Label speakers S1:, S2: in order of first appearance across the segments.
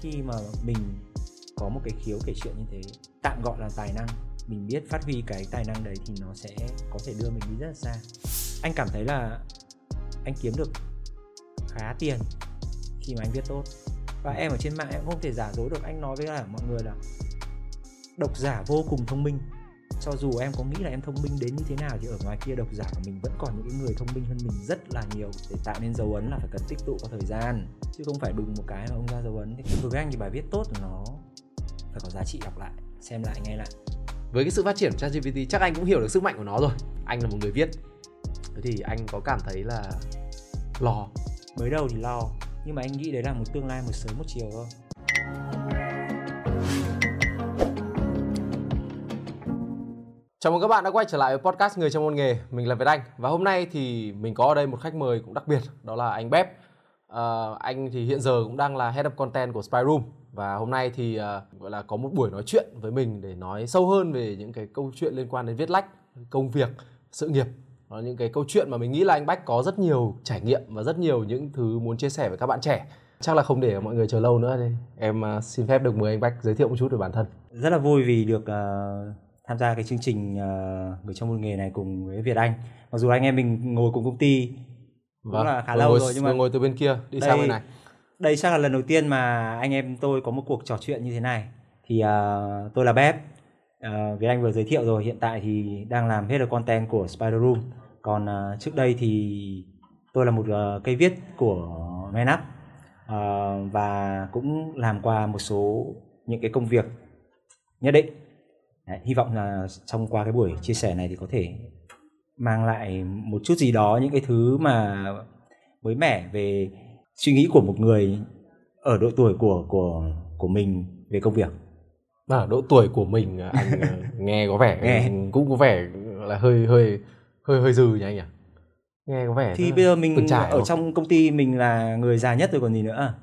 S1: khi mà mình có một cái khiếu kể chuyện như thế, tạm gọi là tài năng, mình biết phát huy cái tài năng đấy thì nó sẽ có thể đưa mình đi rất là xa. Anh cảm thấy là anh kiếm được khá tiền khi mà anh viết tốt. Và em ở trên mạng em không thể giả dối được, anh nói với cả mọi người là độc giả vô cùng thông minh cho dù em có nghĩ là em thông minh đến như thế nào thì ở ngoài kia độc giả của mình vẫn còn những người thông minh hơn mình rất là nhiều. Để tạo nên dấu ấn là phải cần tích tụ qua thời gian chứ không phải đùng một cái mà ông ra dấu ấn. Thì đối với anh thì bài viết tốt nó phải có giá trị đọc lại xem lại nghe lại.
S2: Với cái sự phát triển của ChatGPT chắc anh cũng hiểu được sức mạnh của nó rồi. Anh là một người viết. Thế thì anh có cảm thấy là lo?
S1: Mới đầu thì lo nhưng mà anh nghĩ đấy là một tương lai một sớm một chiều thôi
S2: Chào mừng các bạn đã quay trở lại với podcast Người trong môn nghề. Mình là Việt Anh và hôm nay thì mình có ở đây một khách mời cũng đặc biệt đó là anh Bép. À, anh thì hiện giờ cũng đang là head of content của Spyroom và hôm nay thì à, gọi là có một buổi nói chuyện với mình để nói sâu hơn về những cái câu chuyện liên quan đến viết lách, công việc, sự nghiệp. Đó là những cái câu chuyện mà mình nghĩ là anh Bách có rất nhiều trải nghiệm và rất nhiều những thứ muốn chia sẻ với các bạn trẻ. Chắc là không để mọi người chờ lâu nữa đây. Em ờ, xin phép được mời anh Bách giới thiệu một chút về bản thân.
S1: rất là vui vì được uh, tham gia cái chương trình uh, người trong môn nghề này cùng với Việt Anh. Mặc dù anh em mình ngồi cùng công ty cũng là khá lâu
S2: ngồi,
S1: rồi nhưng mà
S2: ngồi từ bên kia đi
S1: đây-
S2: sang bên này.
S1: đây chắc là lần đầu tiên mà anh em tôi có một cuộc trò chuyện như thế này. Thì uh, tôi là Bép uh, Việt Anh vừa giới thiệu rồi hiện tại thì đang làm hết of content của Spider Room. Còn uh, trước đây thì tôi là một uh, cây viết của ManUp uh, và cũng làm qua một số những cái công việc nhất định Đấy, hy vọng là trong qua cái buổi chia sẻ này thì có thể mang lại một chút gì đó những cái thứ mà mới mẻ về suy nghĩ của một người ở độ tuổi của của của mình về công việc
S2: Ở độ tuổi của mình à, anh à, nghe có vẻ
S1: Nghe.
S2: cũng có vẻ là hơi hơi hơi hơi dư nhỉ anh nhỉ? Nghe có vẻ
S1: thì bây giờ mình ở
S2: không?
S1: trong công ty mình là người già nhất rồi còn gì nữa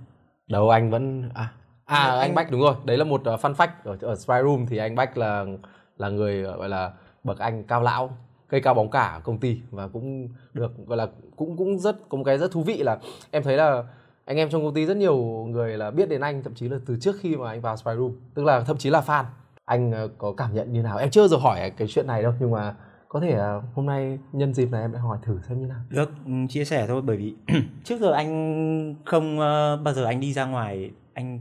S2: đâu anh vẫn à à
S1: Anh-
S2: anh Bách đúng rồi, đấy là một uh, fun fact ở ở Spy Room thì anh Bách là là người uh, gọi là bậc anh cao lão cây cao bóng cả ở công ty và cũng được gọi là cũng cũng rất có một cái rất thú vị là em thấy là anh em trong công ty rất nhiều người là biết đến anh thậm chí là từ trước khi mà anh vào Spy Room tức là thậm chí là fan. Anh ờ, có cảm nhận như nào? Em chưa giờ hỏi cái chuyện này đâu nhưng mà có thể là hôm nay nhân dịp này em lại hỏi thử xem như nào.
S1: Được ừ, chia sẻ thôi bởi vì trước giờ anh không ờ, bao giờ anh đi ra ngoài anh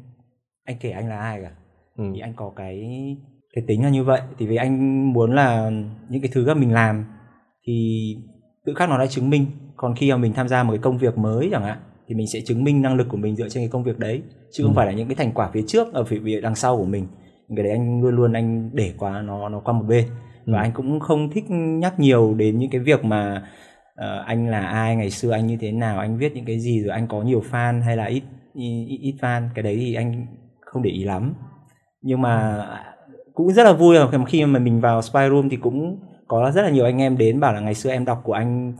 S1: anh kể anh là ai cả
S2: ừ.
S1: thì anh có cái cái tính là như vậy thì vì anh muốn là những cái thứ mà mình làm thì tự khắc nó đã chứng minh còn khi mà mình tham gia một cái công việc mới chẳng hạn thì mình sẽ chứng minh năng lực của mình dựa trên cái công việc đấy chứ không
S2: Ừ.
S1: phải là những cái thành quả phía trước ở phía, đằng sau của mình cái đấy anh luôn luôn anh để qua nó nó qua một bên và
S2: Ừ.
S1: anh cũng không thích nhắc nhiều đến những cái việc mà ờ, anh là ai ngày xưa anh như thế nào anh viết những cái gì rồi anh có nhiều fan hay là ít ít, ít fan cái đấy thì anh không để ý lắm nhưng mà cũng rất là vui là khi mà mình vào spy room thì cũng có rất là nhiều anh em đến bảo là ngày xưa em đọc của anh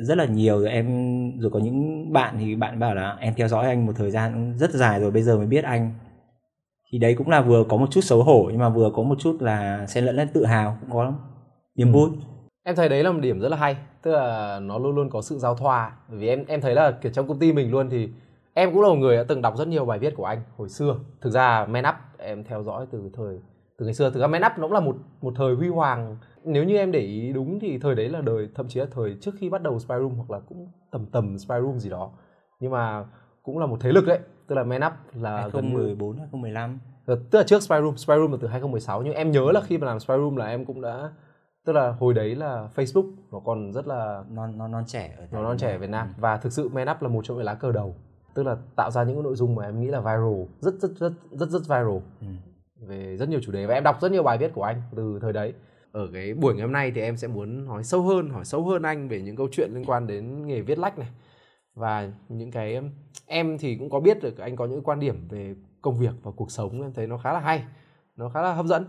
S1: rất là nhiều rồi em rồi có những bạn thì bạn bảo là em theo dõi anh một thời gian rất dài rồi bây giờ mới biết anh thì đấy cũng là vừa có một chút xấu hổ nhưng mà vừa có một chút là xen lẫn lên tự hào cũng có niềm
S2: Ừ.
S1: vui
S2: Em thấy đấy là một điểm rất là hay, tức là nó luôn luôn có sự giao thoa. Bởi vì em em thấy là kiểu trong công ty mình luôn thì em cũng là một người đã từng đọc rất nhiều bài viết của anh hồi xưa. Thực ra Man Up em theo dõi từ thời từ ngày xưa. Thực ra Man Up nó cũng là một một thời huy hoàng. Nếu như em để ý đúng thì thời đấy là đời thậm chí là thời trước khi bắt đầu Spy Room hoặc là cũng tầm tầm Spy Room gì đó. Nhưng mà cũng là một thế lực đấy. Tức là Man Up là gần như
S1: 2014 2015
S2: Ờ, tức là trước Spy Room, Spy Room là từ 2016 nhưng em nhớ là khi mà làm Spy Room là em cũng đã tức là hồi đấy là Facebook nó còn rất là
S1: non non non trẻ ở
S2: nó non trẻ Việt Nam và thực sự Man Up là một trong những lá cờ đầu tức là tạo ra những cái nội dung mà em nghĩ là viral rất rất rất rất rất viral.
S1: Ừ.
S2: về rất nhiều chủ đề. Và em đọc rất nhiều bài viết của anh từ thời đấy. Ở cái buổi ngày hôm nay thì em sẽ muốn hỏi sâu hơn hỏi sâu hơn anh về những câu chuyện liên quan đến nghề viết lách này. Và những cái em thì cũng có biết được anh có những quan điểm về công việc và cuộc sống em thấy nó khá là hay nó khá là hấp dẫn.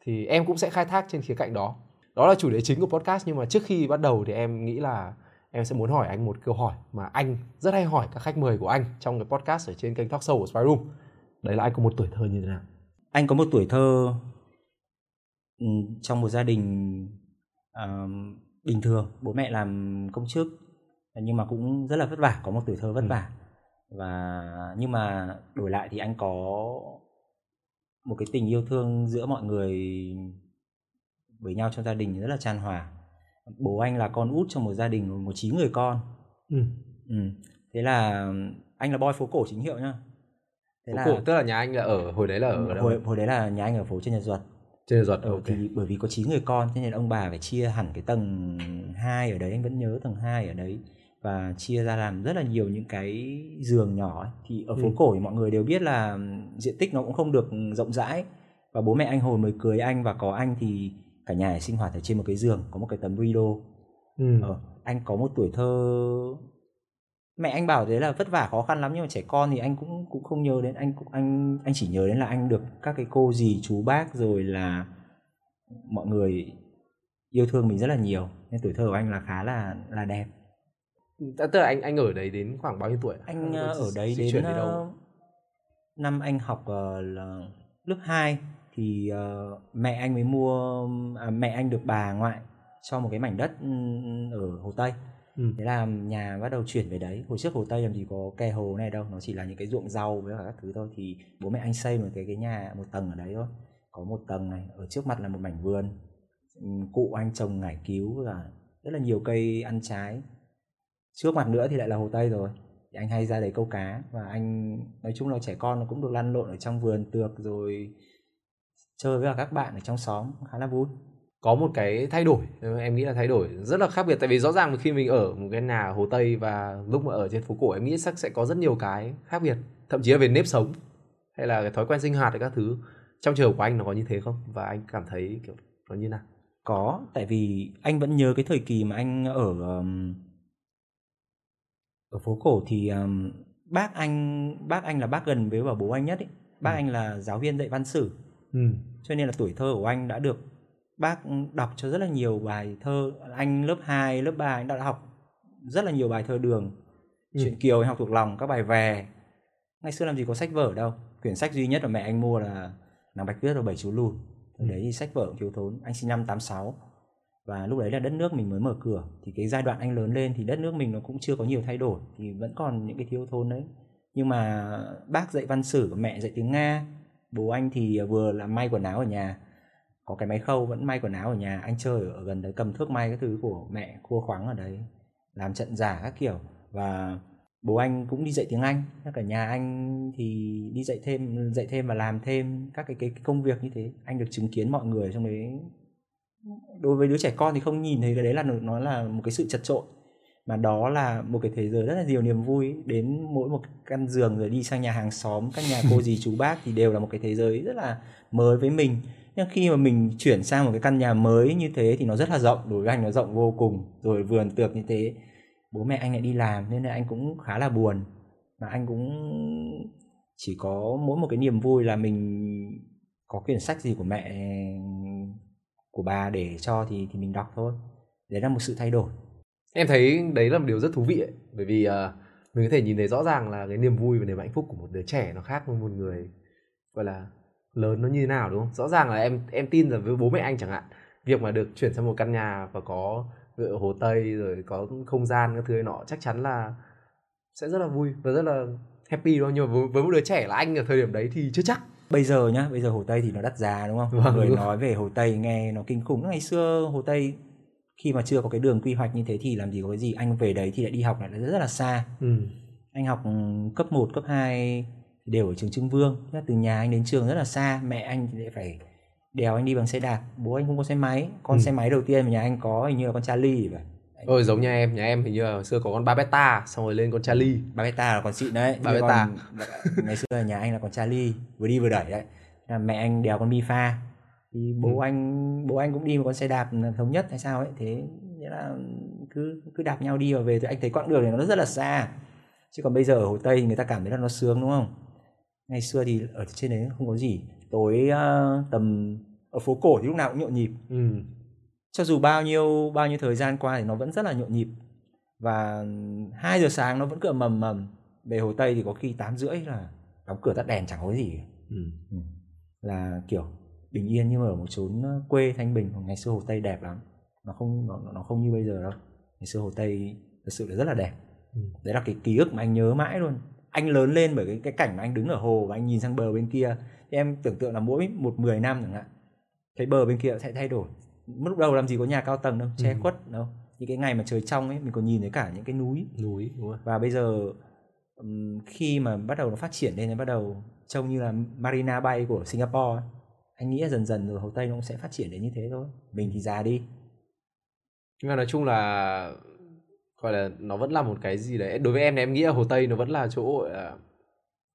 S2: Thì em cũng sẽ khai thác trên khía cạnh đó. Đó là chủ đề chính của podcast nhưng mà trước khi bắt đầu thì em nghĩ là em sẽ muốn hỏi anh một câu hỏi mà anh rất hay hỏi các khách mời của anh trong cái podcast ở trên kênh talk show của Spy Room. Đấy là anh có một tuổi thơ như thế nào?
S1: Anh có một tuổi thơ ừ, trong một gia đình ờ, bình thường. Bố mẹ làm công chức nhưng mà cũng rất là vất vả có một tuổi thơ vất
S2: Ừ.
S1: vả. Và nhưng mà đổi lại thì anh có một cái tình yêu thương giữa mọi người với nhau trong gia đình rất là tràn hòa bố anh là con út trong một gia đình một chín người con
S2: ừ.
S1: ừ. thế là anh là boy phố cổ chính hiệu nhá
S2: thế phố là... cổ tức là nhà anh là ở hồi đấy là ở
S1: đâu hồi, hồi đấy là nhà anh ở phố trên nhật duật
S2: trên nhật duật
S1: ừ, okay. thì bởi vì có chín người con cho nên ông bà phải chia hẳn cái tầng 2 ở đấy anh vẫn nhớ tầng 2 ở đấy và chia ra làm rất là nhiều những cái giường nhỏ ấy. thì ở phố ừ. cổ thì mọi người đều biết là diện tích nó cũng không được rộng rãi và bố mẹ anh hồi mới cưới anh và có anh thì cả nhà sinh hoạt ở trên một cái giường có một cái tấm rideau ừ. ờ, anh có một tuổi thơ. Mẹ anh bảo đấy là vất vả khó khăn lắm nhưng mà trẻ con thì anh cũng cũng không nhớ đến. Anh cũng anh anh chỉ nhớ đến là anh được các cái cô dì chú bác rồi là mọi người yêu thương mình rất là nhiều. Nên tuổi thơ của anh là khá là là đẹp.
S2: Tức là anh anh ở đấy đến khoảng bao nhiêu tuổi
S1: anh, anh ờ, ở đấy đến đâu? Ờ, năm anh học uh, là lớp 2 thì uh, mẹ anh mới mua à, mẹ anh được bà ngoại cho một cái mảnh đất ừ, ở hồ tây. Ừ. thế là nhà bắt đầu chuyển về đấy. Hồi trước hồ tây làm gì có kè hồ này đâu nó chỉ là những cái ruộng rau với cả các thứ thôi. Thì bố mẹ anh xây một cái cái nhà một tầng ở đấy thôi. Có một tầng này ở trước mặt là một mảnh vườn. Ừ, cụ anh trồng ngải cứu và rất là nhiều cây ăn trái. Trước mặt nữa thì lại là hồ tây rồi. Thì anh hay ra đấy câu cá và anh nói chung là trẻ con nó cũng được lăn lộn ở trong vườn tược rồi chơi với các bạn ở trong xóm khá là vui.
S2: Có một cái thay đổi em nghĩ là thay đổi rất là khác biệt. Tại vì rõ ràng khi mình ở một cái nhà hồ tây và lúc mà ở trên phố cổ em nghĩ chắc sẽ có rất nhiều cái khác biệt. Thậm chí là về nếp sống hay là cái thói quen sinh hoạt hay các thứ. Trong trường hợp của anh nó có như thế không? Và anh cảm thấy kiểu nó như nào?
S1: Có tại vì anh vẫn nhớ cái thời kỳ mà anh ở um, ở phố cổ thì um, bác anh bác anh là bác gần với bà bố anh nhất ấy. bác ừ. anh là giáo viên dạy văn sử ừ. cho nên là tuổi thơ của anh đã được bác đọc cho rất là nhiều bài thơ. Anh lớp 2, lớp 3 anh đã học rất là nhiều bài thơ đường ừ. chuyện kiều anh học thuộc lòng các bài về. Ngày xưa làm gì có sách vở đâu. Quyển sách duy nhất mà mẹ anh mua là nàng bạch tuyết và bảy chú lùn. Ừ. đấy thì sách vở cũng thiếu thốn. Anh sinh năm 86 và lúc đấy là đất nước mình mới mở cửa. Thì cái giai đoạn anh lớn lên thì đất nước mình nó cũng chưa có nhiều thay đổi. Thì vẫn còn những cái thiếu thốn đấy. Nhưng mà bác dạy văn sử mẹ dạy tiếng nga bố anh thì à, vừa làm may quần áo ở nhà có cái máy khâu vẫn may quần áo ở nhà anh chơi ở gần đấy cầm thước may cái thứ của mẹ cua khoáng ở đấy làm trận giả các kiểu. Và bố anh cũng đi dạy tiếng anh cả nhà anh thì đi dạy thêm dạy thêm và làm thêm các cái, cái, cái công việc như thế. Anh được chứng kiến mọi người trong đấy. Đối với đứa trẻ con thì không nhìn thấy cái đấy là nó là một cái sự chật trội mà đó là một cái thế giới rất là nhiều niềm vui. Đến mỗi một căn giường rồi đi sang nhà hàng xóm các nhà cô dì chú bác thì đều là một cái thế giới rất là mới với mình. Nhưng khi mà mình chuyển sang một cái căn nhà mới như thế thì nó rất là rộng đối với anh nó rộng vô cùng rồi vườn tược như thế. Bố mẹ anh lại đi làm nên là anh cũng khá là buồn. Mà anh cũng chỉ có mỗi một cái niềm vui là mình có quyển sách gì của mẹ của bà để cho thì thì mình đọc thôi. Đấy là một sự thay đổi
S2: em thấy đấy là một điều rất thú vị ấy. bởi vì uh, mình có thể nhìn thấy rõ ràng là cái niềm vui và niềm hạnh phúc của một đứa trẻ nó khác với một người gọi là lớn nó như thế nào đúng không? Rõ ràng là em em tin rằng với bố mẹ anh chẳng hạn việc mà được chuyển sang một căn nhà và có hồ tây rồi có không gian các thứ nọ chắc chắn là sẽ rất là vui và rất là happy đúng không? Nhưng mà với, với một đứa trẻ là anh ở thời điểm đấy thì chưa chắc.
S1: Bây giờ nhá bây giờ hồ tây thì nó đắt giá đúng không? Vâng, người đúng. nói về hồ tây nghe nó kinh khủng. Ngày xưa hồ tây khi mà chưa có cái đường quy hoạch như thế thì làm gì có cái gì anh về đấy thì lại đi học lại rất, rất là xa ừ. anh học cấp 1, cấp 2 đều ở trường Trưng Vương từ nhà anh đến trường rất là xa mẹ anh thì lại phải đèo anh đi bằng xe đạp bố anh không có xe máy con ừ. xe máy đầu tiên mà nhà anh có hình như là con Charlie vậy
S2: Ôi giống nhà em, nhà em hình như là hồi xưa có con ba beta xong rồi lên con Charlie.
S1: Ba beta là con xịn đấy.
S2: Ba beta.
S1: ngày xưa là nhà anh là con Charlie, vừa đi vừa đẩy đấy. Là mẹ anh đèo con Mifa. Thì bố ừ. anh bố anh cũng đi một con xe đạp thống nhất hay sao ấy, thế nghĩa là cứ cứ đạp nhau đi và về thì anh thấy quãng đường này nó rất là xa. Chứ còn bây giờ ở Hồ Tây thì người ta cảm thấy là nó sướng đúng không? Ngày xưa thì ở trên đấy không có gì. Tối uh, tầm ở phố cổ thì lúc nào cũng nhộn nhịp. Ừ cho dù bao nhiêu bao nhiêu thời gian qua thì nó vẫn rất là nhộn nhịp và 2 giờ sáng nó vẫn cứ mầm mầm về hồ tây thì có khi tám rưỡi là đóng cửa tắt đèn chẳng có gì ừ. Ừ. là kiểu bình yên nhưng mà ở một chốn quê thanh bình ngày xưa hồ tây đẹp lắm. Nó không nó, nó không như bây giờ đâu. Ngày xưa hồ tây thật sự là rất là đẹp. Ừ. đấy là cái ký ức mà anh nhớ mãi luôn. Anh lớn lên bởi cái cái cảnh mà anh đứng ở hồ và anh nhìn sang bờ bên kia. Thì em tưởng tượng là mỗi một 10 năm chẳng hạn cái bờ bên kia sẽ thay đổi. Lúc đầu làm gì có nhà cao tầng đâu che
S2: Ừ.
S1: khuất đâu. Những cái ngày mà trời trong ấy mình còn nhìn thấy cả những cái núi.
S2: Núi đúng rồi.
S1: Và bây giờ khi mà bắt đầu nó phát triển lên nó bắt đầu trông như là Marina Bay của Singapore ấy anh nghĩ là dần dần rồi Hồ Tây nó cũng sẽ phát triển đến như thế thôi. Mình thì già đi.
S2: Nhưng mà nói chung là gọi là nó vẫn là một cái gì đấy. Đối với em thì em nghĩ là hồ tây nó vẫn là chỗ à,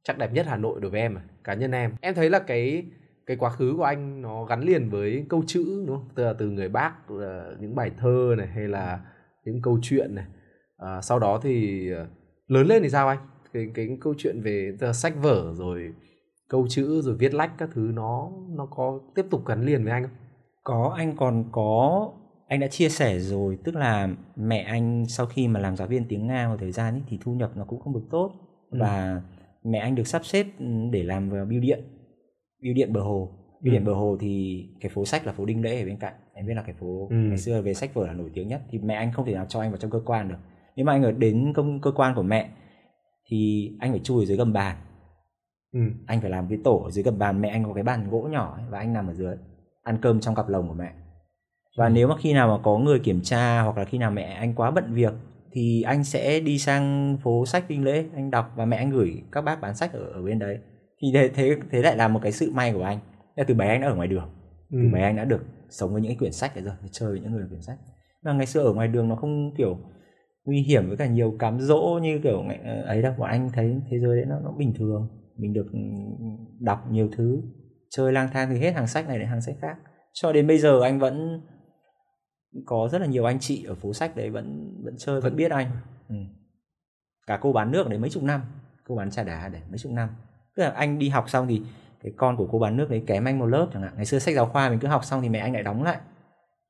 S2: chắc đẹp nhất hà nội đối với em à, cá nhân em. Em thấy là cái cái quá khứ của anh nó gắn liền với câu chữ đúng không? Từ từ người bác à, những bài thơ này hay là những câu chuyện này. À, sau đó thì à, lớn lên thì sao anh? Cái cái câu chuyện về sách vở rồi câu chữ rồi viết lách các thứ nó nó có tiếp tục gắn liền với anh không?
S1: Có anh còn có anh đã chia sẻ rồi tức là mẹ anh sau khi mà làm giáo viên tiếng Nga một thời gian ấy, thì thu nhập nó cũng không được tốt.
S2: Ừ.
S1: và mẹ anh được sắp xếp để làm vào bưu điện bưu điện bờ hồ. Bưu điện
S2: Ừ.
S1: bờ hồ thì cái phố sách là phố Đinh Lễ ở bên cạnh. Em biết là cái phố
S2: Ừ.
S1: ngày xưa về sách vở là nổi tiếng nhất. Thì mẹ anh không thể nào cho anh vào trong cơ quan được. Nếu mà anh ở đến công cơ quan của mẹ thì anh phải chui dưới gầm bàn
S2: ừ.
S1: anh phải làm cái tổ ở dưới gầm bàn mẹ anh có cái bàn gỗ nhỏ ấy, và anh nằm ở dưới ăn cơm trong cặp lồng của mẹ. Và nếu mà khi nào mà có người kiểm tra hoặc là khi nào mẹ anh quá bận việc thì anh sẽ đi sang phố sách Đinh Lễ anh đọc và mẹ anh gửi các bác bán sách ở, ở bên đấy. Thì thế thế thế lại là một cái sự may của anh. Là từ bé anh đã ở ngoài đường.
S2: Ừ.
S1: từ bé anh đã được sống với những cái quyển sách đấy rồi chơi với những người quyển sách. Mà ngày xưa ở ngoài đường nó không kiểu nguy hiểm với cả nhiều cám dỗ như kiểu ờ, ấy đâu. Bọn anh thấy thế giới đấy nó, nó bình thường mình được ừ, đọc nhiều thứ. Chơi lang thang từ hết hàng sách này đến hàng sách khác. Cho đến bây giờ anh vẫn có rất là nhiều anh chị ở phố sách đấy vẫn vẫn chơi vẫn biết anh. Ừ. cả cô bán nước đấy mấy chục năm. Cô bán trà đá đấy mấy chục năm. Tức là anh đi học xong thì cái con của cô bán nước đấy kém anh một lớp chẳng hạn. Ngày xưa sách giáo khoa mình cứ học xong thì mẹ anh lại đóng lại.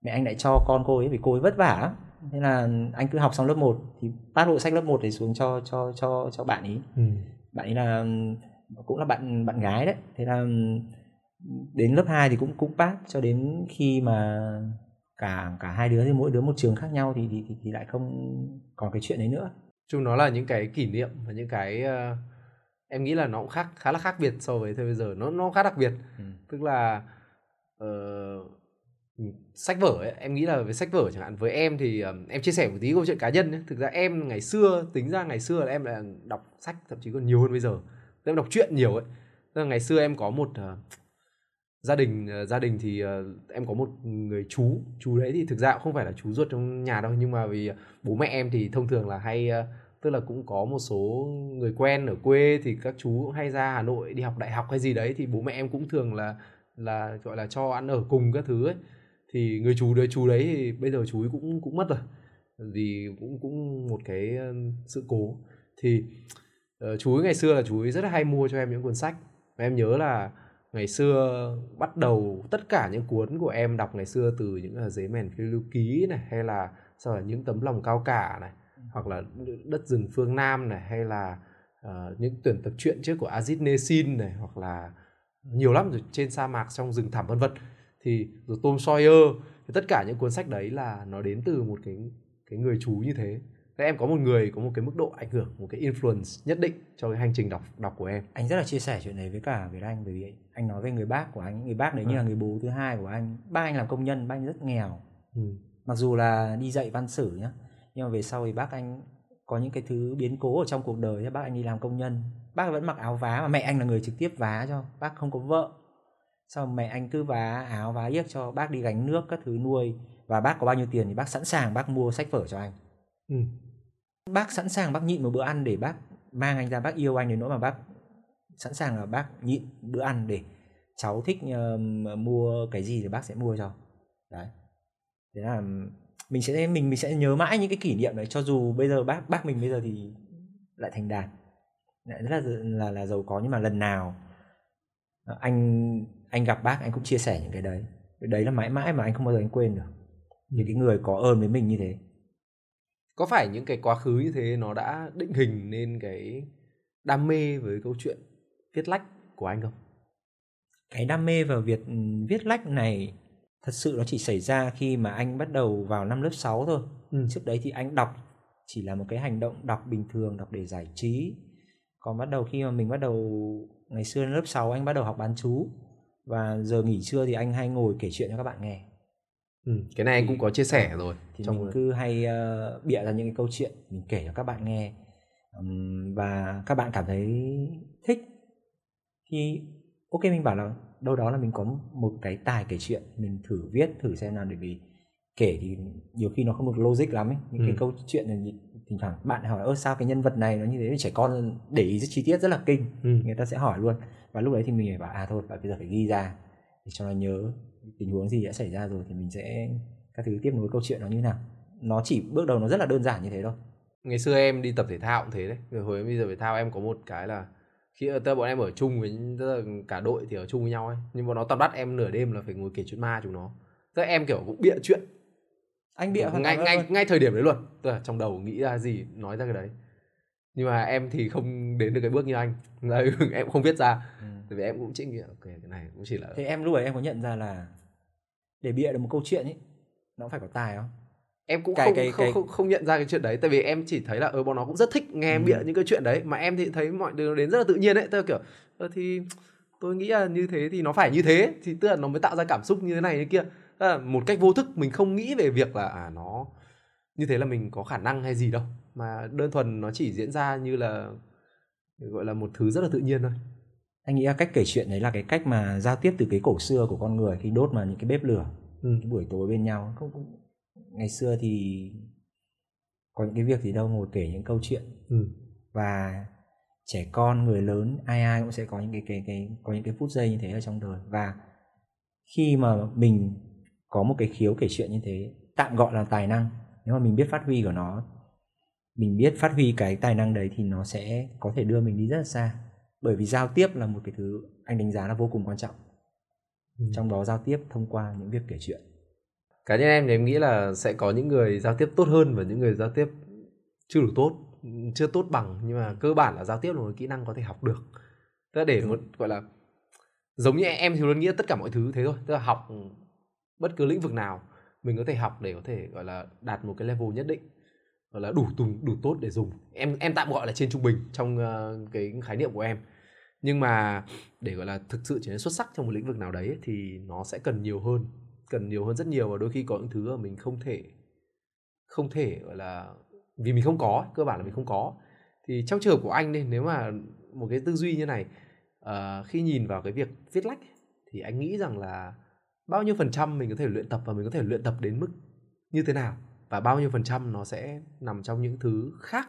S1: Mẹ anh lại cho con cô ấy vì cô ấy vất vả. Lắm thế là anh cứ học xong lớp 1 thì phát bộ sách lớp 1 để xuống cho cho cho cho bạn ấy.
S2: Ừ.
S1: bạn ấy là cũng là bạn bạn gái đấy. Thế là đến lớp 2 thì cũng cũng pass cho đến khi mà cả cả hai đứa thì mỗi đứa một trường khác nhau thì thì thì, thì lại không còn cái chuyện đấy nữa.
S2: Chung nó là những cái kỷ niệm và những cái ờ, em nghĩ là nó cũng khác khá là khác biệt so với thời bây giờ. Nó nó khá đặc biệt.
S1: Ừ.
S2: tức là ừ, sách vở ấy, em nghĩ là với sách vở chẳng hạn. Với em thì ờm, em chia sẻ một tí câu chuyện cá nhân nhé. Thực ra em ngày xưa tính ra ngày xưa là em là đọc sách thậm chí còn nhiều hơn bây giờ em đọc truyện nhiều ấy. Tức là ngày xưa em có một uh, gia đình uh, gia đình thì uh, em có một người chú chú đấy thì thực ra cũng không phải là chú ruột trong nhà đâu nhưng mà vì bố mẹ em thì thông thường là hay uh, tức là cũng có một số người quen ở quê thì các chú cũng hay ra Hà Nội đi học đại học hay gì đấy thì bố mẹ em cũng thường là là gọi là cho ăn ở cùng các thứ ấy. Thì người chú đấy chú đấy thì bây giờ chú ấy cũng cũng mất rồi vì cũng cũng một cái sự cố. Thì ờ, chú ấy ngày xưa là chú ấy rất hay mua cho em những cuốn sách. Và em nhớ là ngày xưa bắt đầu tất cả những cuốn của em đọc ngày xưa từ những là giấy mèn phiêu lưu ký này hay là sau là những tấm lòng cao cả này hoặc là đất rừng phương Nam này hay là ờ, những tuyển tập truyện trước của Aziz Nesin này hoặc là nhiều lắm rồi trên sa mạc trong rừng thẳm vân vân. Thì rồi Tom Sawyer thì tất cả những cuốn sách đấy là nó đến từ một cái cái người chú như thế Thế em có một người có một cái mức độ ảnh hưởng một cái influence nhất định cho cái hành trình đọc đọc của em.
S1: Anh rất là chia sẻ chuyện này với cả Việt Anh bởi vì anh nói về người bác của anh người bác đấy như là người bố thứ hai của anh. Bác anh làm công nhân bác anh rất nghèo.
S2: Ừ.
S1: mặc dù là đi dạy văn sử nhá nhưng mà về sau thì bác anh có những cái thứ biến cố ở trong cuộc đời bác anh đi làm công nhân bác vẫn mặc áo vá mà mẹ anh là người trực tiếp vá cho bác không có vợ. Sau mẹ anh cứ vá áo vá yếc cho bác đi gánh nước các thứ nuôi. Và bác có bao nhiêu tiền thì bác sẵn sàng bác mua sách vở cho anh.
S2: Ừ
S1: bác sẵn sàng bác nhịn một bữa ăn để bác mang anh ra bác yêu anh đến nỗi mà bác sẵn sàng là bác nhịn bữa ăn để cháu thích uh, mua cái gì thì bác sẽ mua cho. Đấy. Thế là mình sẽ mình mình sẽ nhớ mãi những cái kỷ niệm đấy cho dù bây giờ bác bác mình bây giờ thì lại thành đạt lại rất là là là giàu có nhưng mà lần nào ờ, anh anh gặp bác anh cũng chia sẻ những cái đấy. Cái đấy là mãi mãi mà anh không bao giờ anh quên được. Những cái người có ơn với mình như thế
S2: có phải những cái quá khứ như thế nó đã định hình nên cái đam mê với câu chuyện viết lách của anh không?
S1: Cái đam mê vào việc ừ, viết lách này thật sự nó chỉ xảy ra khi mà anh bắt đầu vào năm lớp 6 thôi.
S2: Ừ.
S1: trước đấy thì anh đọc chỉ là một cái hành động đọc bình thường đọc để giải trí. Còn bắt đầu khi mà mình bắt đầu ngày xưa lớp 6 anh bắt đầu học bán chú và giờ nghỉ trưa thì anh hay ngồi kể chuyện cho các bạn nghe
S2: ừ. cái này anh cũng có chia sẻ rồi
S1: thì trong mình cứ hay uh, bịa ra những cái câu chuyện mình kể cho các bạn nghe um, và các bạn cảm thấy thích thì ok mình bảo là đâu đó là mình có một cái tài kể chuyện mình thử viết thử xem nào để vì kể thì nhiều khi nó không được logic lắm ấy những ừ. cái câu chuyện này thỉnh thoảng bạn hỏi ơ sao cái nhân vật này nó như thế trẻ con để ý rất chi tiết rất là kinh ừ. người ta sẽ hỏi luôn và lúc đấy thì mình phải bảo à thôi bạn bây giờ phải ghi ra để cho nó nhớ tình huống gì đã xảy ra rồi thì mình sẽ các thứ tiếp nối câu chuyện nó như nào. Nó chỉ bước đầu nó rất là đơn giản như thế thôi.
S2: Ngày xưa em đi tập thể thao cũng thế đấy. Hồi em đi tập thể thao em có một cái là khi tớ bọn em ở chung với tức là cả đội thì ở chung với nhau ấy. Nhưng bọn nó tập bắt em nửa đêm là phải ngồi kể chuyện ma chúng nó. Tức là em kiểu cũng bịa chuyện.
S1: Anh bịa
S2: ngay ngay ngay thời điểm đấy luôn. Tức là trong đầu nghĩ ra gì nói ra cái đấy. Nhưng mà em thì không đến được cái bước như anh. Là em không viết ra. Ừ. tại vì em cũng chỉ nghĩ ok cái này cũng chỉ là
S1: thế em lúc ấy em có nhận ra là để bịa được một câu chuyện ấy nó phải có tài không?
S2: Em cũng cái, không, cái, không, cái... không không nhận ra cái chuyện đấy tại vì em chỉ thấy là ờ, bọn nó cũng rất thích nghe em ừ. bịa những cái chuyện đấy mà em thì thấy mọi thứ đến rất là tự nhiên đấy là kiểu ờ, thì tôi nghĩ là như thế thì nó phải như thế thì tức là nó mới tạo ra cảm xúc như thế này như kia. Là một cách vô thức mình không nghĩ về việc là à nó như thế là mình có khả năng hay gì đâu mà đơn thuần nó chỉ diễn ra như là gọi là một thứ rất là tự nhiên thôi
S1: anh nghĩ là cách kể chuyện đấy là cái cách mà giao tiếp từ cái cổ xưa của con người khi đốt vào những cái bếp lửa. Ừ. cái buổi tối bên nhau. Không, không ngày xưa thì có những cái việc gì đâu ngồi kể những câu chuyện. Ừ. và trẻ con người lớn ai ai cũng sẽ có những cái cái cái có những cái phút giây như thế ở trong đời. Và khi mà mình có một cái khiếu kể chuyện như thế tạm gọi là tài năng nếu mà mình biết phát huy của nó mình biết phát huy cái tài năng đấy thì nó sẽ có thể đưa mình đi rất là xa bởi vì giao tiếp là một cái thứ anh đánh giá là vô cùng quan trọng. Ừ. trong đó giao tiếp thông qua những việc kể chuyện.
S2: Cá nhân em thì em nghĩ là sẽ có những người giao tiếp tốt hơn và những người giao tiếp chưa đủ tốt chưa tốt bằng. Nhưng mà cơ bản là giao tiếp là một kỹ năng có thể học được. Tức là để một gọi là giống như em thì luôn nghĩ tất cả mọi thứ thế thôi. Tức là học bất cứ lĩnh vực nào mình có thể học để có thể gọi là đạt một cái level nhất định. Gọi là đủ đủ, đủ tốt để dùng. Em em tạm gọi là trên trung bình trong uh, cái khái niệm của em nhưng mà để gọi là thực sự trở nên xuất sắc trong một lĩnh vực nào đấy thì nó sẽ cần nhiều hơn cần nhiều hơn rất nhiều và đôi khi có những thứ mà mình không thể không thể gọi là vì mình không có cơ bản là mình không có. Thì trong trường hợp của anh đi nếu mà một cái tư duy như này uh, khi nhìn vào cái việc viết lách thì anh nghĩ rằng là bao nhiêu phần trăm mình có thể luyện tập và mình có thể luyện tập đến mức như thế nào? Và bao nhiêu phần trăm nó sẽ nằm trong những thứ khác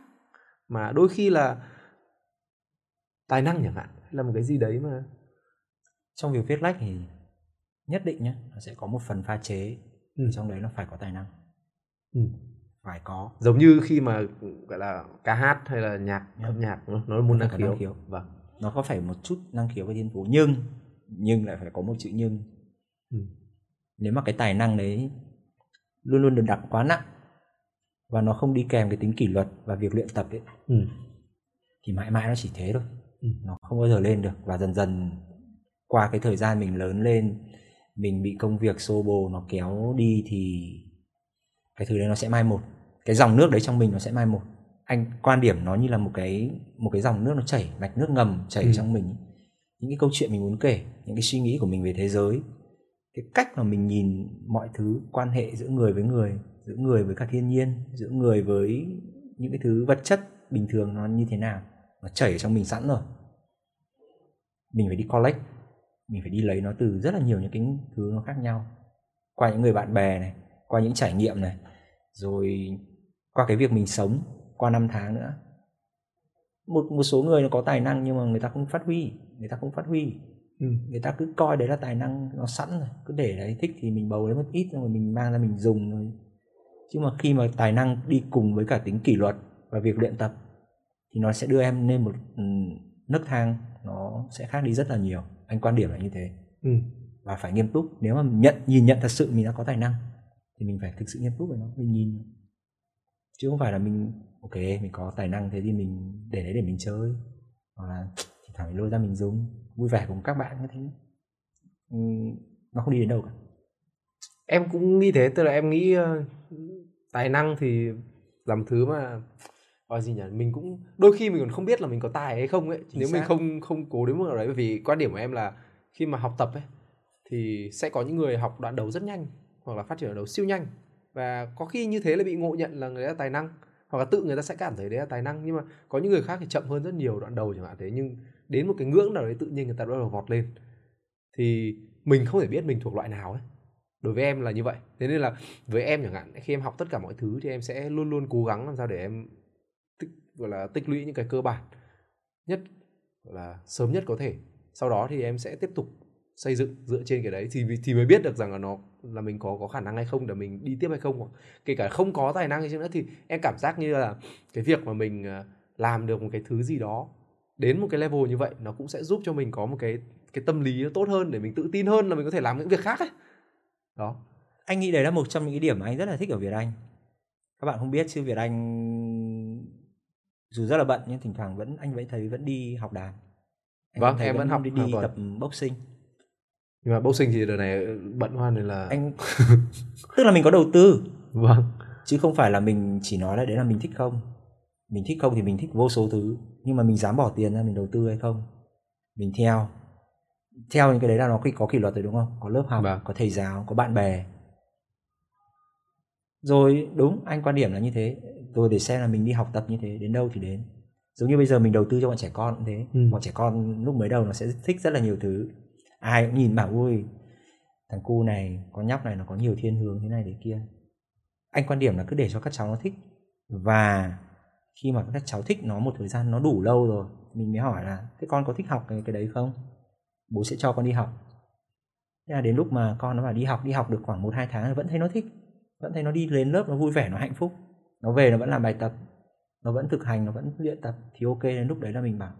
S2: mà đôi khi là tài năng chẳng hạn là một cái gì đấy mà
S1: trong việc viết lách thì nhất định nhé nó sẽ có một phần pha chế ừ. trong đấy nó phải có tài năng ừ. phải có
S2: giống như khi mà gọi là ca hát hay là nhạc yeah. âm nhạc nó, nó môn năng khiếu. năng khiếu
S1: vâng nó có phải một chút năng khiếu với thiên phú nhưng nhưng lại phải có một chữ nhưng ừ. nếu mà cái tài năng đấy luôn luôn được đặt quá nặng và nó không đi kèm cái tính kỷ luật và việc luyện tập ấy ừ. thì mãi mãi nó chỉ thế thôi. Nó không bao giờ lên được và dần dần qua cái thời gian mình lớn lên mình bị công việc xô bồ nó kéo đi thì cái thứ đấy nó sẽ mai một. Cái dòng nước đấy trong mình nó sẽ mai một. Anh quan điểm nó như là một cái một cái dòng nước nó chảy mạch nước ngầm chảy ừ. trong mình những cái câu chuyện mình muốn kể những cái suy nghĩ của mình về thế giới cái cách mà mình nhìn mọi thứ quan hệ giữa người với người giữa người với cả thiên nhiên giữa người với những cái thứ vật chất bình thường nó như thế nào nó chảy ở trong mình sẵn rồi. Mình phải đi collect. Mình phải đi lấy nó từ rất là nhiều những cái thứ nó khác nhau. Qua những người bạn bè này qua những trải nghiệm này rồi qua cái việc mình sống qua năm tháng nữa. Một một số người nó có tài năng nhưng mà người ta không phát huy người ta không phát huy. Ừ. người ta cứ coi đấy là tài năng nó sẵn rồi cứ để đấy thích thì mình bầu lấy một ít rồi mình mang ra mình dùng rồi chứ mà khi mà tài năng đi cùng với cả tính kỷ luật và việc luyện tập thì nó sẽ đưa em lên một ừ, nấc thang nó sẽ khác đi rất là nhiều. Anh quan điểm là như thế. Ừ. và phải nghiêm túc. Nếu mà nhận nhìn nhận thật sự mình đã có tài năng thì mình phải thực sự nghiêm túc với nó mình nhìn. Chứ không phải là mình ok mình có tài năng thế thì mình để đấy để mình chơi. Hoặc là thì thẳng mình lôi ra mình dùng. Vui vẻ cùng các bạn như thế ừ, nó không đi đến đâu cả.
S2: Em cũng nghĩ thế tức là em nghĩ uh, tài năng thì làm thứ mà gọi gì nhỉ? Mình cũng đôi khi mình còn không biết là mình có tài hay không ấy.
S1: Chính
S2: nếu mình
S1: xác.
S2: không không cố đến mức nào đấy bởi vì quan điểm của em là khi mà học tập ấy thì sẽ có những người học đoạn đầu rất nhanh hoặc là phát triển đoạn đầu siêu nhanh. Và có khi như thế là bị ngộ nhận là người là tài năng hoặc là tự người ta sẽ cảm thấy đấy là tài năng. Nhưng mà có những người khác thì chậm hơn rất nhiều đoạn đầu chẳng hạn thế. Nhưng đến một cái ngưỡng nào đấy tự nhiên người ta bắt đầu vọt lên. Thì mình không thể biết mình thuộc loại nào ấy. Đối với em là như vậy. Thế nên là với em chẳng hạn khi em học tất cả mọi thứ thì em sẽ luôn luôn cố gắng làm sao để em gọi là tích lũy những cái cơ bản nhất, gọi là sớm nhất có thể. Sau đó thì em sẽ tiếp tục xây dựng dựa trên cái đấy thì thì mới biết được rằng là nó, là mình có có khả năng hay không để mình đi tiếp hay không. Kể cả không có tài năng hay chăng nữa thì em cảm giác như là cái việc mà mình ờ, làm được một cái thứ gì đó đến một cái level như vậy nó cũng sẽ giúp cho mình có một cái cái tâm lý nó tốt hơn để mình tự tin hơn là mình có thể làm những việc khác ấy. Đó.
S1: Anh nghĩ đấy là một trong những cái điểm mà anh rất là thích ở Việt Anh. Các bạn không biết chứ Việt Anh dù rất là bận nhưng thỉnh thoảng vẫn anh vẫn thấy vẫn đi học đàn. Anh
S2: Vâng,
S1: thấy
S2: em vẫn học
S1: đi, đi tập boxing.
S2: Nhưng mà boxing thì đợt này bận quá nên là
S1: anh tức là mình có đầu tư.
S2: Vâng.
S1: Chứ không phải là mình chỉ nói là đấy là mình thích không. Mình thích không thì mình thích vô số thứ. Nhưng mà mình dám bỏ tiền ra mình đầu tư hay không? Mình theo. Theo những cái đấy là nó có kỷ luật rồi đúng không? Có lớp học
S2: Vâng.
S1: có thầy giáo có bạn bè. Rồi đúng anh quan điểm là như thế rồi để xem là mình đi học tập như thế đến đâu thì đến. Giống như bây giờ mình đầu tư cho bọn trẻ con cũng thế.
S2: Ừ.
S1: bọn trẻ con lúc mới đầu nó sẽ thích rất là nhiều thứ. Ai cũng nhìn bảo ui thằng cu này con nhóc này nó có nhiều thiên hướng thế này thế kia. Anh quan điểm là cứ để cho các cháu nó thích. Và khi mà các cháu thích nó một thời gian nó đủ lâu rồi mình mới hỏi là thế con có thích học cái, cái đấy không? Bố sẽ cho con đi học. Thế là đến lúc mà con nó bảo đi học đi học được khoảng một hai tháng vẫn thấy nó thích. Vẫn thấy nó đi lên lớp nó vui vẻ nó hạnh phúc nó về nó vẫn làm bài tập nó vẫn thực hành nó vẫn luyện tập thì ok đến lúc đấy là mình bảo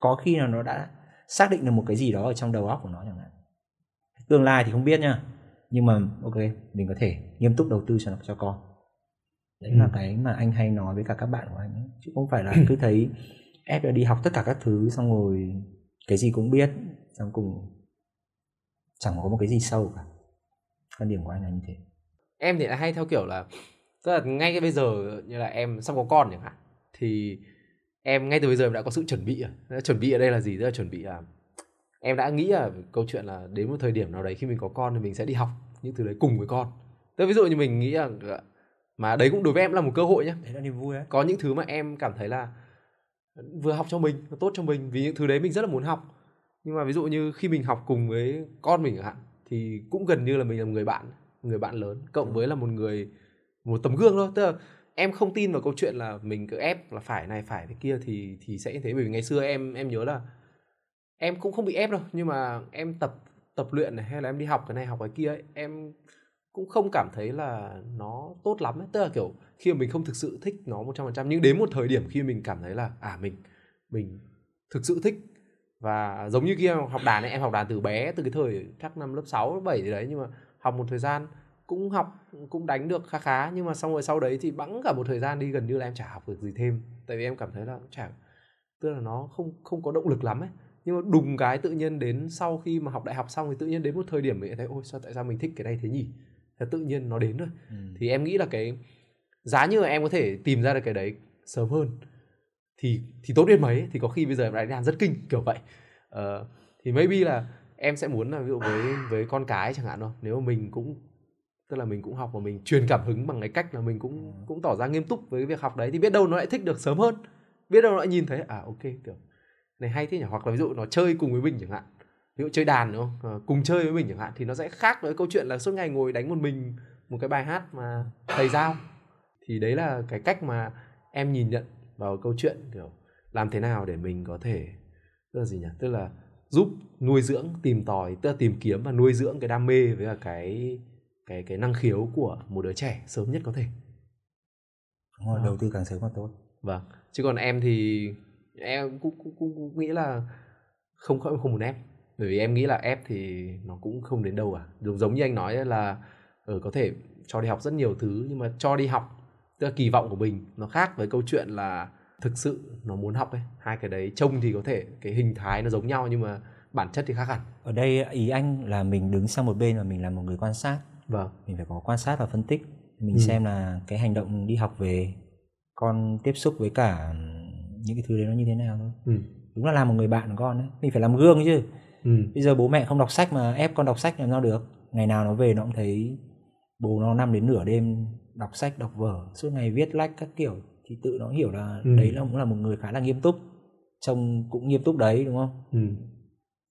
S1: có khi là nó đã xác định được một cái gì đó ở trong đầu óc của nó chẳng hạn tương lai thì không biết nha nhưng mà ok mình có thể nghiêm túc đầu tư cho nó cho con đấy là
S2: Ừ.
S1: cái mà anh hay nói với cả các bạn của anh ấy. chứ không phải là cứ thấy ép đi học tất cả các thứ xong rồi cái gì cũng biết xong cùng chẳng có một cái gì sâu cả quan điểm của anh là như thế
S2: em thì lại hay theo kiểu là tức là ngay cái bây giờ như là em sắp có con chẳng hạn thì em ngay từ bây giờ em đã có sự chuẩn bị rồi. Chuẩn bị ở đây là gì? Tức là chuẩn bị là em đã nghĩ là câu chuyện là đến một thời điểm nào đấy khi mình có con thì mình sẽ đi học những thứ đấy cùng với con. Tức là ví dụ như mình nghĩ là mà đấy cũng đối với em là một cơ hội nhé
S1: đấy là niềm vui đấy
S2: có những thứ mà em cảm thấy là vừa học cho mình nó tốt cho mình vì những thứ đấy mình rất là muốn học. Nhưng mà ví dụ như khi mình học cùng với con mình chẳng hạn thì cũng gần như là mình là một người bạn người bạn lớn cộng với là một người một tấm gương thôi. Tức là em không tin vào câu chuyện là mình cứ ép là phải này phải thế kia thì thì sẽ như thế. Bởi vì ngày xưa em em nhớ là em cũng không bị ép đâu. Nhưng mà em tập tập luyện này hay là em đi học cái này học cái kia ấy, em cũng không cảm thấy là nó tốt lắm ấy. tức là kiểu khi mà mình không thực sự thích nó 100% nhưng đến một thời điểm khi mình cảm thấy là à mình mình thực sự thích. Và giống như kia học đàn ấy em học đàn từ bé từ cái thời chắc năm lớp 6 lớp 7 gì đấy nhưng mà học một thời gian cũng học cũng đánh được khá khá nhưng mà xong rồi sau đấy thì bẵng cả một thời gian đi gần như là em chả học được gì thêm. Tại vì em cảm thấy là cũng chả tức là nó không không có động lực lắm ấy. Nhưng mà đùng cái tự nhiên đến sau khi mà học đại học xong thì tự nhiên đến một thời điểm mình thấy ôi sao tại sao mình thích cái này thế nhỉ? Thì tự nhiên nó đến rồi
S1: ừ.
S2: thì em nghĩ là cái giá như là em có thể tìm ra được cái đấy sớm hơn thì thì tốt biết mấy thì có khi bây giờ em đã làm rất kinh kiểu vậy. Ờ, thì maybe là em sẽ muốn là ví dụ với với con cái chẳng hạn thôi. Nếu mà mình cũng tức là mình cũng học và mình truyền cảm hứng bằng cái cách là mình cũng cũng tỏ ra nghiêm túc với việc học đấy. Thì biết đâu nó lại thích được sớm hơn. Biết đâu nó lại nhìn thấy à ok kiểu này hay thế nhỉ? Hoặc là ví dụ nó chơi cùng với mình chẳng hạn. Ví dụ chơi đàn đúng không? Ờ, cùng chơi với mình chẳng hạn thì nó sẽ khác với câu chuyện là suốt ngày ngồi đánh một mình một cái bài hát mà thầy giao. Thì đấy là cái cách mà em nhìn nhận vào câu chuyện kiểu làm thế nào để mình có thể tức là gì nhỉ? Tức là giúp nuôi dưỡng tìm tòi tức là tìm kiếm và nuôi dưỡng cái đam mê với cả cái cái cái năng khiếu của một đứa trẻ sớm nhất có thể.
S1: Đúng rồi,
S2: Đó.
S1: đầu tư càng sớm càng tốt.
S2: Vâng chứ còn em thì em cũng, cũng, cũng, cũng nghĩ là không không không muốn ép. Bởi vì em nghĩ là ép thì nó cũng không đến đâu à. Giống giống như anh nói là ở có thể cho đi học rất nhiều thứ nhưng mà cho đi học tức là kỳ vọng của mình nó khác với câu chuyện là thực sự nó muốn học ấy. Hai cái đấy trông thì có thể cái hình thái nó giống nhau nhưng mà bản chất thì khác hẳn.
S1: Ở đây ý anh là mình đứng sang một bên và mình là một người quan sát
S2: vâng
S1: mình phải có quan sát và phân tích mình
S2: Ừ.
S1: xem là cái hành động đi học về con tiếp xúc với cả những cái thứ đấy nó như thế nào thôi
S2: ừ.
S1: đúng là làm một người bạn của con đấy mình phải làm gương chứ
S2: Ừ.
S1: bây giờ bố mẹ không đọc sách mà ép con đọc sách làm sao được ngày nào nó về nó cũng thấy bố nó nằm đến nửa đêm đọc sách đọc vở suốt ngày viết lách các kiểu thì tự nó hiểu là
S2: Ừ.
S1: đấy là cũng là một người khá là nghiêm túc trông cũng nghiêm túc đấy đúng không
S2: Ừ.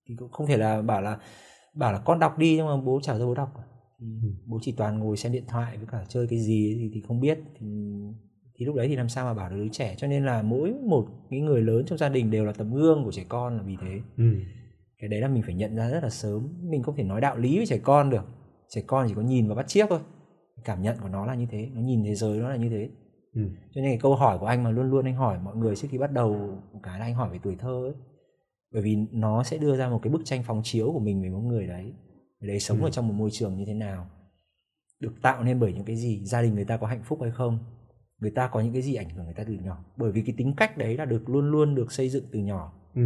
S1: thì cũng không thể là bảo là bảo là con đọc đi nhưng mà bố chả cho bố đọc thì
S2: Ừ.
S1: bố chỉ toàn ngồi xem điện thoại với cả chơi cái gì thì thì không biết. Thì thì lúc đấy thì làm sao mà bảo được đứa trẻ. Cho nên là mỗi một cái người lớn trong gia đình đều là tấm gương của trẻ con là vì thế.
S2: Ừ.
S1: cái đấy là mình phải nhận ra rất là sớm. Mình không thể nói đạo lý với trẻ con được. Trẻ con chỉ có nhìn và bắt chiếc thôi. Cảm nhận của nó là như thế. Nó nhìn thế giới nó là như thế.
S2: Ừ.
S1: cho nên cái câu hỏi của anh mà luôn luôn anh hỏi mọi người trước khi bắt đầu một cái là anh hỏi về tuổi thơ ấy. Bởi vì nó sẽ đưa ra một cái bức tranh phóng chiếu của mình về một người đấy người đấy sống
S2: Ừ.
S1: ở trong một môi trường như thế nào được tạo nên bởi những cái gì gia đình người ta có hạnh phúc hay không người ta có những cái gì ảnh hưởng người ta từ nhỏ bởi vì cái tính cách đấy là được luôn luôn được xây dựng từ nhỏ
S2: Ừ.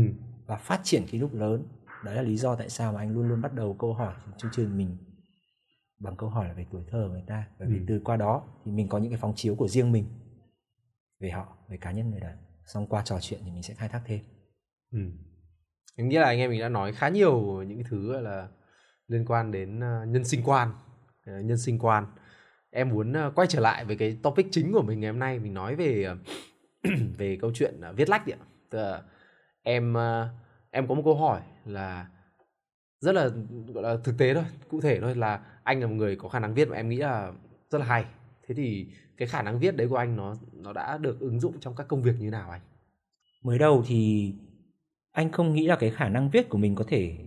S1: và phát triển khi lúc lớn đấy là lý do tại sao mà anh luôn luôn bắt đầu câu hỏi chương trình mình bằng câu hỏi là về tuổi thơ của người ta bởi vì
S2: Ừ.
S1: từ qua đó thì mình có những cái phóng chiếu của riêng mình về họ về cá nhân người đấy xong qua trò chuyện thì mình sẽ khai thác thêm
S2: Ừ. Em nghĩ là anh em mình đã nói khá nhiều những cái thứ là liên quan đến ờ, nhân sinh quan, ờ, nhân sinh quan. Em muốn ờ, quay trở lại với cái topic chính của mình ngày hôm nay, mình nói về về câu chuyện viết lách ạ. Em em có một câu hỏi là rất là gọi là thực tế thôi, cụ thể thôi là anh là một người có khả năng viết mà em nghĩ là rất là hay. Thế thì cái khả năng viết đấy của anh nó nó đã được ứng dụng trong các công việc như nào anh?
S1: mới đầu thì anh không nghĩ là cái khả năng viết của mình có thể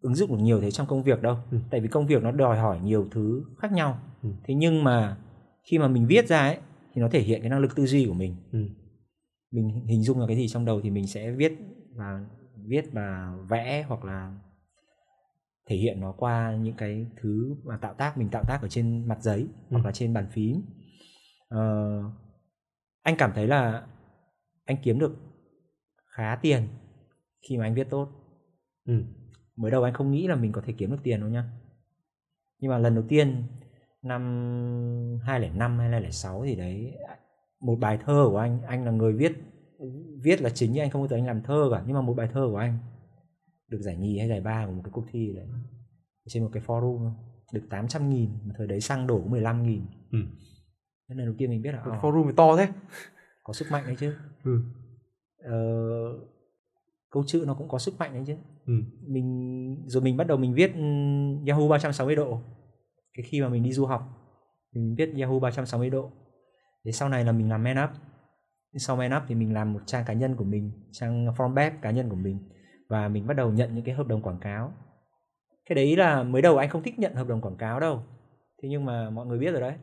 S1: ứng dụng được nhiều thế trong công việc đâu
S2: Ừ.
S1: tại vì công việc nó đòi hỏi nhiều thứ khác nhau
S2: Ừ.
S1: thế nhưng mà khi mà mình viết ra ấy thì nó thể hiện cái năng lực tư duy của mình
S2: Ừ.
S1: mình hình dung là cái gì trong đầu thì mình sẽ viết và viết và vẽ hoặc là thể hiện nó qua những cái thứ mà tạo tác mình tạo tác ở trên mặt giấy hoặc
S2: Ừ.
S1: là trên bàn phím Ờ, anh cảm thấy là anh kiếm được khá tiền khi mà anh viết tốt
S2: Ừ.
S1: mới đầu anh không nghĩ là mình có thể kiếm được tiền đâu nhá nhưng mà lần đầu tiên năm 2005 hay 2006 thì đấy một bài thơ của anh anh là người viết viết là chính nhưng anh không bao giờ anh làm thơ cả nhưng mà một bài thơ của anh được giải nhì hay giải ba của một cái cuộc thi đấy trên một cái forum được 800 nghìn mà thời đấy xăng đổ có 15 nghìn
S2: Ừ.
S1: Thế lần đầu tiên mình biết là ờ,
S2: forum to thế.
S1: có sức mạnh đấy chứ
S2: Ừ.
S1: Ờ, câu chữ nó cũng có sức mạnh đấy chứ.
S2: Ừ.
S1: mình rồi mình bắt đầu mình viết ừm, Yahoo 360 độ. Cái khi mà mình đi du học mình viết Yahoo 360 độ. Để sau này là mình làm man up. Sau man up thì mình làm một trang cá nhân của mình trang form web cá nhân của mình. Và mình bắt đầu nhận những cái hợp đồng quảng cáo. Cái đấy là mới đầu anh không thích nhận hợp đồng quảng cáo đâu. Thế nhưng mà mọi người biết rồi đấy.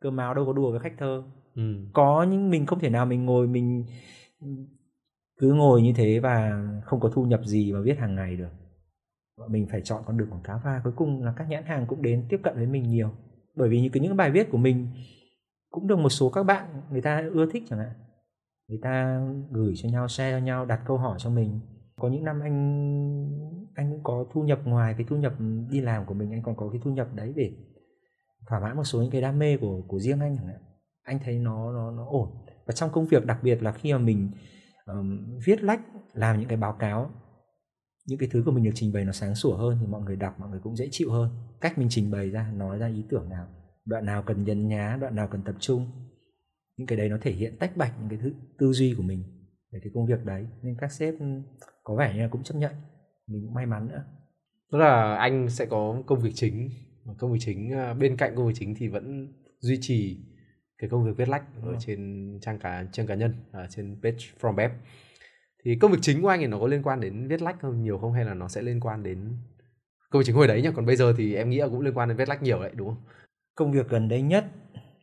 S1: Cơm áo đâu có đùa với khách thơ.
S2: Ừ.
S1: có những mình không thể nào mình ngồi mình cứ ngồi như thế và không có thu nhập gì mà viết hàng ngày được. Mình phải chọn con đường quảng cáo. Và cuối cùng là các nhãn hàng cũng đến tiếp cận với mình nhiều. Bởi vì những cái, những bài viết của mình cũng được một số các bạn người ta ưa thích chẳng hạn. Người ta gửi cho nhau, share cho nhau, đặt câu hỏi cho mình. Có những năm anh anh cũng có thu nhập ngoài cái thu nhập đi làm của mình, anh còn có cái thu nhập đấy để thỏa mãn một số những cái đam mê của của riêng anh chẳng hạn. Anh thấy nó nó nó ổn. Và trong công việc đặc biệt là khi mà mình um, viết lách làm những cái báo cáo. Những cái thứ của mình được trình bày nó sáng sủa hơn thì mọi người đọc mọi người cũng dễ chịu hơn. Cách mình trình bày ra nói ra ý tưởng nào đoạn nào cần nhấn nhá đoạn nào cần tập trung. Những cái đấy nó thể hiện tách bạch những cái thứ, tư duy của mình về cái công việc đấy. Nên các sếp có vẻ như là cũng chấp nhận. Mình cũng may mắn nữa.
S2: Tức là anh sẽ có công việc chính. Công việc chính ờ, bên cạnh công việc chính thì vẫn duy trì cái công việc viết lách ở
S1: Ừ.
S2: trên trang cá trang cá nhân ở trên page from web thì công việc chính của anh thì nó có liên quan đến viết lách không? Nhiều không hay là nó sẽ liên quan đến công việc chính hồi đấy nhá còn bây giờ thì em nghĩ là cũng liên quan đến viết lách nhiều đấy đúng không?
S1: Công việc gần đây nhất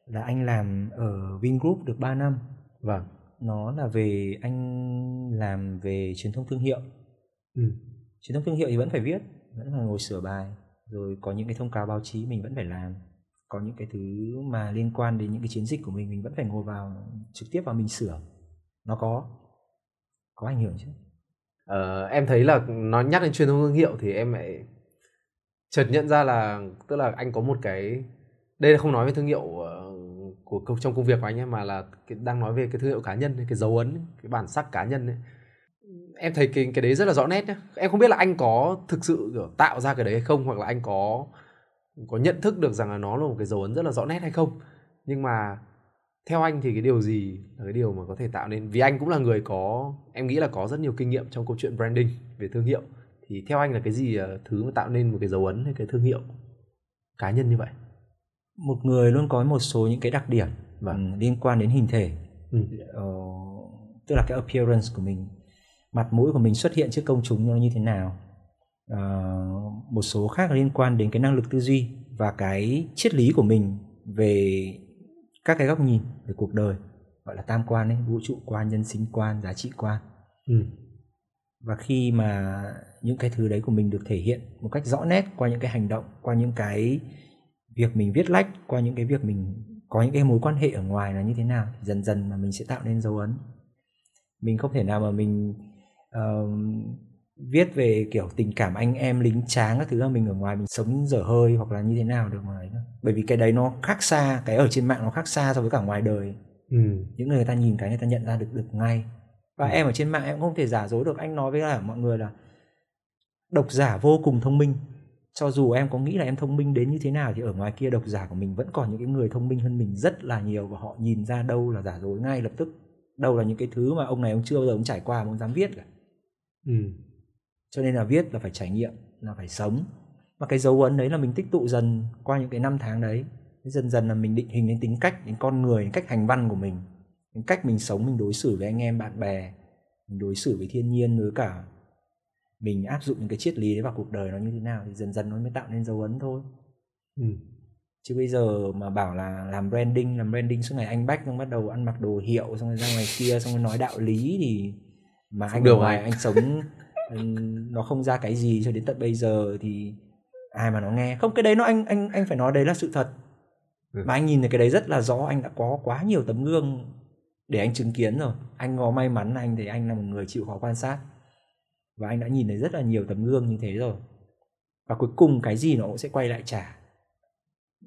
S1: là anh làm ở Vingroup được 3 năm.
S2: Vâng.
S1: Nó là về anh làm về truyền thông thương hiệu.
S2: Ừ.
S1: truyền thông thương hiệu thì vẫn phải viết vẫn phải ngồi sửa bài rồi có những cái thông cáo báo chí mình vẫn phải làm có những cái thứ mà liên quan đến những cái chiến dịch của mình mình vẫn phải ngồi vào trực tiếp vào mình sửa. Nó có có ảnh hưởng chứ?
S2: Ờ, em thấy là nó nhắc đến truyền thông thương hiệu thì em lại chợt nhận ra là tức là anh có một cái đây là không nói về thương hiệu ờ, của trong công việc của anh ấy mà là cái, đang nói về cái thương hiệu cá nhân cái dấu ấn cái bản sắc cá nhân ấy. Em thấy cái cái đấy rất là rõ nét nhá. Em không biết là anh có thực sự kiểu tạo ra cái đấy hay không hoặc là anh có có nhận thức được rằng là nó là một cái dấu ấn rất là rõ nét hay không. Nhưng mà theo anh thì cái điều gì là cái điều mà có thể tạo nên vì anh cũng là người có em nghĩ là có rất nhiều kinh nghiệm trong câu chuyện branding về thương hiệu. Thì theo anh là cái gì thứ mà tạo nên một cái dấu ấn hay cái thương hiệu cá nhân như vậy?
S1: Một người luôn có một số những cái đặc điểm vâng. liên quan đến hình thể. Ừ. ờ, tức là cái appearance của mình mặt mũi của mình xuất hiện trước công chúng nó như thế nào à, một số khác liên quan đến cái năng lực tư duy và cái triết lý của mình về các cái góc nhìn về cuộc đời gọi là tam quan ấy vũ trụ quan nhân sinh quan giá trị quan ừ. và khi mà những cái thứ đấy của mình được thể hiện một cách rõ nét qua những cái hành động qua những cái việc mình viết lách qua những cái việc mình có những cái mối quan hệ ở ngoài là như thế nào dần dần mà mình sẽ tạo nên dấu ấn mình không thể nào mà mình uh, viết về kiểu tình cảm anh em lính tráng các thứ là mình ở ngoài mình sống dở hơi hoặc là như thế nào được mà ấy bởi vì cái đấy nó khác xa cái ở trên mạng nó khác xa so với cả ngoài đời. Ừ. những người, người ta nhìn cái người ta nhận ra được được ngay. Và ừ. em ở trên mạng em cũng không thể giả dối được. Anh nói với cả mọi người là độc giả vô cùng thông minh. Cho dù em có nghĩ là em thông minh đến như thế nào thì ở ngoài kia độc giả của mình vẫn còn những cái người thông minh hơn mình rất là nhiều và họ nhìn ra đâu là giả dối ngay lập tức. Đâu là những cái thứ mà ông này ông chưa bao giờ ông trải qua mà ông dám viết cả. Ừ. cho nên là viết là phải trải nghiệm là phải sống. Và cái dấu ấn đấy là mình tích tụ dần qua những cái năm tháng đấy. Dần dần là mình định hình đến tính cách đến con người đến cách hành văn của mình. Đến cách mình sống mình đối xử với anh em bạn bè mình đối xử với thiên nhiên với cả mình áp dụng những cái triết lý đấy vào cuộc đời nó như thế nào thì dần dần nó mới tạo nên dấu ấn thôi. Ừ. chứ bây giờ mà bảo là làm branding làm branding suốt ngày anh bách xong bắt đầu ăn mặc đồ hiệu xong rồi ra ngoài kia xong rồi nói đạo lý thì mà anh
S2: được
S1: ngoài anh sống nó không ra cái gì cho đến tận bây giờ thì ai mà nó nghe. Không cái đấy nó anh anh anh phải nói đấy là sự thật. Ừ. mà anh nhìn thấy cái đấy rất là rõ anh đã có quá nhiều tấm gương để anh chứng kiến rồi. Anh có may mắn anh thì anh là một người chịu khó quan sát. Và anh đã nhìn thấy rất là nhiều tấm gương như thế rồi. Và cuối cùng cái gì nó cũng sẽ quay lại trả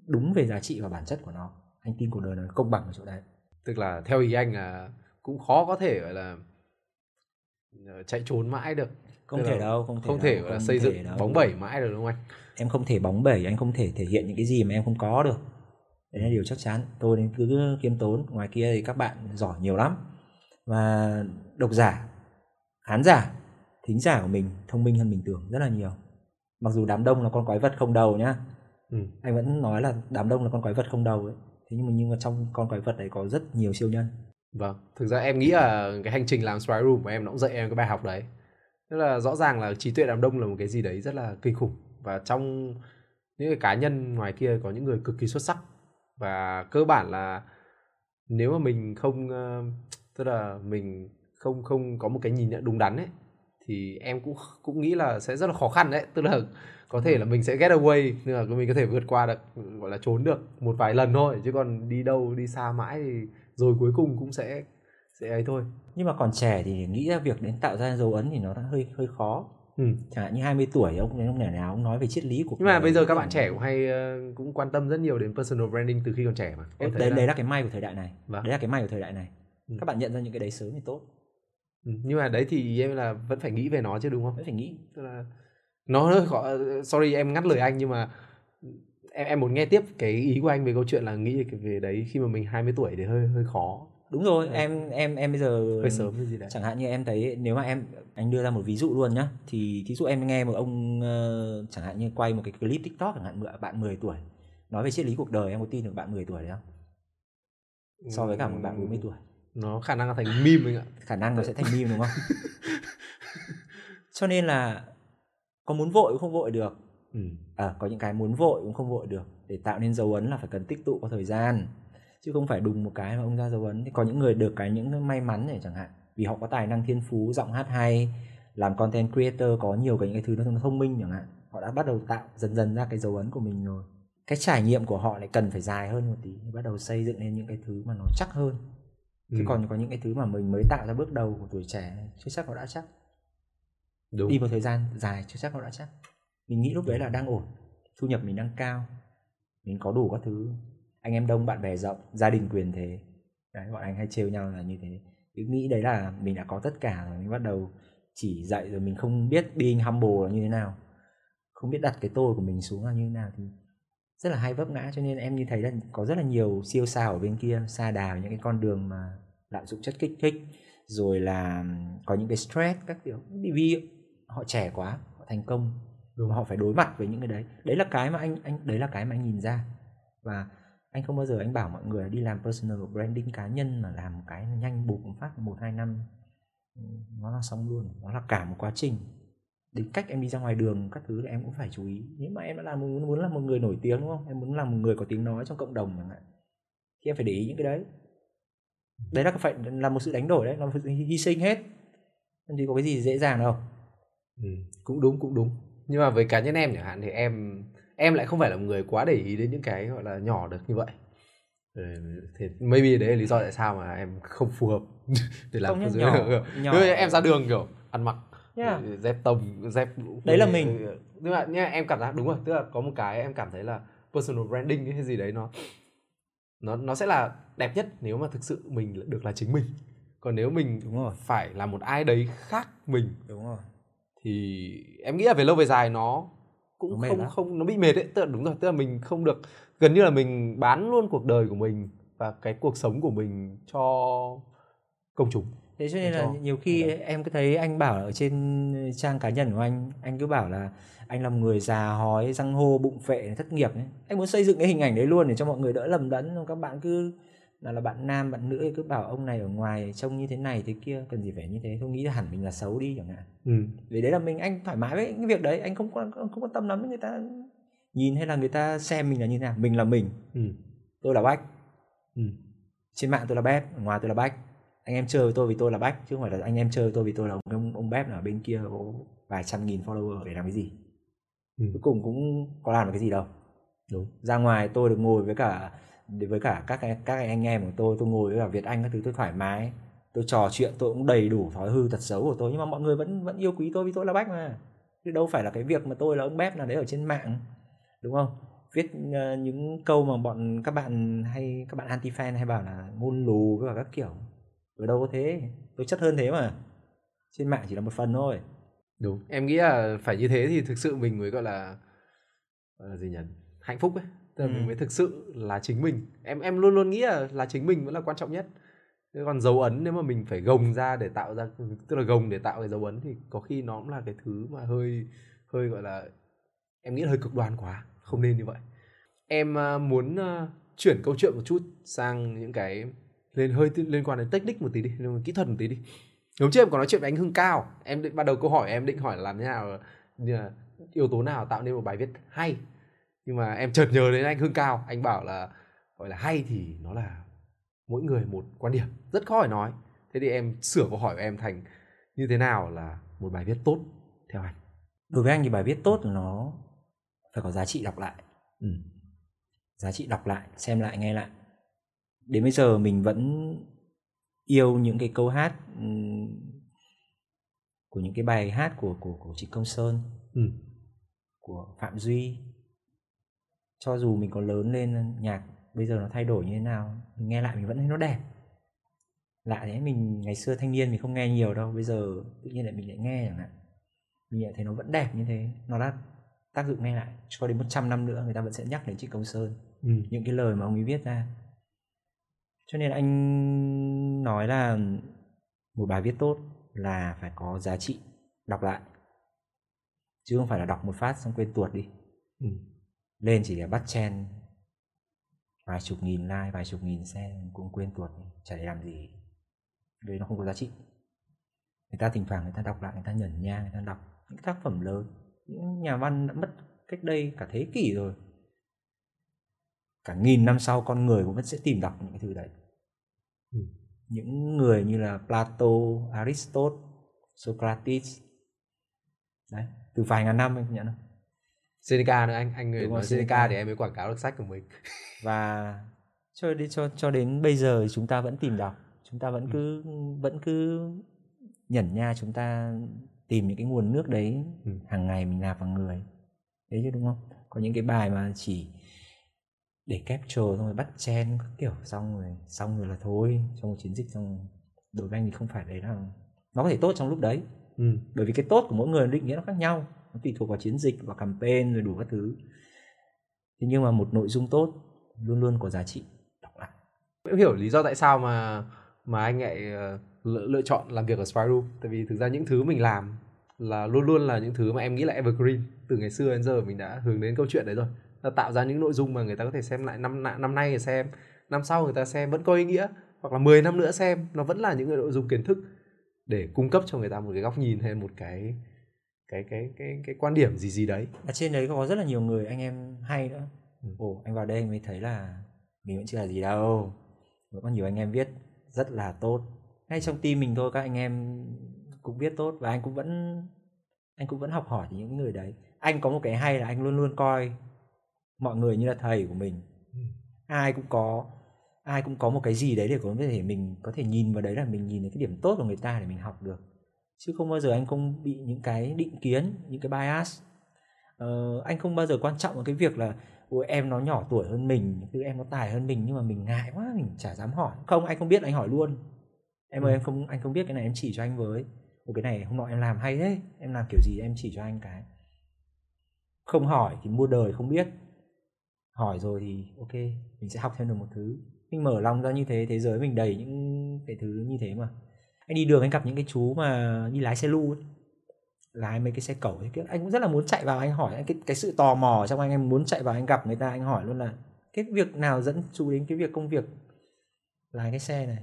S1: đúng về giá trị và bản chất của nó. Anh tin cuộc đời nó công bằng ở chỗ đấy.
S2: Tức là theo ý anh là cũng khó có thể gọi là ờ, chạy trốn mãi được
S1: không thể đâu không thể
S2: không thể đâu, là xây dựng đâu. bóng bẩy mãi được đúng không anh?
S1: Em không thể bóng bẩy anh không thể thể hiện những cái gì mà em không có được. Đấy là điều chắc chắn. Tôi nên cứ kiêm tốn. Ngoài kia thì các bạn giỏi nhiều lắm. Và độc giả khán giả thính giả của mình thông minh hơn mình tưởng rất là nhiều. Mặc dù đám đông là con quái vật không đầu nhá. Ừ. anh vẫn nói là đám đông là con quái vật không đầu ấy. Thế nhưng mà nhưng mà trong con quái vật đấy có rất nhiều siêu nhân.
S2: Vâng. Thực ra em nghĩ là cái hành trình làm spy room của em nó cũng dạy em cái bài học đấy tức là rõ ràng là trí tuệ đám đông là một cái gì đấy rất là kinh khủng. Và trong những cái cá nhân ngoài kia có những người cực kỳ xuất sắc. Và cơ bản là nếu mà mình không tức là mình không không có một cái nhìn nhận đúng đắn ấy thì em cũng cũng nghĩ là sẽ rất là khó khăn đấy. Tức là có thể là mình sẽ get away nhưng mà mình có thể vượt qua được gọi là trốn được một vài lần thôi. Chứ còn đi đâu đi xa mãi thì rồi cuối cùng cũng sẽ sẽ ấy thôi.
S1: Nhưng mà còn trẻ thì nghĩ ra việc đến tạo ra dấu ấn thì nó đã hơi hơi khó. Ừ. chẳng hạn như 20 tuổi ông ông nào nào ông nói về triết lý của
S2: nhưng mà bây giờ các bạn trẻ cũng hay ờ, cũng quan tâm rất nhiều đến personal branding từ khi còn trẻ mà.
S1: Em thấy đấy, là... đấy là cái may của thời đại này. Vâng. đấy là cái may của thời đại này. Ừ. các bạn nhận ra những cái đấy sớm thì tốt.
S2: Ừ, nhưng mà đấy thì em là vẫn phải nghĩ về nó chứ đúng không?
S1: Vẫn phải nghĩ.
S2: Tức là nó hơi khó sorry em ngắt lời anh nhưng mà em em muốn nghe tiếp cái ý của anh về câu chuyện là nghĩ về đấy khi mà mình 20 tuổi thì hơi hơi khó
S1: đúng rồi à. em em em bây giờ
S2: hơi sớm gì đấy.
S1: chẳng hạn như em thấy nếu mà em anh đưa ra một ví dụ luôn nhá thì thí dụ em nghe một ông uh, chẳng hạn như quay một cái clip tiktok chẳng hạn bạn 10 tuổi nói về triết lý cuộc đời em có tin được bạn 10 tuổi đấy không? So với cả một bạn 40 tuổi.
S2: Nó khả năng là thành meme anh ạ.
S1: Khả năng nó sẽ thành meme đúng không? Cho nên là có muốn vội cũng không vội được. Ừ. à, có những cái muốn vội cũng không vội được để tạo nên dấu ấn là phải cần tích tụ có thời gian chứ không phải đùng một cái mà ông ra dấu ấn. Thì có những người được cái những may mắn này chẳng hạn vì họ có tài năng thiên phú giọng hát hay làm content creator có nhiều cái những cái thứ nó thông minh chẳng hạn họ đã bắt đầu tạo dần dần ra cái dấu ấn của mình rồi. Cái trải nghiệm của họ lại cần phải dài hơn một tí bắt đầu xây dựng lên những cái thứ mà nó chắc hơn. Chứ ừ. còn có những cái thứ mà mình mới tạo ra bước đầu của tuổi trẻ chưa chắc nó đã chắc. Đúng. đi một thời gian dài chưa chắc nó đã chắc. Mình nghĩ lúc đấy là đang ổn thu nhập mình đang cao mình có đủ các thứ anh em đông bạn bè rộng gia đình quyền thế. Đấy bọn anh hay trêu nhau là như thế. Cứ nghĩ đấy là mình đã có tất cả rồi mình bắt đầu chỉ dạy rồi mình không biết being humble là như thế nào. Không biết đặt cái tôi của mình xuống là như thế nào thì rất là hay vấp ngã. Cho nên em như thấy là có rất là nhiều siêu sao ở bên kia xa đào những cái con đường mà lạm dụng chất kích thích rồi là có những cái stress các kiểu. Vì họ trẻ quá họ thành công rồi họ phải đối mặt với những cái đấy. Đấy là cái mà anh anh đấy là cái mà anh nhìn ra. Và anh không bao giờ anh bảo mọi người đi làm personal branding cá nhân mà làm một cái nhanh bục phát một hai năm. Ừ, nó là xong luôn nó là cả một quá trình. Đến cách em đi ra ngoài đường các thứ là em cũng phải chú ý. Nếu mà em đã làm muốn muốn là một người nổi tiếng đúng không? Em muốn làm một người có tiếng nói trong cộng đồng chẳng hạn thì em phải để ý những cái đấy. Đấy là phải là một sự đánh đổi đấy là một sự hy sinh hết. Làm có cái gì dễ dàng đâu.
S2: Ừ, cũng đúng cũng đúng. Nhưng mà với cá nhân em chẳng hạn thì em em lại không phải là một người quá để ý đến những cái gọi là nhỏ được như vậy ừ, thì maybe đấy là lý do tại sao mà em không phù hợp để làm
S1: không nhỏ,
S2: nhỏ. em ra đường kiểu ăn mặc yeah. dép tông dép
S1: đấy là mình
S2: nhưng mà nha em cảm giác đúng rồi tức là có một cái em cảm thấy là personal branding hay gì đấy nó nó nó sẽ là đẹp nhất nếu mà thực sự mình được là chính mình còn nếu mình
S1: đúng rồi.
S2: phải là một ai đấy khác mình
S1: đúng rồi
S2: thì em nghĩ là về lâu về dài nó cũng nó không lắm. không nó bị mệt đấy tức là đúng rồi tức là mình không được gần như là mình bán luôn cuộc đời của mình và cái cuộc sống của mình cho công chúng
S1: thế cho nên là nhiều khi em cứ thấy anh bảo ở trên trang cá nhân của anh anh cứ bảo là anh là một người già hói răng hô bụng phệ thất nghiệp ấy. anh muốn xây dựng cái hình ảnh đấy luôn để cho mọi người đỡ lầm đẫn các bạn cứ là là bạn nam bạn nữ cứ bảo ông này ở ngoài trông như thế này thế kia cần gì phải như thế? Không nghĩ hẳn mình là xấu đi chẳng hạn.
S2: Ừ.
S1: vì đấy là mình anh thoải mái với cái việc đấy anh không quan không quan tâm lắm với người ta. Nhìn hay là người ta xem mình là như thế nào? Mình là mình.
S2: Ừ.
S1: tôi là bách.
S2: Ừ.
S1: trên mạng tôi là bếp ngoài tôi là bách. Anh em chơi với tôi vì tôi là bách chứ không phải là anh em chơi với tôi vì tôi là ông ông bếp ở bên kia có vài trăm nghìn follower để làm cái gì. Ừ. cuối cùng cũng có làm được cái gì đâu.
S2: Đúng.
S1: Ra ngoài tôi được ngồi với cả với cả các các anh em của tôi tôi ngồi với cả Việt Anh các thứ tôi thoải mái. Tôi trò chuyện tôi cũng đầy đủ thói hư tật xấu của tôi. Nhưng mà mọi người vẫn vẫn yêu quý tôi vì tôi là bách mà. Chứ đâu phải là cái việc mà tôi là ông bếp là đấy ở trên mạng đúng không? Viết uh, những câu mà bọn các bạn hay các bạn anti fan hay bảo là ngôn lù với cả các kiểu. Ở đâu có thế. Tôi chất hơn thế mà. Trên mạng chỉ là một phần thôi.
S2: Đúng. Em nghĩ là phải như thế thì thực sự mình mới gọi là gọi là gì nhỉ? Hạnh phúc ấy tức là ừ. mình mới thực sự là chính mình. Em em luôn luôn nghĩ là là chính mình vẫn là quan trọng nhất. Thế còn dấu ấn nếu mà mình phải gồng ra để tạo ra tức là gồng để tạo cái dấu ấn thì có khi nó cũng là cái thứ mà hơi hơi gọi là em nghĩ là hơi cực đoan quá. Không nên như vậy. Em uh, muốn uh, chuyển câu chuyện một chút sang những cái lên hơi liên quan đến technique một tí đi liên quan kỹ thuật một tí đi. Hôm trước em có nói chuyện với anh Hưng Cao. Em định ban đầu câu hỏi em định hỏi là làm thế nào như là yếu tố nào tạo nên một bài viết hay nhưng mà em chợt nhớ đến anh Hưng Cao anh bảo là gọi là hay thì nó là mỗi người một quan điểm rất khó để nói thế thì em sửa câu hỏi của em thành như thế nào là một bài viết tốt theo anh
S1: đối với anh thì bài viết tốt là nó phải có giá trị đọc lại
S2: ừ.
S1: giá trị đọc lại xem lại nghe lại đến bây giờ mình vẫn yêu những cái câu hát của những cái bài hát của của của Trịnh Công Sơn,
S2: ừ.
S1: của Phạm Duy. Cho dù mình có lớn lên nhạc bây giờ nó thay đổi như thế nào, mình nghe lại mình vẫn thấy nó đẹp. Lạ thế mình ngày xưa thanh niên mình không nghe nhiều đâu, bây giờ tự nhiên lại mình lại nghe chẳng hạn. Mình lại thấy nó vẫn đẹp như thế, nó đã tác dụng nghe lại cho đến 100 năm nữa người ta vẫn sẽ nhắc đến Trịnh Công Sơn.
S2: Ừ.
S1: Những cái lời mà ông ấy viết ra cho nên anh nói là một bài viết tốt là phải có giá trị đọc lại chứ không phải là đọc một phát xong quên tuột đi
S2: ừ.
S1: Lên chỉ để bắt chen. Vài chục nghìn like vài chục nghìn xe cũng quên tuột chả để làm gì. Đấy nó không có giá trị. Người ta thỉnh thoảng người ta đọc lại người ta nhẩn nha người ta đọc những tác phẩm lớn. Những nhà văn đã mất cách đây cả thế kỷ rồi. Cả nghìn năm sau con người cũng vẫn sẽ tìm đọc những cái thứ đấy.
S2: Ừ.
S1: những người như là Plato, Aristotle, Socrates. Đấy từ vài ngàn năm anh nhận không
S2: Seneca nữa anh anh người nói Seneca, thì em mới quảng cáo được sách của mình.
S1: Và cho đến cho cho đến bây giờ chúng ta vẫn tìm đọc. Chúng ta vẫn ừ. cứ vẫn cứ nhẩn nha chúng ta tìm những cái nguồn nước đấy
S2: ừ.
S1: hàng ngày mình nạp vào người. Đấy chứ đúng không? Có những cái bài mà chỉ để capture xong rồi bắt chen các kiểu xong rồi xong rồi là thôi. Trong một chiến dịch xong đối với anh thì không phải đấy là nó có thể tốt trong lúc đấy.
S2: Ừ.
S1: bởi vì cái tốt của mỗi người định nghĩa nó khác nhau nó tùy thuộc vào chiến dịch và campaign rồi đủ các thứ. Thế nhưng mà một nội dung tốt luôn luôn có giá trị. Đọc lại.
S2: Em hiểu lý do tại sao mà mà anh lại ờ, lựa, lựa chọn làm việc ở Spy tại vì thực ra những thứ mình làm là luôn luôn là những thứ mà em nghĩ là evergreen. Từ ngày xưa đến giờ mình đã hướng đến câu chuyện đấy rồi. Là tạo ra những nội dung mà người ta có thể xem lại năm năm nay thì xem năm sau người ta xem vẫn có ý nghĩa hoặc là 10 năm nữa xem. Nó vẫn là những nội dung kiến thức để cung cấp cho người ta một cái góc nhìn hay một cái cái cái cái cái quan điểm gì gì đấy.
S1: Ở trên đấy có rất là nhiều người anh em hay nữa. Ừ. ồ anh vào đây anh mới thấy là mình vẫn chưa là gì đâu. Vẫn có nhiều anh em viết rất là tốt. Ngay trong team mình thôi các anh em cũng viết tốt và anh cũng vẫn anh cũng vẫn học hỏi từ những người đấy. Anh có một cái hay là anh luôn luôn coi mọi người như là thầy của mình. Ừ. ai cũng có ai cũng có một cái gì đấy để có thể mình có thể nhìn vào đấy là mình nhìn thấy cái điểm tốt của người ta để mình học được chứ không bao giờ anh không bị những cái định kiến những cái bias. Uh, anh không bao giờ quan trọng cái việc là ôi em nó nhỏ tuổi hơn mình thứ em nó tài hơn mình nhưng mà mình ngại quá mình chả dám hỏi. Không anh không biết anh hỏi luôn. Em ơi ừ. em không anh không biết cái này em chỉ cho anh với. Ôi cái này hôm nọ em làm hay thế em làm kiểu gì em chỉ cho anh cái. Không hỏi thì mua đời không biết. Hỏi rồi thì ok mình sẽ học thêm được một thứ. Mình mở lòng ra như thế thế giới mình đầy những cái thứ như thế mà anh đi đường anh gặp những cái chú mà đi lái xe lu ấy lái mấy cái xe cẩu ấy anh cũng rất là muốn chạy vào anh hỏi cái cái sự tò mò trong anh em muốn chạy vào anh gặp người ta anh hỏi luôn là cái việc nào dẫn chú đến cái việc công việc lái cái xe này?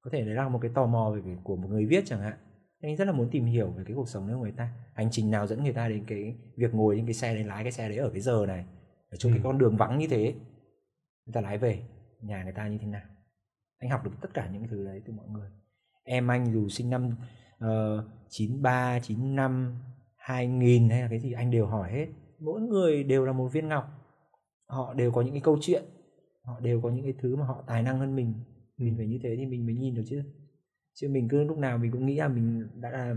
S1: Có thể đấy là một cái tò mò về của một người viết chẳng hạn. Anh rất là muốn tìm hiểu về cái cuộc sống của người ta. Hành trình nào dẫn người ta đến cái việc ngồi trên cái xe đấy lái cái xe đấy ở cái giờ này ở trong ừ. cái con đường vắng như thế. Người ta lái về nhà người ta như thế nào? Anh học được tất cả những thứ đấy từ mọi người em anh dù sinh năm uh, 93, 95, 2000 hay là cái gì anh đều hỏi hết. Mỗi người đều là một viên ngọc. Họ đều có những cái câu chuyện. Họ đều có những cái thứ mà họ tài năng hơn mình. Mình phải như thế thì mình mới nhìn được chứ. Chứ mình cứ lúc nào mình cũng nghĩ là mình đã là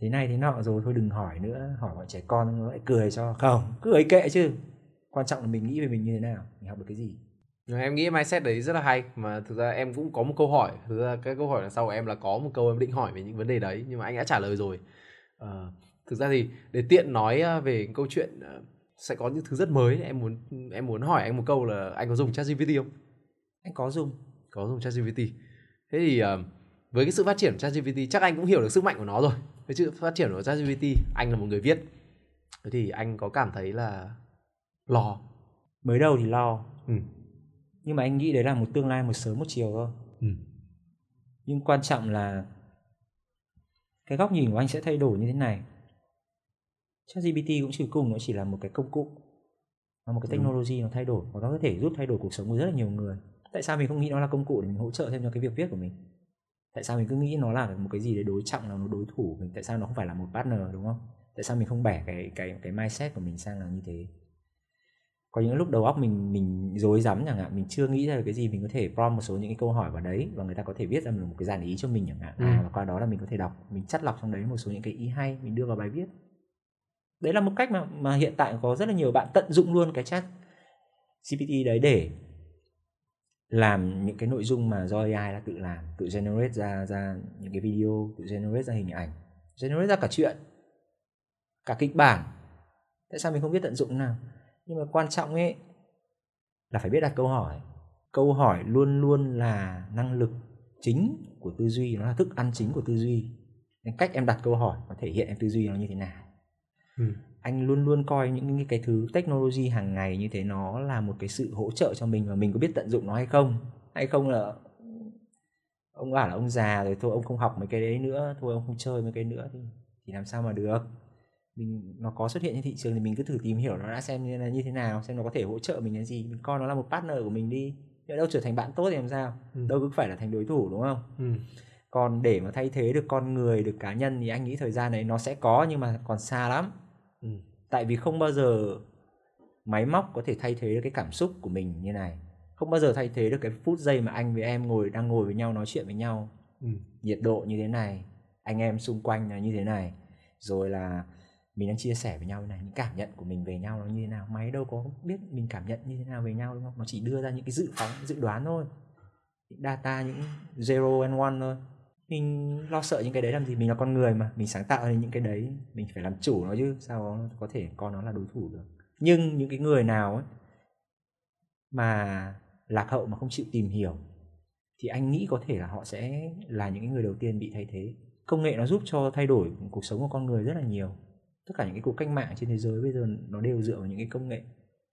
S1: thế này thế nọ rồi thôi đừng hỏi nữa. Hỏi bọn trẻ con nó lại cười cho. Không cứ ấy kệ chứ. Quan trọng là mình nghĩ về mình như thế nào mình học được cái gì
S2: em nghĩ mindset đấy rất là hay. Mà thực ra em cũng có một câu hỏi. Thực ra cái câu hỏi là sau em là có một câu em định hỏi về những vấn đề đấy nhưng mà anh đã trả lời rồi. À, thực ra thì để tiện nói ờ, về câu chuyện ờ, sẽ có những thứ rất mới em muốn em muốn hỏi anh một câu là anh có dùng ChatGPT không?
S1: Anh có dùng.
S2: Có dùng ChatGPT. Thế thì với cái sự phát triển của ChatGPT chắc anh cũng hiểu được sức mạnh của nó rồi. Với sự phát triển của ChatGPT anh là một người viết. Thế thì anh có cảm thấy là lo
S1: mới đầu thì lo. Ừ nhưng mà anh nghĩ đấy là một tương lai một sớm một chiều thôi. Ừ. nhưng quan trọng là cái góc nhìn của anh sẽ thay đổi như thế này. ChatGPT cũng chỉ cùng nó chỉ là một cái công cụ. Nó một cái technology nó thay đổi và nó có thể giúp thay đổi cuộc sống của rất là nhiều người. Tại sao mình không nghĩ nó là công cụ để mình hỗ trợ thêm cho cái việc viết của mình? Tại sao mình cứ nghĩ nó là một cái gì để đối trọng là nó đối thủ mình? Tại sao nó không phải là một partner đúng không? Tại sao mình không bẻ cái cái cái mindset của mình sang là như thế có những lúc đầu óc mình mình rối rắm chẳng hạn mình chưa nghĩ ra được cái gì mình có thể prompt một số những cái câu hỏi vào đấy và người ta có thể viết ra một cái dàn ý cho mình chẳng hạn. Ừ. à và qua đó là mình có thể đọc mình chắt lọc trong đấy một số những cái ý hay mình đưa vào bài viết. Đấy là một cách mà mà hiện tại có rất là nhiều bạn tận dụng luôn cái chat GPT đấy để làm những cái nội dung mà do AI đã tự làm tự generate ra ra những cái video tự generate ra hình ảnh generate ra cả chuyện cả kịch bản. Tại sao mình không biết tận dụng nào nhưng mà quan trọng ấy là phải biết đặt câu hỏi. Câu hỏi luôn luôn là năng lực chính của tư duy nó là thức ăn chính của tư duy. Nên cách em đặt câu hỏi nó thể hiện em tư duy nó như thế nào. Ừ. anh luôn luôn coi những cái thứ technology hàng ngày như thế nó là một cái sự hỗ trợ cho mình và mình có biết tận dụng nó hay không? Hay không là ông bảo là ông già rồi thôi ông không học mấy cái đấy nữa thôi ông không chơi mấy cái nữa thì thì làm sao mà được mình nó có xuất hiện trên thị trường thì mình cứ thử tìm hiểu nó đã xem như là như thế nào xem nó có thể hỗ trợ mình cái gì mình coi nó là một partner của mình đi nhỡ đâu trở thành bạn tốt thì làm sao ừ. đâu cứ phải là thành đối thủ đúng không ừ. còn để mà thay thế được con người được cá nhân thì anh nghĩ thời gian này nó sẽ có nhưng mà còn xa lắm ừ. tại vì không bao giờ máy móc có thể thay thế được cái cảm xúc của mình như này không bao giờ thay thế được cái phút giây mà anh với em ngồi đang ngồi với nhau nói chuyện với nhau ừ. nhiệt độ như thế này anh em xung quanh là như thế này rồi là mình đang chia sẻ với nhau này, những cảm nhận của mình về nhau nó như thế nào? Máy đâu có biết mình cảm nhận như thế nào về nhau, đúng không? Nó chỉ đưa ra những cái dự phóng, dự đoán thôi. Những data, những zero and one thôi. Mình lo sợ những cái đấy làm gì? Mình là con người mà. Mình sáng tạo ra những cái đấy, mình phải làm chủ nó chứ, sao nó có thể coi nó là đối thủ được? Nhưng những cái người nào ấy, mà lạc hậu mà không chịu tìm hiểu, thì anh nghĩ có thể là họ sẽ là những người đầu tiên bị thay thế. Công nghệ nó giúp cho thay đổi cuộc sống của con người rất là nhiều tất cả những cái cuộc cách mạng trên thế giới bây giờ nó đều dựa vào những cái công nghệ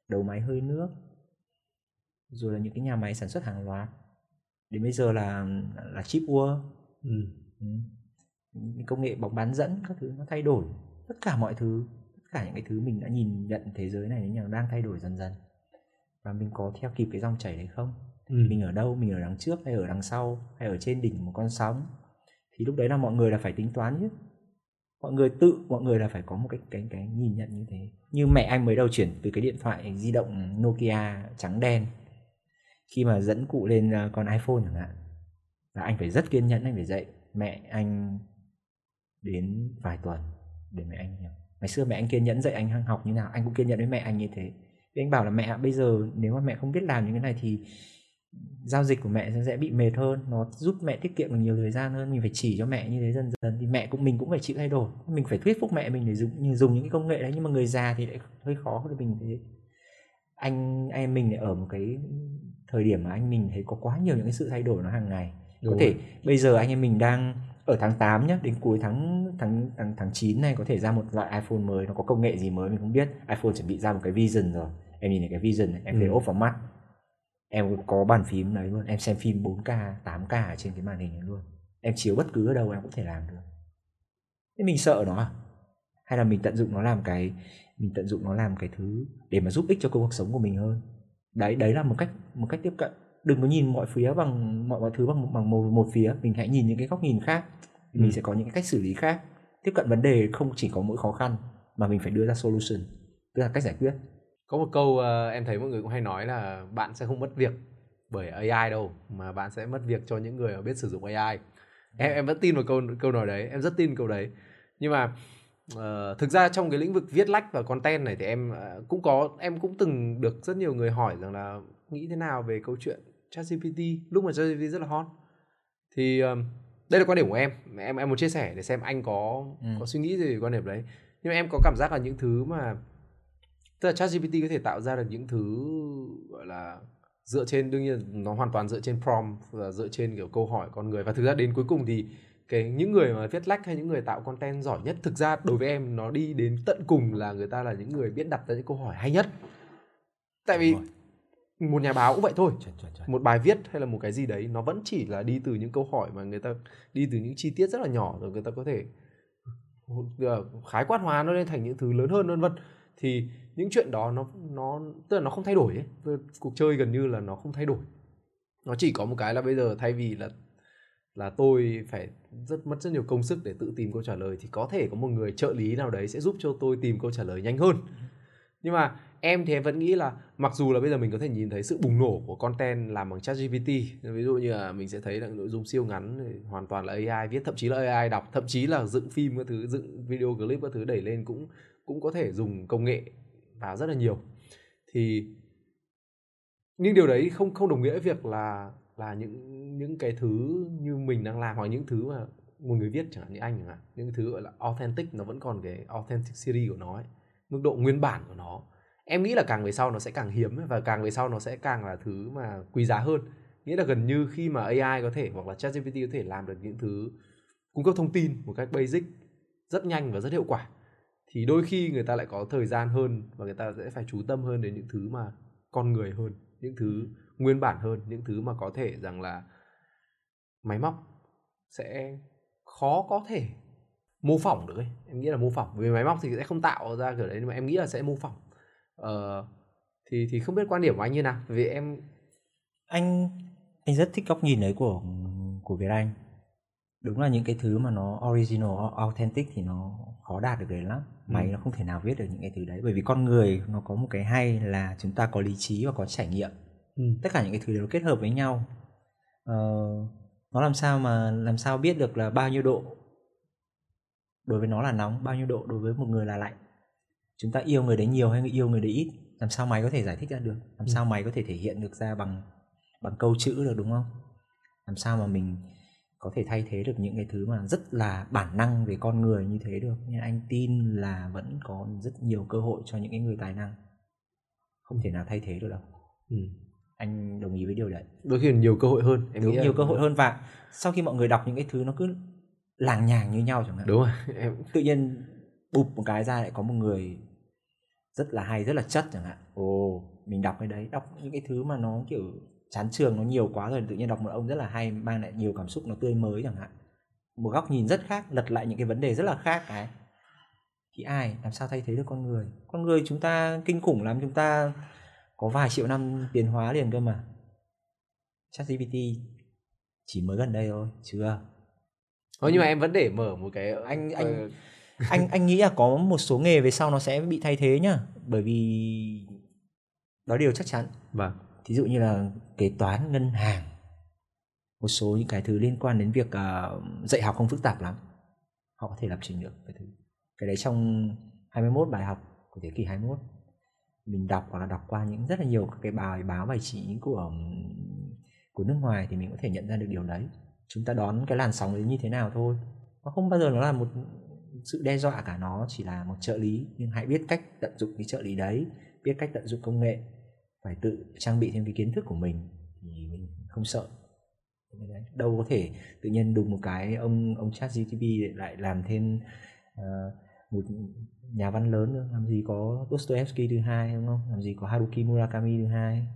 S1: đầu máy hơi nước rồi là những cái nhà máy sản xuất hàng loạt đến bây giờ là là chip world. Ừ. Ừ. công nghệ bóng bán dẫn các thứ nó thay đổi tất cả mọi thứ tất cả những cái thứ mình đã nhìn nhận thế giới này nó đang thay đổi dần dần. Và mình có theo kịp cái dòng chảy đấy không? Ừ. mình ở đâu? Mình ở đằng trước hay ở đằng sau? Hay ở trên đỉnh một con sóng? Thì lúc đấy là mọi người là phải tính toán chứ mọi người tự, mọi người là phải có một cái cái cái nhìn nhận như thế. Như mẹ anh mới đầu chuyển từ cái điện thoại di động Nokia trắng đen, khi mà dẫn cụ lên ờ, con iPhone chẳng hạn, là anh phải rất kiên nhẫn, anh phải dạy mẹ anh đến vài tuần để mẹ anh hiểu. Ngày xưa mẹ anh kiên nhẫn dạy anh học như nào, anh cũng kiên nhẫn với mẹ anh như thế. Thì anh bảo là mẹ bây giờ nếu mà mẹ không biết làm những cái này thì giao dịch của mẹ sẽ bị mệt hơn nó giúp mẹ tiết kiệm được nhiều thời gian hơn. Mình phải chỉ cho mẹ như thế dần dần thì mẹ cũng mình cũng phải chịu thay đổi. Mình phải thuyết phục mẹ mình để dùng dùng những cái công nghệ đấy nhưng mà người già thì lại hơi khó hơn mình thế anh em mình lại ở một cái thời điểm mà anh mình thấy có quá nhiều những cái sự thay đổi nó hàng ngày. Đúng có thể rồi. bây giờ anh em mình đang ở tháng 8 nhé đến cuối tháng tháng tháng tháng 9 này có thể ra một loại iPhone mới. Nó có công nghệ gì mới mình không biết. iPhone chuẩn bị ra một cái Vision rồi. Em nhìn thấy cái Vision này em ừ. thấy ốp vào mắt em có bàn phím đấy luôn. Em xem phim 4K 8K trên cái màn hình này luôn. Em chiếu bất cứ ở đâu em cũng thể làm được. Thế mình sợ nó à? Hay là mình tận dụng nó làm cái mình tận dụng nó làm cái thứ để mà giúp ích cho cuộc sống của mình hơn? Đấy đấy là một cách một cách tiếp cận. Đừng có nhìn mọi phía bằng mọi mọi thứ bằng bằng một, một phía. Mình hãy nhìn những cái góc nhìn khác. Ừ. mình sẽ có những cái cách xử lý khác. Tiếp cận vấn đề không chỉ có mỗi khó khăn mà mình phải đưa ra solution tức là cách giải quyết
S2: có một câu uh, em thấy mọi người cũng hay nói là bạn sẽ không mất việc bởi AI đâu mà bạn sẽ mất việc cho những người biết sử dụng AI em em vẫn tin vào câu câu nói đấy em rất tin câu đấy. Nhưng mà uh, thực ra trong cái lĩnh vực viết lách và content này thì em uh, cũng có em cũng từng được rất nhiều người hỏi rằng là nghĩ thế nào về câu chuyện ChatGPT lúc mà ChatGPT rất là hot. Thì um, đây là quan điểm của em. Em em muốn chia sẻ để xem anh có ừ. có suy nghĩ gì về quan điểm đấy. Nhưng mà em có cảm giác là những thứ mà tức là ChatGPT có thể tạo ra được những thứ gọi là dựa trên đương nhiên nó hoàn toàn dựa trên prompt và dựa trên kiểu câu hỏi con người. Và thực ra đến cuối cùng thì cái những người mà viết lách hay những người tạo content giỏi nhất thực ra đối với em nó đi đến tận cùng là người ta là những người biết đặt ra những câu hỏi hay nhất. Tại vì một nhà báo cũng vậy thôi. Chuẩn, chuẩn, chuẩn. một bài viết hay là một cái gì đấy nó vẫn chỉ là đi từ những câu hỏi mà người ta đi từ những chi tiết rất là nhỏ rồi người ta có thể ờ, khái quát hóa nó lên thành những thứ lớn hơn vân vân. Thì những chuyện đó nó nó, tức là nó không thay đổi ấy. Cuộc chơi gần như là nó không thay đổi. Nó chỉ có một cái là bây giờ thay vì là là tôi phải rất, mất rất nhiều công sức để tự tìm câu trả lời, thì có thể có một người trợ lý nào đấy sẽ giúp cho tôi tìm câu trả lời nhanh hơn. Nhưng mà em thì em vẫn nghĩ là mặc dù là bây giờ mình có thể nhìn thấy sự bùng nổ của content làm bằng chat GPT ví dụ như là mình sẽ thấy là nội dung siêu ngắn hoàn toàn là AI viết, thậm chí là AI đọc, thậm chí là dựng phim các thứ, dựng video clip các thứ đẩy lên cũng cũng có thể dùng công nghệ vào rất là nhiều. Thì nhưng điều đấy không không đồng nghĩa với việc là là những những cái thứ như mình đang làm hoặc những thứ mà một người viết chẳng hạn như anh chẳng hạn những thứ gọi là authentic nó vẫn còn cái authentic series của nó ấy, mức độ nguyên bản của nó. Em nghĩ là càng về sau nó sẽ càng hiếm và càng về sau nó sẽ càng là thứ mà quý giá hơn. Nghĩa là gần như khi mà AI có thể hoặc là ChatGPT có thể làm được những thứ cung cấp thông tin một cách basic rất nhanh và rất hiệu quả thì đôi khi người ta lại có thời gian hơn và người ta sẽ phải chú tâm hơn đến những thứ mà con người hơn những thứ nguyên bản hơn những thứ mà có thể rằng là máy móc sẽ khó có thể mô phỏng được ấy. Em nghĩ là mô phỏng vì máy móc thì sẽ không tạo ra kiểu đấy nhưng mà em nghĩ là sẽ mô phỏng. Ờ, thì thì không biết quan điểm của anh như nào? Vì em
S1: anh anh rất thích góc nhìn đấy của của Việt Anh. Đúng là những cái thứ mà nó original authentic thì nó khó đạt được đấy lắm máy ừ. nó không thể nào viết được những cái thứ đấy. Bởi vì con người nó có một cái hay là chúng ta có lý trí và có trải nghiệm. Ừ. tất cả những cái thứ đều kết hợp với nhau. Ờ, nó làm sao mà làm sao biết được là bao nhiêu độ? Đối với nó là nóng bao nhiêu độ? Đối với một người là lạnh. Chúng ta yêu người đấy nhiều hay yêu người đấy ít? Làm sao mày có thể giải thích ra được? Làm
S2: Ừ.
S1: sao mày có thể thể hiện được ra bằng bằng câu chữ được đúng không? Làm sao mà mình có thể thay thế được những cái thứ mà rất là bản năng về con người như thế được. Nhưng anh tin là vẫn có rất nhiều cơ hội cho những cái người tài năng. Không thể nào thay thế được đâu.
S2: Ừ.
S1: anh đồng ý với điều đấy.
S2: Đôi khi nhiều cơ hội hơn em
S1: đúng
S2: nghĩ là-
S1: nhiều cơ hội hơn. Và sau khi mọi người đọc những cái thứ nó cứ làng nhàng như nhau chẳng hạn.
S2: Đúng rồi em
S1: tự nhiên bụp một cái ra lại có một người rất là hay rất là chất chẳng hạn. Ồ mình đọc cái đấy đọc những cái thứ mà nó kiểu chán trường nó nhiều quá rồi tự nhiên đọc một ông rất là hay mang lại nhiều cảm xúc nó tươi mới chẳng hạn. Một góc nhìn rất khác lật lại những cái vấn đề rất là khác cái. Thì ai làm sao thay thế được con người? Con người chúng ta kinh khủng lắm chúng ta có vài triệu năm tiến hóa liền cơ mà. ChatGPT chỉ mới gần đây thôi chưa?
S2: Ờ, nhưng mà em vẫn để mở một cái
S1: Anh- anh- anh anh nghĩ là có một số nghề về sau nó sẽ bị thay thế nhá. Bởi vì đó điều chắc chắn.
S2: Vâng
S1: thí dụ như là kế toán ngân hàng một số những cái thứ liên quan đến việc uh, dạy học không phức tạp lắm. Họ có thể lập trình được cái thứ. Cái đấy trong 21 bài học của thế kỷ 21 mình đọc hoặc là đọc qua những rất là nhiều các cái bài báo bài chỉ của của nước ngoài thì mình có thể nhận ra được điều đấy. Chúng ta đón cái làn sóng đấy như thế nào thôi. Nó không bao giờ nó là một sự đe dọa cả nó chỉ là một trợ lý. Nhưng hãy biết cách tận dụng cái trợ lý đấy biết cách tận dụng công nghệ phải tự trang bị thêm cái kiến thức của mình thì mình không sợ. Đâu có thể tự nhiên đùng một cái ông ông chat GTP lại làm thêm uh, một nhà văn lớn nữa. Làm gì có Dostoevsky thứ hai đúng không? Làm gì có Haruki Murakami thứ hai.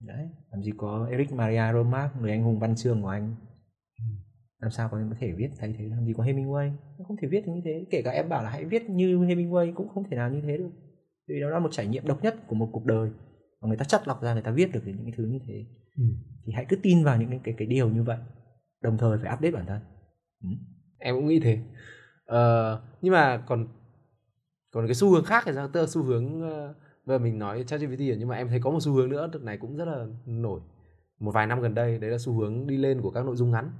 S1: Đấy làm gì có Eric Maria Remarque người anh hùng văn chương của anh. Làm sao có có thể viết thay thế? Làm gì có Hemingway? Nó không thể viết như thế. Kể cả em bảo là hãy viết như Hemingway cũng không thể nào như thế được. Vì đó là một trải nghiệm độc nhất của một cuộc đời và người ta chắt lọc ra người ta viết được những cái thứ như thế.
S2: Ừ.
S1: thì hãy cứ tin vào những cái cái, cái điều như vậy. Đồng thời phải update bản thân. Ừ.
S2: em cũng nghĩ thế. Ờ, nhưng mà còn còn cái xu hướng khác thì sao? Tức là xu hướng ờ, bây giờ mình nói ChatGPT rồi nhưng mà em thấy có một xu hướng nữa đợt này cũng rất là nổi. Một vài năm gần đây đấy là xu hướng đi lên của các nội dung ngắn.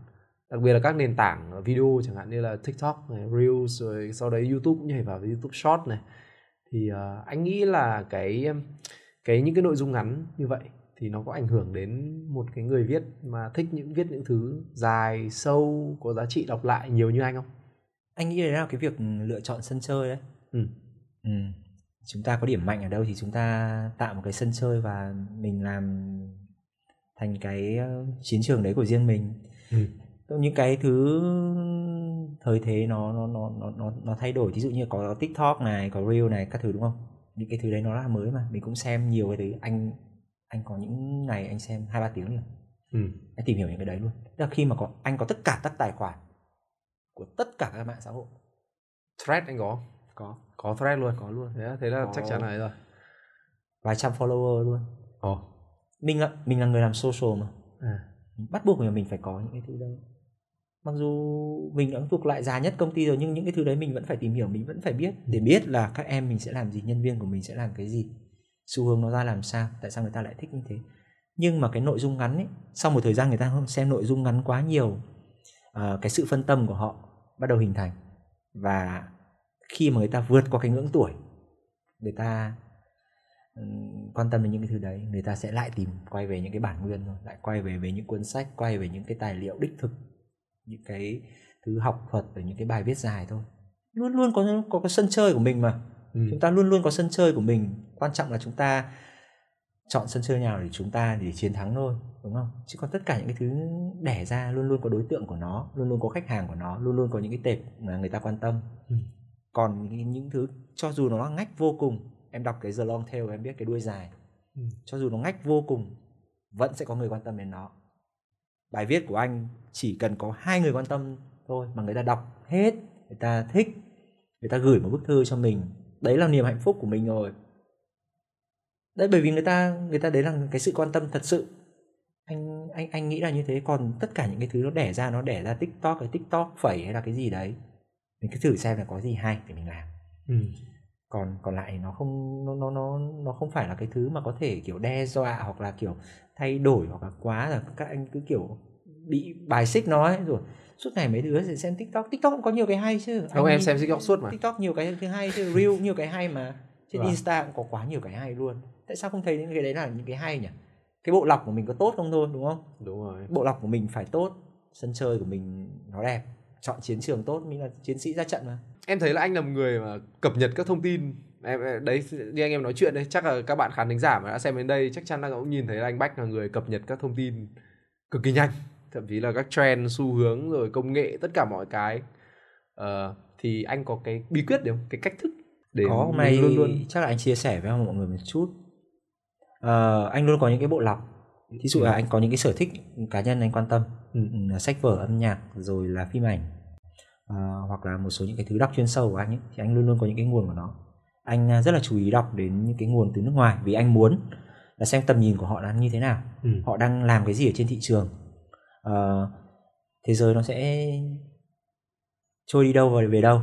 S2: Đặc biệt là các nền tảng video chẳng hạn như là TikTok này, Reels rồi sau đấy YouTube cũng nhảy vào với YouTube Short này. Thì ờ, anh nghĩ là cái cái những cái nội dung ngắn như vậy thì nó có ảnh hưởng đến một cái người viết mà thích những viết những thứ dài sâu có giá trị đọc lại nhiều như anh không
S1: anh nghĩ đấy là cái việc lựa chọn sân chơi đấy
S2: ừ.
S1: ừ. chúng ta có điểm mạnh ở đâu thì chúng ta tạo một cái sân chơi và mình làm thành cái ờ, chiến trường đấy của riêng mình
S2: Ừ.
S1: những cái thứ thời thế nó nó nó nó nó nó thay đổi ví dụ như có TikTok này có Reel này các thứ đúng không những cái thứ đấy nó là mới mà. Mình cũng xem nhiều cái thứ. Anh anh có những ngày anh xem hai ba tiếng liền
S2: Ừ.
S1: anh tìm hiểu những cái đấy luôn. Tức là khi mà có anh có tất cả các tài khoản của tất cả các mạng xã hội.
S2: Thread anh có?
S1: Có.
S2: Có thread luôn?
S1: Có luôn.
S2: Thế, thế là
S1: Có.
S2: chắc chắn là ấy rồi.
S1: Vài trăm follower luôn.
S2: Ồ.
S1: Mình là mình là người làm social mà.
S2: À.
S1: bắt buộc là mình phải có những cái thứ đấy mặc dù mình đã thuộc lại già nhất công ty rồi nhưng những cái thứ đấy mình vẫn phải tìm hiểu mình vẫn phải biết. Để biết là các em mình sẽ làm gì nhân viên của mình sẽ làm cái gì xu hướng nó ra làm sao tại sao người ta lại thích như thế. Nhưng mà cái nội dung ngắn ấy sau một thời gian người ta không xem nội dung ngắn quá nhiều à, cái sự phân tâm của họ bắt đầu hình thành. Và khi mà người ta vượt qua cái ngưỡng tuổi người ta ừ, quan tâm đến những cái thứ đấy người ta sẽ lại tìm quay về những cái bản nguyên rồi lại quay về về những cuốn sách quay về những cái tài liệu đích thực những cái thứ học thuật và những cái bài viết dài thôi. Luôn luôn có có cái sân chơi của mình mà.
S2: Ừ.
S1: chúng ta luôn luôn có sân chơi của mình. Quan trọng là chúng ta chọn sân chơi nào để chúng ta để chiến thắng thôi đúng không? Chứ còn tất cả những cái thứ đẻ ra luôn luôn có đối tượng của nó luôn luôn có khách hàng của nó luôn luôn có những cái tệp mà người ta quan tâm.
S2: Ừ.
S1: còn những, những thứ cho dù nó ngách vô cùng em đọc cái The Long Tail em biết cái đuôi dài.
S2: Ừ.
S1: cho dù nó ngách vô cùng vẫn sẽ có người quan tâm đến nó bài viết của anh chỉ cần có hai người quan tâm thôi mà người ta đọc hết người ta thích người ta gửi một bức thư cho mình. Đấy là niềm hạnh phúc của mình rồi. Đấy bởi vì người ta người ta đấy là cái sự quan tâm thật sự. Anh anh anh nghĩ là như thế. Còn tất cả những cái thứ nó đẻ ra nó đẻ ra tiktok cái tiktok phẩy hay là cái gì đấy mình cứ thử xem là có gì hay để mình làm.
S2: Ừ.
S1: còn còn lại nó không nó nó nó nó không phải là cái thứ mà có thể kiểu đe dọa hoặc là kiểu thay đổi hoặc là quá là các anh cứ kiểu bị bài xích nó ấy rồi suốt ngày mấy đứa sẽ xem tiktok. Tiktok cũng có nhiều cái hay chứ.
S2: Không
S1: Anh
S2: em xem tiktok suốt mà.
S1: Tiktok nhiều cái thứ hay chứ reel nhiều cái hay mà. Trên
S2: Vâng.
S1: insta cũng có quá nhiều cái hay luôn. Tại sao không thấy những cái đấy là những cái hay nhỉ? Cái bộ lọc của mình có tốt không thôi đúng không?
S2: Đúng rồi.
S1: Bộ lọc của mình phải tốt sân chơi của mình nó đẹp chọn chiến trường tốt mình là chiến sĩ ra trận mà.
S2: Em thấy là anh là một người mà cập nhật các thông tin em đấy như anh em nói chuyện đấy chắc là các bạn khán thính giả mà đã xem đến đây chắc chắn là cũng nhìn thấy là anh Bách là người cập nhật các thông tin cực kỳ nhanh. Thậm chí là các trend xu hướng rồi công nghệ tất cả mọi cái. Ờ, thì anh có cái bí quyết đấy không? Cái cách thức để
S1: có hôm nay
S2: luôn luôn.
S1: chắc là anh chia sẻ với mọi người một chút. Ờ, anh luôn có những cái bộ lọc. Thí dụ là anh có những cái sở thích cá nhân anh quan tâm
S2: Ừ.
S1: ừ, sách vở âm nhạc rồi là phim ảnh Ờ, hoặc là một số những cái thứ đọc chuyên sâu của anh ấy thì anh luôn luôn có những cái nguồn của nó anh à, rất là chú ý đọc đến những cái nguồn từ nước ngoài vì anh muốn là xem tầm nhìn của họ là như thế nào.
S2: Ừ.
S1: họ đang làm cái gì ở trên thị trường. Ờ, thế giới nó sẽ trôi đi đâu và về đâu.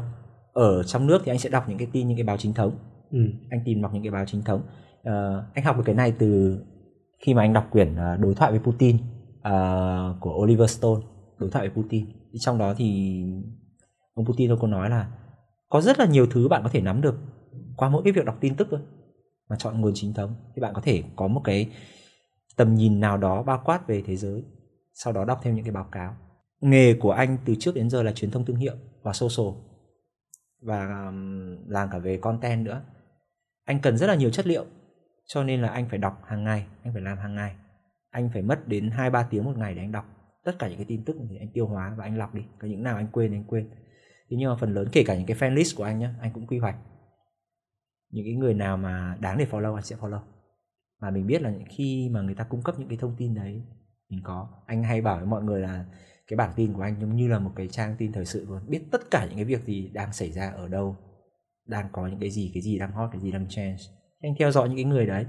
S1: Ở trong nước thì anh sẽ đọc những cái tin những cái báo chính thống.
S2: Ừ.
S1: anh tìm đọc những cái báo chính thống. Ờ, anh học được cái này từ khi mà anh đọc quyển ờ, đối thoại với Putin ờ, của Oliver Stone đối thoại với Putin. Trong đó thì ông Putin ông có nói là có rất là nhiều thứ bạn có thể nắm được qua mỗi cái việc đọc tin tức thôi, mà chọn nguồn chính thống, thì bạn có thể có một cái tầm nhìn nào đó bao quát về thế giới, sau đó đọc thêm những cái báo cáo. Nghề của anh từ trước đến giờ là truyền thông thương hiệu và social, và làm cả về content nữa. Anh cần rất là nhiều chất liệu, cho nên là anh phải đọc hàng ngày, anh phải làm hàng ngày. Anh phải mất đến hai ba tiếng một ngày để anh đọc tất cả những cái tin tức thì anh tiêu hóa và anh lọc đi, có những nào anh quên anh quên. Thế nhưng mà phần lớn, kể cả những cái fan list của anh nhá, anh cũng quy hoạch những cái người nào mà đáng để follow anh sẽ follow. Mà mình biết là khi mà người ta cung cấp những cái thông tin đấy mình có. Anh hay bảo với mọi người là cái bản tin của anh giống như là một cái trang tin thời sự luôn. Biết tất cả những cái việc gì đang xảy ra ở đâu đang có những cái gì cái gì đang hot cái gì đang change anh theo dõi những cái người đấy.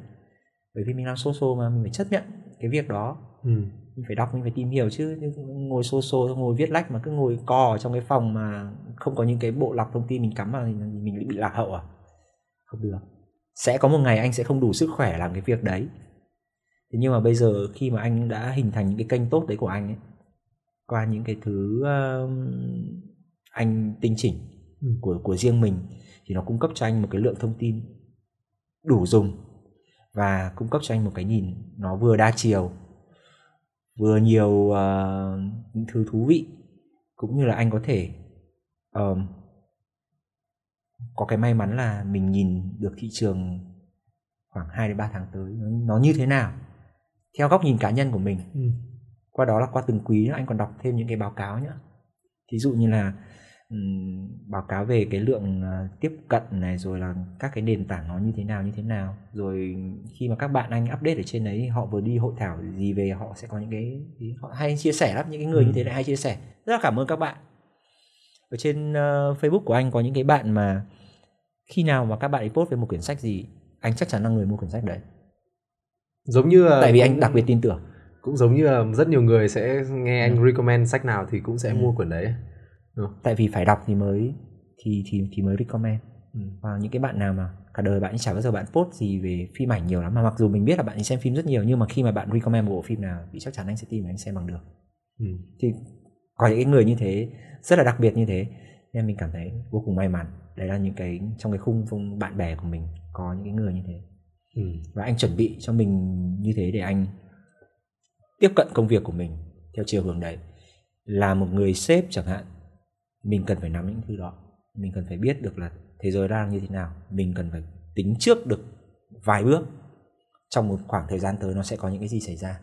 S1: Bởi vì mình làm social mà mình phải chấp nhận cái việc đó.
S2: Ừ.
S1: mình phải đọc mình phải tìm hiểu chứ. Ngồi social ngồi viết lách mà cứ ngồi ở trong cái phòng mà không có những cái bộ lọc thông tin mình cắm vào thì mình bị lạc hậu à không được sẽ có một ngày anh sẽ không đủ sức khỏe làm cái việc đấy thế nhưng mà bây giờ khi mà anh đã hình thành những cái kênh tốt đấy của anh ấy qua những cái thứ um, anh tinh chỉnh
S2: Ừ.
S1: của của riêng mình thì nó cung cấp cho anh một cái lượng thông tin đủ dùng và cung cấp cho anh một cái nhìn nó vừa đa chiều vừa nhiều ờ, những thứ thú vị cũng như là anh có thể ờm, có cái may mắn là mình nhìn được thị trường khoảng 2 đến 3 tháng tới nó, nó như thế nào theo góc nhìn cá nhân của mình.
S2: Ừ.
S1: qua đó là qua từng quý anh còn đọc thêm những cái báo cáo nữa thí dụ như là ừm, báo cáo về cái lượng ờ, tiếp cận này rồi là các cái nền tảng nó như thế nào như thế nào. Rồi khi mà các bạn anh update ở trên đấy họ vừa đi hội thảo gì về họ sẽ có những cái họ hay chia sẻ lắm những cái người như thế lại hay chia sẻ. Rất là cảm ơn các bạn ở trên ờ, Facebook của anh có những cái bạn mà khi nào mà các bạn ấy post về một quyển sách gì anh chắc chắn là người mua quyển sách đấy
S2: giống như là
S1: tại vì anh đặc biệt tin tưởng
S2: cũng giống như là rất nhiều người sẽ nghe anh recommend sách nào thì cũng sẽ
S1: Ừ.
S2: mua quyển đấy không?
S1: tại vì phải đọc thì mới thì thì thì mới recommend
S2: Ừ.
S1: và những cái bạn nào mà cả đời bạn chả bao giờ bạn post gì về phim ảnh nhiều lắm mà mặc dù mình biết là bạn ấy xem phim rất nhiều nhưng mà khi mà bạn recommend một bộ phim nào thì chắc chắn anh sẽ tìm anh xem bằng được
S2: Ừ.
S1: thì có những cái người như thế rất là đặc biệt như thế. Nên mình cảm thấy vô cùng may mắn. Đấy là những cái trong cái khung khung bạn bè của mình có những cái người như thế.
S2: Ừ.
S1: và anh chuẩn bị cho mình như thế để anh tiếp cận công việc của mình theo chiều hướng đấy. Là một người sếp chẳng hạn mình cần phải nắm những thứ đó. Mình cần phải biết được là thế giới đang như thế nào. Mình cần phải tính trước được vài bước. Trong một khoảng thời gian tới nó sẽ có những cái gì xảy ra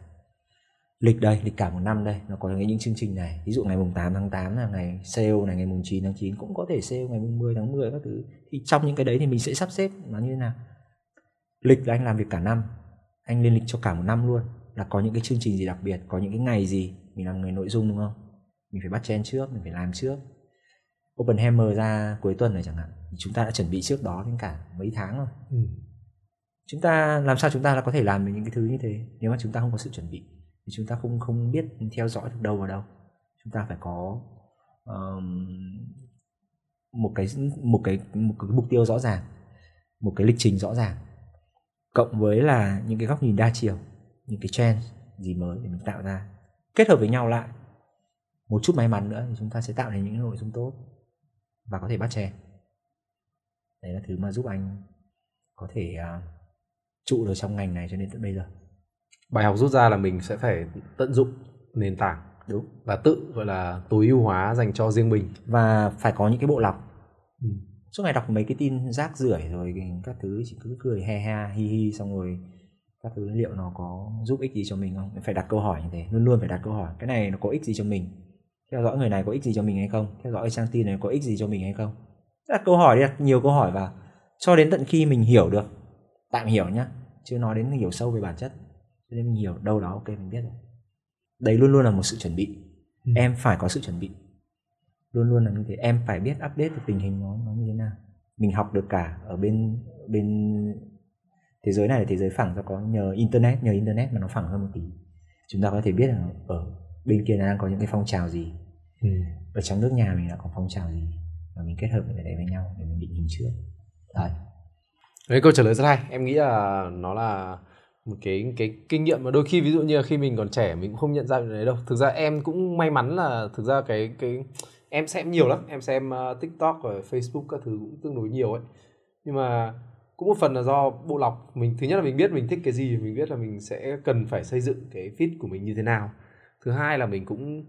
S1: lịch đây lịch cả một năm đây nó có những chương trình này. Ví dụ ngày mùng 8 tháng 8 là ngày sale này ngày mùng 9 tháng 9 cũng có thể sale ngày mùng 10 tháng 10 các thứ. Thì trong những cái đấy thì mình sẽ sắp xếp nó như thế nào? Lịch là anh làm việc cả năm. Anh lên lịch cho cả một năm luôn. Là có những cái chương trình gì đặc biệt có những cái ngày gì? Mình làm người nội dung đúng không? Mình phải bắt chen trước mình phải làm trước. Open hammer ra cuối tuần này chẳng hạn. Chúng ta đã chuẩn bị trước đó đến cả mấy tháng rồi.
S2: Ừ.
S1: chúng ta làm sao chúng ta là có thể làm được những cái thứ như thế nếu mà chúng ta không có sự chuẩn bị thì chúng ta không không biết theo dõi được đâu vào đâu. Chúng ta phải có um, một cái một cái một cái mục tiêu rõ ràng một cái lịch trình rõ ràng. Cộng với là những cái góc nhìn đa chiều những cái trend gì mới để mình tạo ra. Kết hợp với nhau lại một chút may mắn nữa thì chúng ta sẽ tạo thành những nội dung tốt và có thể bắt chè đấy là thứ mà giúp anh có thể uh, trụ được trong ngành này cho đến tận bây giờ
S2: bài học rút ra là mình sẽ phải tận dụng nền tảng
S1: đúng.
S2: và tự gọi là tối ưu hóa dành cho riêng mình.
S1: Và phải có những cái bộ lọc.
S2: Ừ.
S1: suốt ngày đọc mấy cái tin rác rưởi rồi các thứ chỉ cứ cười he ha hi hi xong rồi các thứ liệu nó có giúp ích gì cho mình không? Phải đặt câu hỏi như thế luôn luôn phải đặt câu hỏi cái này nó có ích gì cho mình? Theo dõi người này có ích gì cho mình hay không? Theo dõi trang tin này có ích gì cho mình hay không? Đặt câu hỏi đi đặt nhiều câu hỏi vào. Cho đến tận khi mình hiểu được tạm hiểu nhá chưa nói đến hiểu sâu về bản chất cho nên mình hiểu đâu đó ok mình biết rồi. Đấy luôn luôn là một sự chuẩn bị. Ừ. em phải có sự chuẩn bị. Luôn luôn là như thế. Em phải biết update được tình hình nó nó như thế nào. Mình học được cả ở bên bên thế giới này là thế giới phẳng do có nhờ internet nhờ internet mà nó phẳng hơn một tí. Chúng ta có thể biết là ở bên kia đang có những cái phong trào gì. Ừ. ở trong nước nhà mình đã có phong trào gì và mình kết hợp cái đấy với nhau để mình định hình trước. Đấy.
S2: Đấy câu trả lời rất hay. Em nghĩ là nó là một cái cái kinh nghiệm mà đôi khi ví dụ như là khi mình còn trẻ mình cũng không nhận ra điều đấy đâu. Thực ra em cũng may mắn là thực ra cái cái em xem nhiều lắm. Em xem uh, tiktok và facebook các thứ cũng tương đối nhiều ấy. Nhưng mà cũng một phần là do bộ lọc. Mình thứ nhất là mình biết mình thích cái gì mình biết là mình sẽ cần phải xây dựng cái feed của mình như thế nào. Thứ hai là mình cũng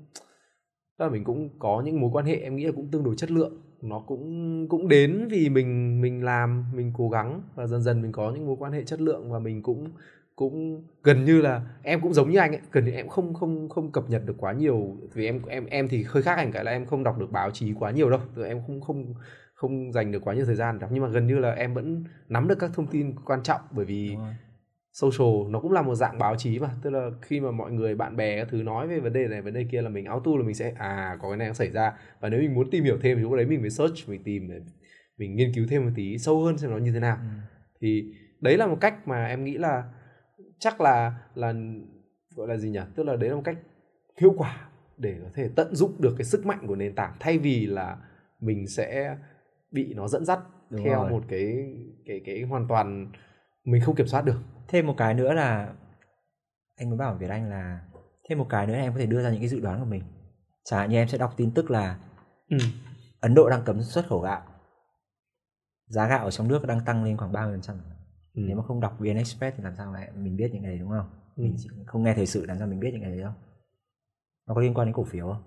S2: tức là mình cũng có những mối quan hệ em nghĩ là cũng tương đối chất lượng. Nó cũng cũng đến vì mình mình làm mình cố gắng và dần dần mình có những mối quan hệ chất lượng và mình cũng cũng gần như là em cũng giống như anh ấy gần như em không không không cập nhật được quá nhiều vì em em em thì hơi khác anh cái là em không đọc được báo chí quá nhiều đâu rồi em không không không dành được quá nhiều thời gian đọc nhưng mà gần như là em vẫn nắm được các thông tin quan trọng bởi vì social nó cũng là một dạng báo chí mà tức là khi mà mọi người bạn bè các thứ nói về vấn đề này vấn đề kia là mình auto là mình sẽ à có cái này nó xảy ra và nếu mình muốn tìm hiểu thêm thì lúc đấy mình phải search mình tìm mình nghiên cứu thêm một tí sâu hơn xem nó như thế nào ừ. thì đấy là một cách mà em nghĩ là chắc là là gọi là gì nhỉ? Tức là đấy là một cách hiệu quả để có thể tận dụng được cái sức mạnh của nền tảng thay vì là mình sẽ bị nó dẫn dắt Đúng theo rồi. một cái cái cái hoàn toàn mình không kiểm soát được.
S1: Thêm một cái nữa là anh muốn bảo Việt Anh là thêm một cái nữa em có thể đưa ra những cái dự đoán của mình. Chẳng hạn như em sẽ đọc tin tức là ừ. Ấn Độ đang cấm xuất khẩu gạo. Giá gạo ở trong nước đang tăng lên khoảng 30% ừ. nếu mà không đọc VN Express thì làm sao lại mình biết những cái đấy đúng không? Ừ. mình không nghe thời sự làm sao mình biết những cái đấy không nó có liên quan đến cổ phiếu không?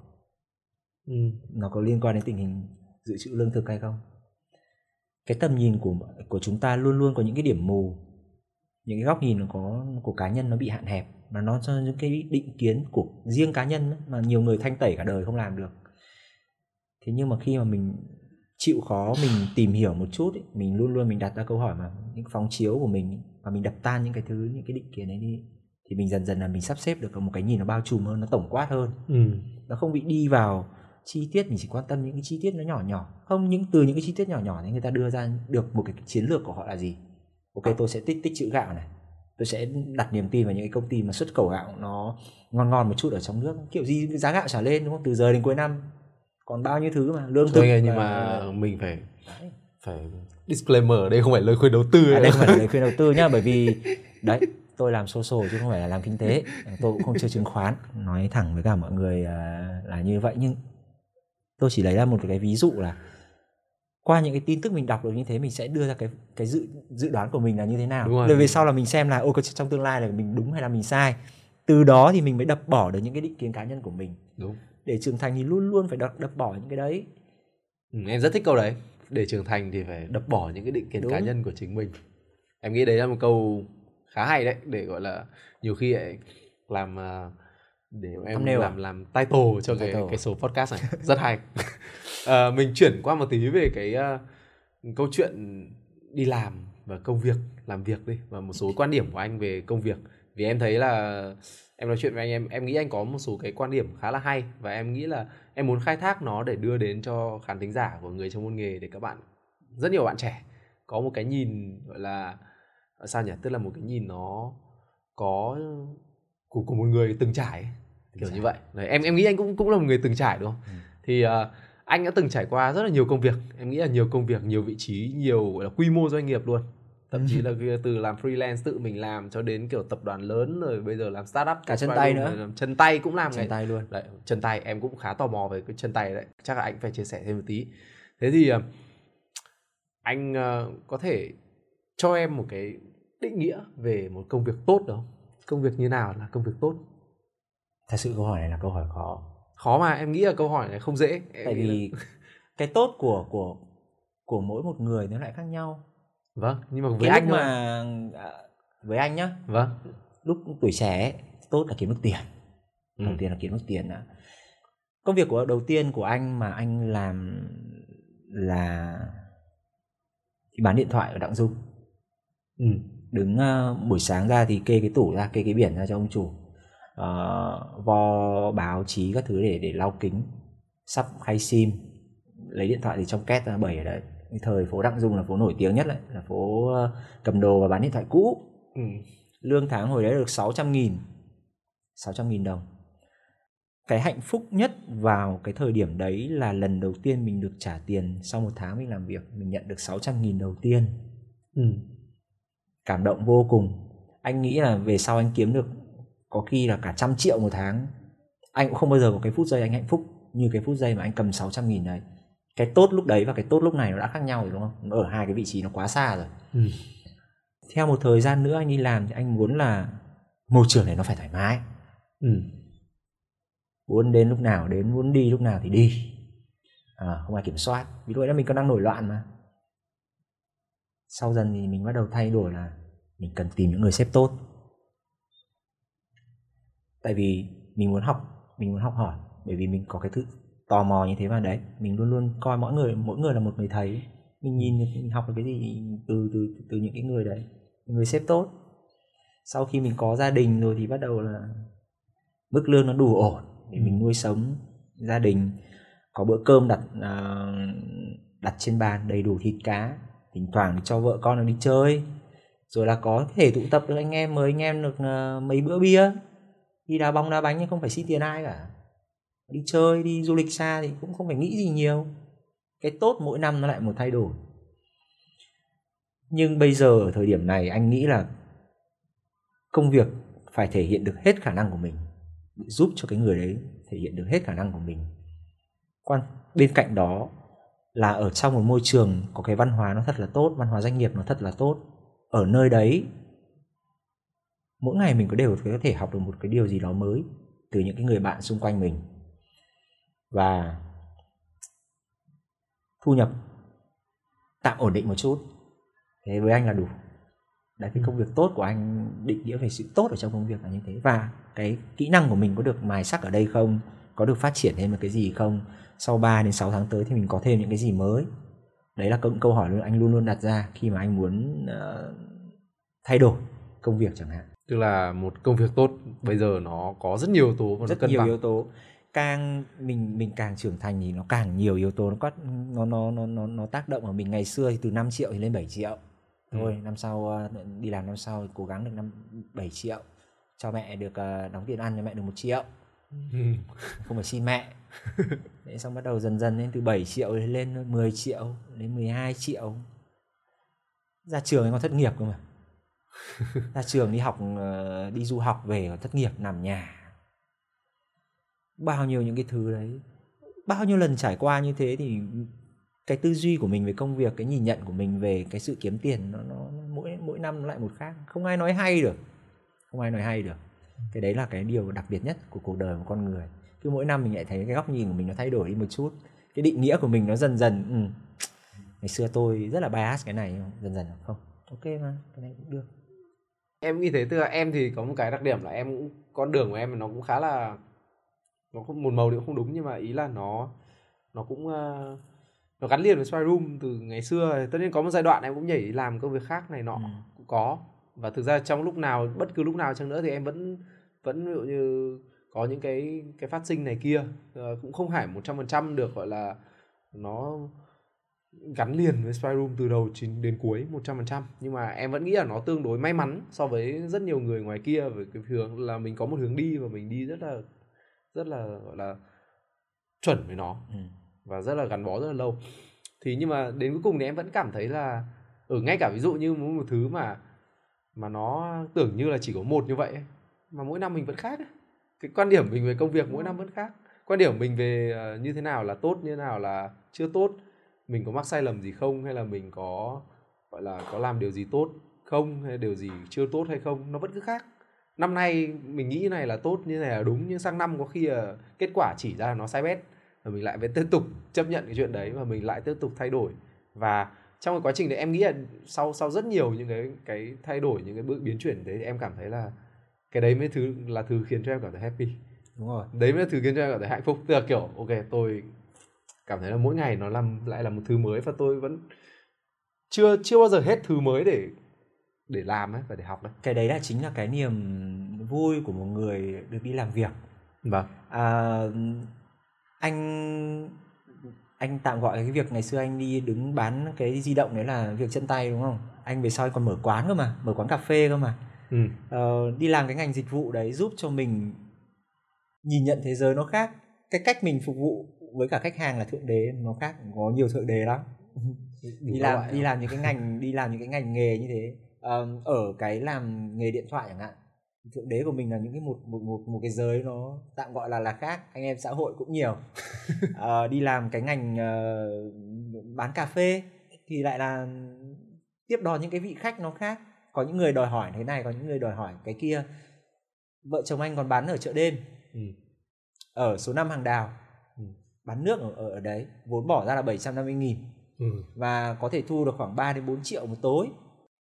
S1: Ừ. nó có liên quan đến tình hình dự trữ lương thực hay không? Cái tầm nhìn của của chúng ta luôn luôn có những cái điểm mù. Những cái góc nhìn nó có của cá nhân nó bị hạn hẹp. Mà nó cho những cái định kiến của riêng cá nhân mà nhiều người thanh tẩy cả đời không làm được. Thế nhưng mà khi mà mình chịu khó mình tìm hiểu một chút ấy, mình luôn luôn mình đặt ra câu hỏi mà những phóng chiếu của mình và mình đập tan những cái thứ những cái định kiến ấy đi thì mình dần dần là mình sắp xếp được một cái nhìn nó bao trùm hơn nó tổng quát hơn. Ừ. nó không bị đi vào chi tiết mình chỉ quan tâm những cái chi tiết nó nhỏ nhỏ. Không những từ những cái chi tiết nhỏ nhỏ thì người ta đưa ra được một cái chiến lược của họ là gì. Ok tôi sẽ tích tích chữ gạo này. Tôi sẽ đặt niềm tin vào những cái công ty mà xuất khẩu gạo nó ngon ngon một chút ở trong nước. Kiểu gì giá gạo trả lên đúng không? Từ giờ đến cuối năm còn bao nhiêu thứ mà lương thực
S2: nhưng mà mình phải phải disclaimer đây không phải lời khuyên đầu tư
S1: à, đây không phải lời khuyên đầu tư nhá bởi vì đấy tôi làm social chứ không phải là làm kinh tế. Tôi cũng không chơi chứng khoán. Nói thẳng với cả mọi người là, là như vậy. Nhưng tôi chỉ lấy ra một cái ví dụ là qua những cái tin tức mình đọc được như thế mình sẽ đưa ra cái cái dự dự đoán của mình là như thế nào. Rồi. Về sau là mình xem là ô trong tương lai là mình đúng hay là mình sai. Từ đó thì mình mới đập bỏ được những cái định kiến cá nhân của mình.
S2: Đúng
S1: để trưởng thành thì luôn luôn phải đập đập bỏ những cái đấy
S2: ừ, em rất thích câu đấy để trưởng thành thì phải đập bỏ những cái định kiến đúng. cá nhân của chính mình em nghĩ đấy là một câu khá hay đấy để gọi là nhiều khi lại làm uh, để em làm à? làm title cho title. cái cái số podcast này rất hay à, mình chuyển qua một tí về cái uh, câu chuyện đi làm và công việc làm việc đi và một số quan điểm của anh về công việc vì em thấy là em nói chuyện với anh em em nghĩ anh có một số cái quan điểm khá là hay và em nghĩ là em muốn khai thác nó để đưa đến cho khán thính giả của người trong môn nghề để các bạn rất nhiều bạn trẻ có một cái nhìn gọi là sao nhỉ? Tức là một cái nhìn nó có của của một người từng trải kiểu như vậy. Đấy, em em nghĩ anh cũng cũng là một người từng trải đúng không? Ừ. thì uh, anh đã từng trải qua rất là nhiều công việc em nghĩ là nhiều công việc nhiều vị trí nhiều gọi là quy mô doanh nghiệp luôn thậm chí là từ làm freelance tự mình làm cho đến kiểu tập đoàn lớn rồi bây giờ làm startup
S1: cả chân tay nữa.
S2: làm chân tay cũng làm
S1: chân
S2: ngày.
S1: tay luôn.
S2: Đấy chân tay em cũng khá tò mò về cái chân tay đấy. Chắc là anh phải chia sẻ thêm một tí. Thế thì ờ, anh ờ, có thể cho em một cái định nghĩa về một công việc tốt được không? Công việc như nào là công việc tốt?
S1: Thật sự câu hỏi này là câu hỏi khó.
S2: Khó mà em nghĩ là câu hỏi này không dễ. Em
S1: tại
S2: nghĩ là-
S1: vì cái tốt của của của mỗi một người nó lại khác nhau
S2: vâng nhưng mà với
S1: cái
S2: anh mà
S1: mà à, với anh nhá.
S2: Vâng.
S1: Lúc tuổi trẻ tốt là kiếm được tiền.
S2: Ừ.
S1: đầu tiên là kiếm được tiền đã. Công việc của đầu tiên của anh mà anh làm là bán điện thoại ở đặng dung
S2: ừ.
S1: đứng ờ, buổi sáng ra thì kê cái tủ ra kê cái biển ra cho ông chủ. Ờ, vo báo chí các thứ để để lau kính sắp khay sim lấy điện thoại thì trong két ra bày ở đấy cái thời phố đặng dung là phố nổi tiếng nhất đấy là phố ờ, cầm đồ và bán điện thoại cũ.
S2: Ừ.
S1: lương tháng hồi đấy được 600 nghìn 600 nghìn đồng. Cái hạnh phúc nhất vào cái thời điểm đấy là lần đầu tiên mình được trả tiền sau một tháng mình làm việc mình nhận được 600 nghìn đầu tiên.
S2: Ừ.
S1: cảm động vô cùng. Anh nghĩ là về sau anh kiếm được có khi là cả trăm triệu một tháng. Anh cũng không bao giờ có cái phút giây anh hạnh phúc như cái phút giây mà anh cầm 600 nghìn đấy cái tốt lúc đấy và cái tốt lúc này nó đã khác nhau rồi đúng không? Ở hai cái vị trí nó quá xa rồi.
S2: Ừ.
S1: theo một thời gian nữa anh đi làm thì anh muốn là môi trường này nó phải thoải mái.
S2: Ừ.
S1: muốn đến lúc nào đến muốn đi lúc nào thì đi. À, không ai kiểm soát. Vì lúc là mình còn đang nổi loạn mà. Sau dần thì mình bắt đầu thay đổi là mình cần tìm những người sếp tốt. Tại vì mình muốn học mình muốn học hỏi bởi vì mình có cái thứ tò mò như thế mà đấy, mình luôn luôn coi mỗi người mỗi người là một người thầy mình nhìn được, mình học được cái gì từ từ từ những cái người đấy người sếp tốt. Sau khi mình có gia đình rồi thì bắt đầu là mức lương nó đủ ổn để mình nuôi sống gia đình. Có bữa cơm đặt à, đặt trên bàn đầy đủ thịt cá, thỉnh thoảng cho vợ con nó đi chơi. Rồi là có thể tụ tập được anh em mới anh em được à, mấy bữa bia. Đi đá bóng, đá bánh nhưng không phải xin tiền ai cả đi chơi, đi du lịch xa thì cũng không phải nghĩ gì nhiều. Cái tốt mỗi năm nó lại một thay đổi. Nhưng bây giờ ở thời điểm này, anh nghĩ là công việc phải thể hiện được hết khả năng của mình, giúp cho cái người đấy thể hiện được hết khả năng của mình. Quan, bên cạnh đó là ở trong một môi trường có cái văn hóa nó thật là tốt, văn hóa doanh nghiệp nó thật là tốt, ở nơi đấy mỗi ngày mình có đều có thể học được một cái điều gì đó mới từ những cái người bạn xung quanh mình và thu nhập tạm ổn định một chút. Thế với anh là đủ. Đấy cái công việc tốt của anh định nghĩa về sự tốt ở trong công việc là như thế. Và cái kỹ năng của mình có được mài sắc ở đây không? Có được phát triển thêm một cái gì không? Sau 3 đến 6 tháng tới thì mình có thêm những cái gì mới? Đấy là câu, câu hỏi luôn anh luôn luôn đặt ra khi mà anh muốn ờ, thay đổi công việc chẳng hạn.
S2: Tức là một công việc tốt bây giờ nó có rất nhiều yếu tố và nó
S1: rất
S2: cân
S1: nhiều
S2: bằng.
S1: yếu tố càng mình mình càng trưởng thành thì nó càng nhiều yếu tố. Nó quát nó nó nó nó nó tác động vào mình. Ngày xưa thì từ 5 triệu thì lên 7 triệu. Thôi năm sau ờ, đi làm năm sau cố gắng được năm 7 triệu. Cho mẹ được ờ, đóng tiền ăn cho mẹ được một triệu.
S2: Ừ.
S1: không phải xin mẹ. Đấy, xong bắt đầu dần dần lên từ 7 triệu lên 10 triệu đến 12 triệu. Ra trường còn thất nghiệp cơ mà. Ra trường đi học ờ, đi du học về còn thất nghiệp nằm nhà bao nhiêu những cái thứ đấy. Bao nhiêu lần trải qua như thế thì cái tư duy của mình về công việc cái nhìn nhận của mình về cái sự kiếm tiền nó, nó mỗi mỗi năm nó lại một khác. Không ai nói hay được. Không ai nói hay được. Cái đấy là cái điều đặc biệt nhất của cuộc đời của con người. Cứ mỗi năm mình lại thấy cái góc nhìn của mình nó thay đổi đi một chút. Cái định nghĩa của mình nó dần dần ừ. ngày xưa tôi rất là bias cái này dần dần là không? Ok mà cái này cũng được.
S2: Em nghĩ thế tức là em thì có một cái đặc điểm là em cũng con đường của em nó cũng khá là nó không một màu thì cũng không đúng nhưng mà ý là nó nó cũng ờ, nó gắn liền với spy room từ ngày xưa. Tất nhiên có một giai đoạn em cũng nhảy làm công việc khác này nọ
S1: Ừ.
S2: cũng có. Và thực ra trong lúc nào bất cứ lúc nào chăng nữa thì em vẫn vẫn ví dụ như có những cái cái phát sinh này kia. Ờ, cũng không phải một trăm phần trăm được gọi là nó gắn liền với spy room từ đầu đến cuối 100% nhưng mà em vẫn nghĩ là nó tương đối may mắn so với rất nhiều người ngoài kia về cái hướng là mình có một hướng đi và mình đi rất là rất là gọi là chuẩn với nó
S1: ừ.
S2: và rất là gắn bó rất là lâu thì nhưng mà đến cuối cùng thì em vẫn cảm thấy là ở ừ, ngay cả ví dụ như một, thứ mà mà nó tưởng như là chỉ có một như vậy ấy, mà mỗi năm mình vẫn khác ấy. cái quan điểm mình về công việc mỗi năm vẫn khác quan điểm mình về uh, như thế nào là tốt như thế nào là chưa tốt mình có mắc sai lầm gì không hay là mình có gọi là có làm điều gì tốt không hay điều gì chưa tốt hay không nó vẫn cứ khác năm nay mình nghĩ như này là tốt như này là đúng nhưng sang năm có khi là kết quả chỉ ra là nó sai bét. Và mình lại phải tiếp tục chấp nhận cái chuyện đấy và mình lại tiếp tục thay đổi. Và trong cái quá trình đấy em nghĩ là sau sau rất nhiều những cái cái thay đổi những cái bước biến chuyển đấy thì em cảm thấy là cái đấy mới thứ là thứ khiến cho em cảm thấy happy.
S1: Đúng rồi.
S2: Đấy mới là thứ khiến cho em cảm thấy hạnh phúc. Tức là kiểu ok tôi cảm thấy là mỗi ngày nó làm lại là một thứ mới và tôi vẫn chưa chưa bao giờ hết thứ mới để để làm ấy và để học đấy.
S1: Cái đấy là chính là cái niềm vui của một người được đi làm việc.
S2: Vâng.
S1: À, anh anh tạm gọi cái việc ngày xưa anh đi đứng bán cái di động đấy là việc chân tay đúng không? Anh về sau anh còn mở quán cơ mà mở quán cà phê cơ mà.
S2: Ừ.
S1: ờ, đi làm cái ngành dịch vụ đấy giúp cho mình nhìn nhận thế giới nó khác. Cái cách mình phục vụ với cả khách hàng là thượng đế nó khác có nhiều thượng đế lắm. Đi làm đi làm những cái ngành đi làm những cái ngành nghề như thế ở cái làm nghề điện thoại chẳng hạn thượng đế của mình là những cái một một một một cái giới nó tạm gọi là là khác anh em xã hội cũng nhiều. Uh, đi làm cái ngành uh, bán cà phê thì lại là tiếp đón những cái vị khách nó khác. Có những người đòi hỏi thế này có những người đòi hỏi cái kia. Vợ chồng anh còn bán ở chợ đêm.
S2: Ừ.
S1: ở số 5 hàng đào. Ừ. bán nước ở, ở đấy vốn bỏ ra là 750 nghìn.
S2: Ừ.
S1: và có thể thu được khoảng 3 đến 4 triệu một tối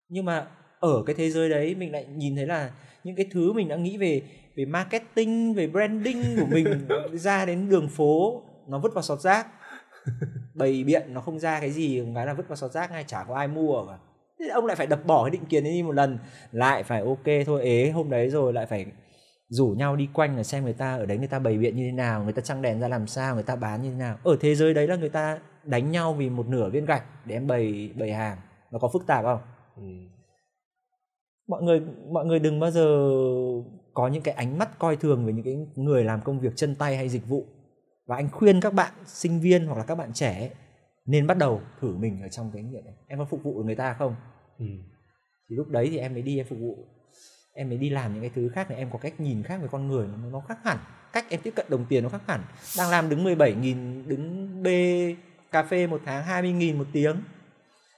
S1: nhưng mà ở cái thế giới đấy mình lại nhìn thấy là những cái thứ mình đã nghĩ về về marketing, về branding của mình ra đến đường phố, nó vứt vào sọt rác. Bày biện nó không ra cái gì cái là vứt vào sọt rác ngay, chả có ai mua cả. Thế ông lại phải đập bỏ cái định kiến ấy đi một lần. Lại phải ok thôi, ế, hôm đấy rồi lại phải rủ nhau đi quanh là xem người ta, ở đấy người ta bày biện như thế nào, người ta trăng đèn ra làm sao, người ta bán như thế nào. Ở thế giới đấy là người ta đánh nhau vì một nửa viên gạch để em bày bày hàng. Nó có phức tạp không?
S2: Ừ.
S1: mọi người mọi người đừng bao giờ có những cái ánh mắt coi thường về những cái người làm công việc chân tay hay dịch vụ. Và anh khuyên các bạn sinh viên hoặc là các bạn trẻ nên bắt đầu thử mình ở trong cái nghiệp này. Em có phục vụ người ta không?
S2: Ừ.
S1: thì lúc đấy thì em mới đi em phục vụ. Em mới đi làm những cái thứ khác này. Em có cách nhìn khác về con người nó, nó khác hẳn. Cách em tiếp cận đồng tiền nó khác hẳn. Đang làm đứng 17 nghìn đứng B cà phê một tháng 20 nghìn một tiếng.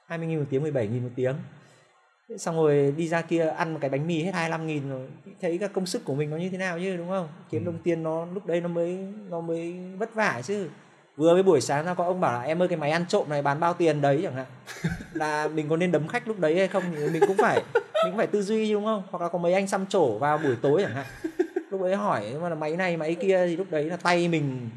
S1: 20 nghìn một tiếng 17 nghìn một tiếng xong rồi đi ra kia ăn một cái bánh mì hết 25 nghìn rồi. Thấy các công sức của mình nó như thế nào chứ đúng không? Kiếm ừ. đồng tiền nó lúc đấy nó mới nó mới vất vả chứ. Vừa với buổi sáng ra có ông bảo là em ơi cái máy ăn trộm này bán bao tiền đấy? Chẳng hạn. Là mình có nên đấm khách lúc đấy hay không thì mình cũng phải mình cũng phải tư duy đúng không? Hoặc là có mấy anh xăm trổ vào buổi tối chẳng hạn. Lúc ấy hỏi mà là máy này máy kia? Thì lúc đấy là tay mình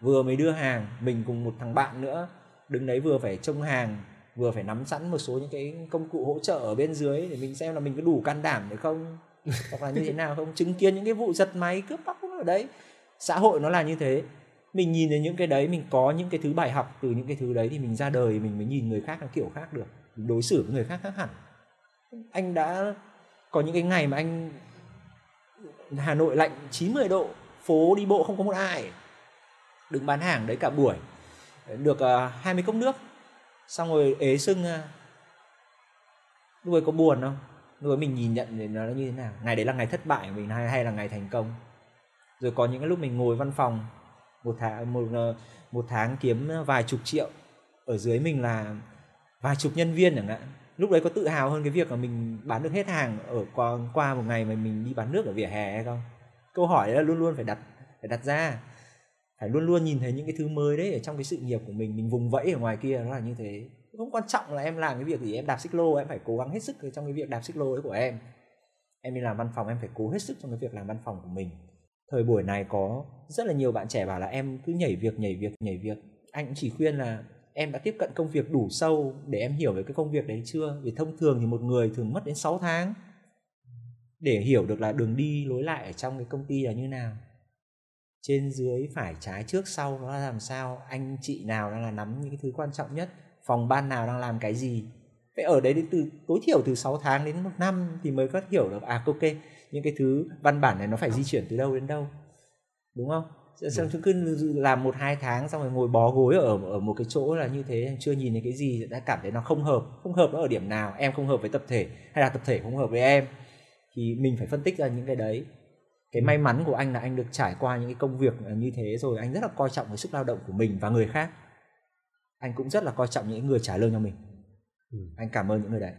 S1: vừa mới đưa hàng mình cùng một thằng bạn nữa đứng đấy vừa phải trông hàng vừa phải nắm sẵn một số những cái công cụ hỗ trợ ở bên dưới để mình xem là mình có đủ can đảm để không hoặc là như thế nào không chứng kiến những cái vụ giật máy cướp bóc ở đấy. Xã hội nó là như thế. Mình nhìn thấy những cái đấy mình có những cái thứ bài học từ những cái thứ đấy thì mình ra đời mình mới nhìn người khác là kiểu khác được đối xử với người khác khác hẳn. Anh đã có những cái ngày mà anh Hà Nội lạnh 90 độ phố đi bộ không có một ai đứng bán hàng đấy cả buổi. Được à, uh, 20 cốc nước xong rồi ế sưng ra. Lúc ấy có buồn không? Lúc ấy mình nhìn nhận thì nó như thế nào? Ngày đấy là ngày thất bại của mình hay hay là ngày thành công? Rồi có những cái lúc mình ngồi văn phòng, một tháng một ờ, một tháng kiếm vài chục triệu. Ở dưới mình là vài chục nhân viên chẳng hạn. Lúc đấy có tự hào hơn cái việc là mình bán được hết hàng ở qua qua một ngày mà mình đi bán nước ở vỉa hè hay không? Câu hỏi là luôn luôn phải đặt phải đặt ra phải luôn luôn nhìn thấy những cái thứ mới đấy ở trong cái sự nghiệp của mình mình vùng vẫy ở ngoài kia nó là như thế. Không quan trọng là em làm cái việc gì, em đạp xích lô, em phải cố gắng hết sức trong cái việc đạp xích lô đấy của em. Em đi làm văn phòng, em phải cố hết sức trong cái việc làm văn phòng của mình. Thời buổi này có rất là nhiều bạn trẻ bảo là em cứ nhảy việc nhảy việc nhảy việc. Anh cũng chỉ khuyên là em đã tiếp cận công việc đủ sâu để em hiểu về cái công việc đấy chưa? Vì thông thường thì một người thường mất đến 6 tháng để hiểu được là đường đi lối lại ở trong cái công ty là như nào trên dưới phải trái trước sau nó là làm sao? Anh chị nào đang là nắm những cái thứ quan trọng nhất? Phòng ban nào đang làm cái gì? Phải ở đấy đến từ tối thiểu từ 6 tháng đến một năm thì mới có hiểu được à ok những cái thứ văn bản này nó phải di chuyển từ đâu đến đâu đúng không? Xong cứ làm một hai tháng xong rồi ngồi bó gối ở ở một cái chỗ là như thế chưa nhìn thấy cái gì đã cảm thấy nó không hợp không hợp nó ở điểm nào em không hợp với tập thể hay là tập thể không hợp với em thì mình phải phân tích ra những cái đấy cái may mắn của anh là anh được trải qua những cái công việc như thế rồi anh rất là coi trọng cái sức lao động của mình và người khác anh cũng rất là coi trọng những người trả lương cho mình ừ. anh cảm ơn những người đấy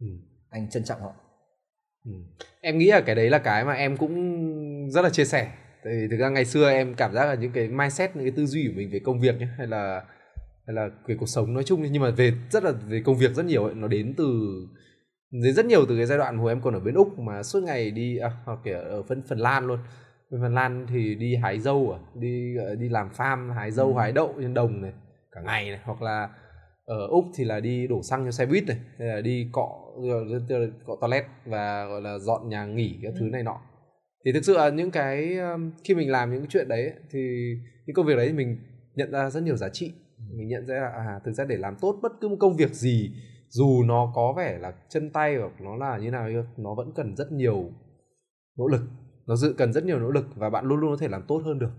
S1: ừ. anh trân trọng họ
S2: ừ. em nghĩ là cái đấy là cái mà em cũng rất là chia sẻ tại vì thực ra ngày xưa em cảm giác là những cái mindset những cái tư duy của mình về công việc nhé hay là hay là về cuộc sống nói chung nhưng mà về rất là về công việc rất nhiều ấy, nó đến từ đến rất nhiều từ cái giai đoạn hồi em còn ở bên úc mà suốt ngày đi à, hoặc kiểu ở phần phần lan luôn bên phần lan thì đi hái dâu à đi đi làm farm hái dâu ừ. hái đậu trên đồng này cả ngày này hoặc là ở úc thì là đi đổ xăng cho xe buýt này hay là đi cọ cọ toilet và gọi là dọn nhà nghỉ các ừ. thứ này nọ thì thực sự là những cái khi mình làm những cái chuyện đấy thì những công việc đấy mình nhận ra rất nhiều giá trị ừ. mình nhận ra là à thực ra để làm tốt bất cứ một công việc gì dù nó có vẻ là chân tay hoặc nó là như nào nó vẫn cần rất nhiều nỗ lực. Nó dự cần rất nhiều nỗ lực và bạn luôn luôn có thể làm tốt hơn được.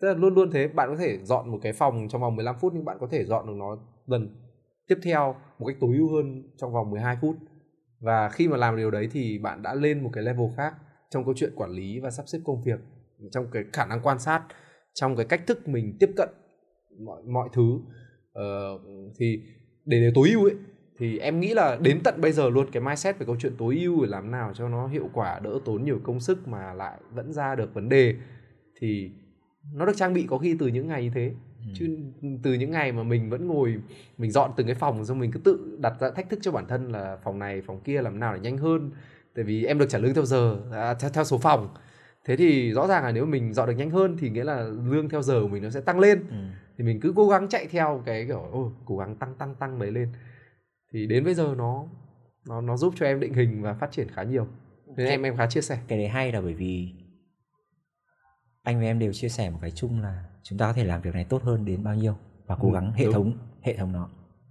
S2: Tức là luôn luôn thế bạn có thể dọn một cái phòng trong vòng 15 phút nhưng bạn có thể dọn được nó lần tiếp theo một cách tối ưu hơn trong vòng 12 phút. Và khi mà làm điều đấy thì bạn đã lên một cái level khác trong câu chuyện quản lý và sắp xếp công việc trong cái khả năng quan sát trong cái cách thức mình tiếp cận mọi mọi thứ. Uh, thì để để tối ưu ấy thì em nghĩ là đến tận bây giờ luôn cái mindset về câu chuyện tối ưu để làm nào cho nó hiệu quả đỡ tốn nhiều công sức mà lại vẫn ra được vấn đề thì nó được trang bị có khi từ những ngày như thế ừ. chứ từ những ngày mà mình vẫn ngồi mình dọn từng cái phòng xong mình cứ tự đặt ra thách thức cho bản thân là phòng này phòng kia làm nào để nhanh hơn tại vì em được trả lương theo giờ à, theo, theo số phòng thế thì rõ ràng là nếu mình dọn được nhanh hơn thì nghĩa là lương theo giờ của mình nó sẽ tăng lên ừ. Thì mình cứ cố gắng chạy theo cái kiểu ô cố gắng tăng tăng tăng đấy lên. Thì đến bây giờ nó nó nó giúp cho em định hình và phát triển khá nhiều. Nên em em khá chia sẻ.
S1: cái đấy hay là bởi vì anh và em đều chia sẻ một cái chung là chúng ta có thể làm việc này tốt hơn đến bao nhiêu và cố ừ, gắng ừ, hệ đúng. thống hệ thống nó.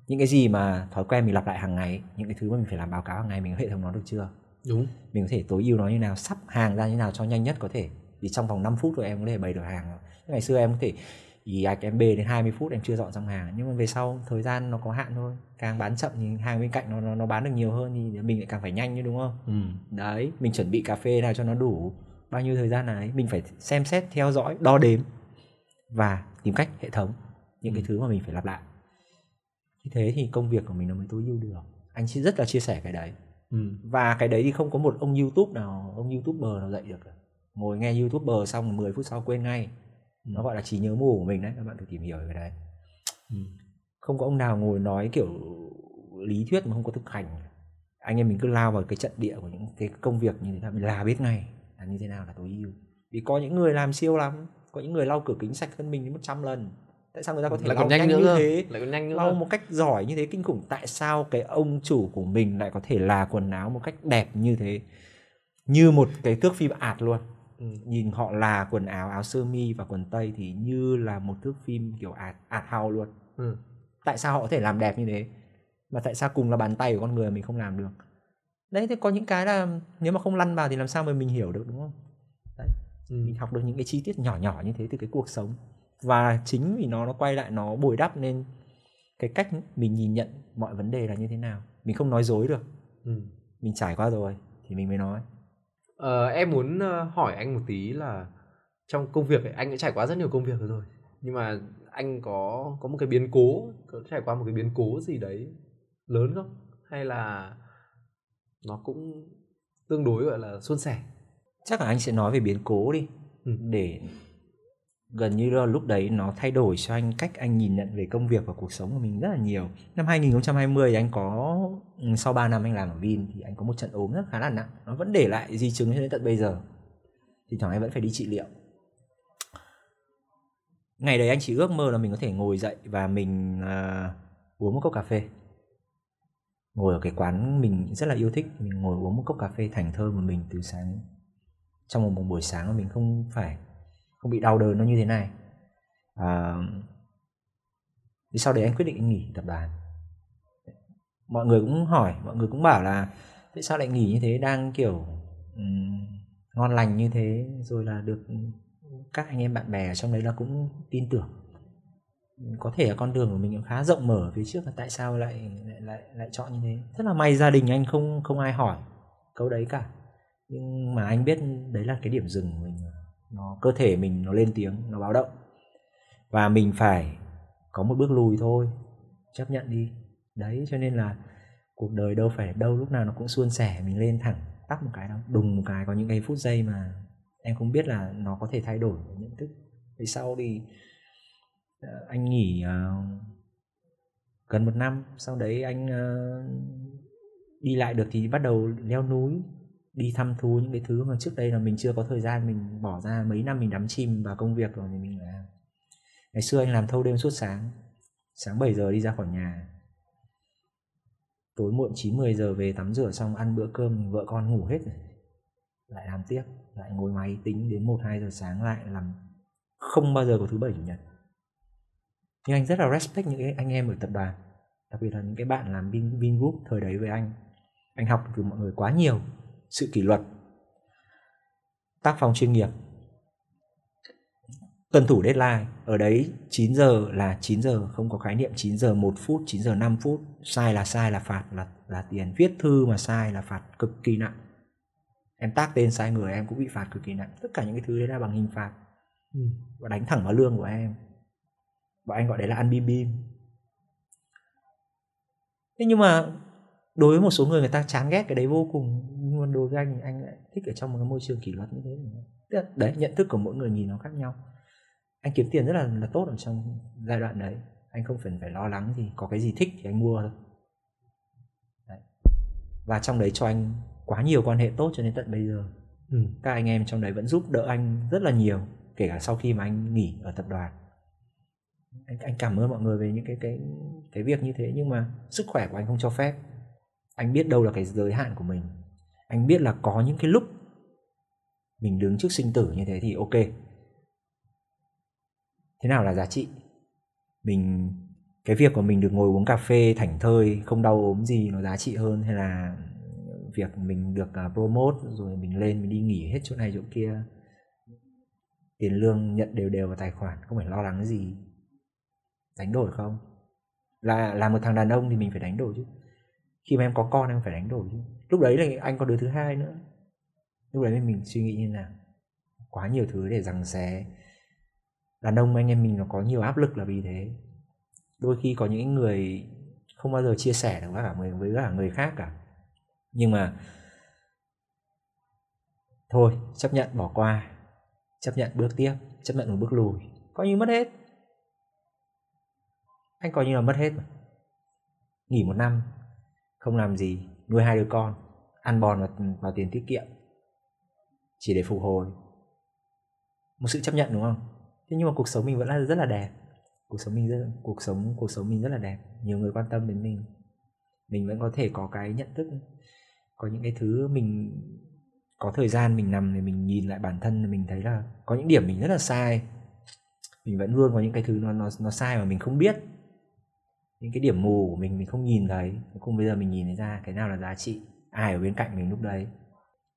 S1: Những cái gì mà thói quen mình lặp lại hàng ngày những cái thứ mà mình phải làm báo cáo hàng ngày mình có hệ thống nó được chưa?
S2: Đúng.
S1: Mình có thể tối ưu nó như nào sắp hàng ra như nào cho nhanh nhất có thể. Thì trong vòng 5 phút rồi em có thể bày được hàng. Ngày xưa em có thể ý ạch em bê đến 20 phút em chưa dọn xong hàng nhưng mà về sau thời gian nó có hạn thôi càng bán chậm thì hàng bên cạnh nó nó, nó bán được nhiều hơn thì mình lại càng phải nhanh như đúng không ừ. đấy mình chuẩn bị cà phê nào cho nó đủ bao nhiêu thời gian này mình phải xem xét theo dõi đo đếm và tìm cách hệ thống những ừ. cái thứ mà mình phải lặp lại như thế thì công việc của mình nó mới tối ưu được anh chỉ rất là chia sẻ cái đấy ừ. và cái đấy thì không có một ông youtube nào ông youtuber nào dạy được ngồi nghe youtuber xong 10 phút sau quên ngay. Nó gọi là trí nhớ mù của mình đấy các bạn thử tìm hiểu về cái đấy. Ừ. không có ông nào ngồi nói kiểu lý thuyết mà không có thực hành. Anh em mình cứ lao vào cái trận địa của những cái công việc như thế nào mình là biết ngay là như thế nào là tối ưu. Vì có những người làm siêu lắm có những người lau cửa kính sạch hơn mình đến 100 lần. Tại sao người ta có thể lại lau nhanh, nhanh như thế? Lại còn nhanh nữa lau một cách giỏi như thế kinh khủng. Tại sao cái ông chủ của mình lại có thể là quần áo một cách đẹp như thế? Như một cái thước phim ạt luôn ừ. nhìn họ là quần áo áo sơ mi và quần tây thì như là một thước phim kiểu ạt ạt hào luôn ừ. tại sao họ có thể làm đẹp như thế mà tại sao cùng là bàn tay của con người mình không làm được đấy thì có những cái là nếu mà không lăn vào thì làm sao mà mình hiểu được đúng không đấy ừ. mình học được những cái chi tiết nhỏ nhỏ như thế từ cái cuộc sống và chính vì nó nó quay lại nó bồi đắp nên cái cách mình nhìn nhận mọi vấn đề là như thế nào mình không nói dối được ừ. mình trải qua rồi thì mình mới nói
S2: ờ, em muốn ờ, hỏi anh một tí là trong công việc ấy, anh đã trải qua rất nhiều công việc rồi nhưng mà anh có có một cái biến cố có trải qua một cái biến cố gì đấy lớn không hay là nó cũng tương đối gọi là suôn sẻ
S1: chắc là anh sẽ nói về biến cố đi ừ. để gần như là lúc đấy nó thay đổi cho anh cách anh nhìn nhận về công việc và cuộc sống của mình rất là nhiều. Năm 2020 anh có ừ, sau 3 năm anh làm ở Vin thì anh có một trận ốm rất khá là nặng, nó vẫn để lại di chứng cho đến tận bây giờ. Thì thoảng anh vẫn phải đi trị liệu. Ngày đấy anh chỉ ước mơ là mình có thể ngồi dậy và mình uh, uống một cốc cà phê. Ngồi ở cái quán mình rất là yêu thích, mình ngồi uống một cốc cà phê thành thơ của mình từ sáng trong một buổi sáng mà mình không phải không bị đau đớn nó như thế này. À, thì sau đấy anh quyết định nghỉ tập đoàn. Mọi người cũng hỏi mọi người cũng bảo là tại sao lại nghỉ như thế đang kiểu um, ngon lành như thế rồi là được các anh em bạn bè ở trong đấy là cũng tin tưởng. Có thể là con đường của mình cũng khá rộng mở phía trước là tại sao lại lại lại lại chọn như thế. Rất là may gia đình anh không không ai hỏi câu đấy cả. Nhưng mà anh biết đấy là cái điểm dừng của mình nó cơ thể mình nó lên tiếng nó báo động. Và mình phải có một bước lùi thôi chấp nhận đi. Đấy cho nên là cuộc đời đâu phải đâu lúc nào nó cũng suôn sẻ mình lên thẳng tắt một cái đâu đùng một cái có những cái phút giây mà em không biết là nó có thể thay đổi nhận thức. Về sau thì ờ, anh nghỉ uh, gần một năm sau đấy anh uh, đi lại được thì bắt đầu leo núi đi thăm thú những cái thứ mà trước đây là mình chưa có thời gian mình bỏ ra mấy năm mình đắm chìm vào công việc rồi thì mình làm. Ngày xưa anh làm thâu đêm suốt sáng sáng 7 giờ đi ra khỏi nhà. Tối muộn 9 10 giờ về tắm rửa xong ăn bữa cơm vợ con ngủ hết rồi. Lại làm tiếp lại ngồi máy tính đến 1 2 giờ sáng lại làm không bao giờ có thứ bảy chủ nhật. Nhưng anh rất là respect những cái anh em ở tập đoàn đặc biệt là những cái bạn làm Vin, Vingroup thời đấy với anh. Anh học từ mọi người quá nhiều sự kỷ luật. Tác phong chuyên nghiệp. Tuân thủ deadline ở đấy 9 giờ là 9 giờ không có khái niệm 9 giờ 1 phút 9 giờ 5 phút. Sai là sai là phạt là là tiền viết thư mà sai là phạt cực kỳ nặng. Em tác tên sai người em cũng bị phạt cực kỳ nặng. Tất cả những cái thứ đấy là bằng hình phạt. Ừ. và đánh thẳng vào lương của em. Và anh gọi đấy là ăn bim bim. Thế nhưng mà đối với một số người người ta chán ghét cái đấy vô cùng đối với anh anh lại thích ở trong một cái môi trường kỷ luật như thế đấy nhận thức của mỗi người nhìn nó khác nhau. Anh kiếm tiền rất là là tốt ở trong giai đoạn đấy. Anh không phải phải lo lắng gì có cái gì thích thì anh mua thôi. Đấy. và trong đấy cho anh quá nhiều quan hệ tốt cho đến tận bây giờ. Ừ. các anh em trong đấy vẫn giúp đỡ anh rất là nhiều kể cả sau khi mà anh nghỉ ở tập đoàn. Anh anh cảm ơn mọi người về những cái cái cái việc như thế nhưng mà sức khỏe của anh không cho phép. Anh biết đâu là cái giới hạn của mình anh biết là có những cái lúc mình đứng trước sinh tử như thế thì ok. Thế nào là giá trị? Mình, cái việc của mình được ngồi uống cà phê thảnh thơi, không đau ốm gì nó giá trị hơn hay là việc mình được à, promote rồi mình lên mình đi nghỉ hết chỗ này chỗ kia? Tiền lương nhận đều đều vào tài khoản, không phải lo lắng gì. Đánh đổi không? Là là một thằng đàn ông thì mình phải đánh đổi chứ. Khi mà em có con em phải đánh đổi chứ lúc đấy là anh có đứa thứ hai nữa. Lúc đấy mình suy nghĩ như nào? Quá nhiều thứ để rằng xé. Đàn ông anh em mình nó có nhiều áp lực là vì thế. Đôi khi có những người không bao giờ chia sẻ được với cả người với cả người khác cả. Nhưng mà thôi, chấp nhận bỏ qua. Chấp nhận bước tiếp. Chấp nhận một bước lùi. Coi như mất hết. Anh coi như là mất hết mà. Nghỉ một năm, không làm gì nuôi hai đứa con, ăn bòn và và tiền tiết kiệm, chỉ để phục hồi. Một sự chấp nhận, đúng không? Thế nhưng mà cuộc sống mình vẫn là rất là đẹp. Cuộc sống mình rất, cuộc sống cuộc sống mình rất là đẹp. Nhiều người quan tâm đến mình. Mình vẫn có thể có cái nhận thức, có những cái thứ mình, có thời gian mình nằm thì mình nhìn lại bản thân, mình thấy là có những điểm mình rất là sai. Mình vẫn luôn có những cái thứ nó nó nó sai mà mình không biết những cái điểm mù của mình mình không nhìn thấy. Cùng bây giờ mình nhìn thấy ra cái nào là giá trị ai ở bên cạnh mình lúc đấy.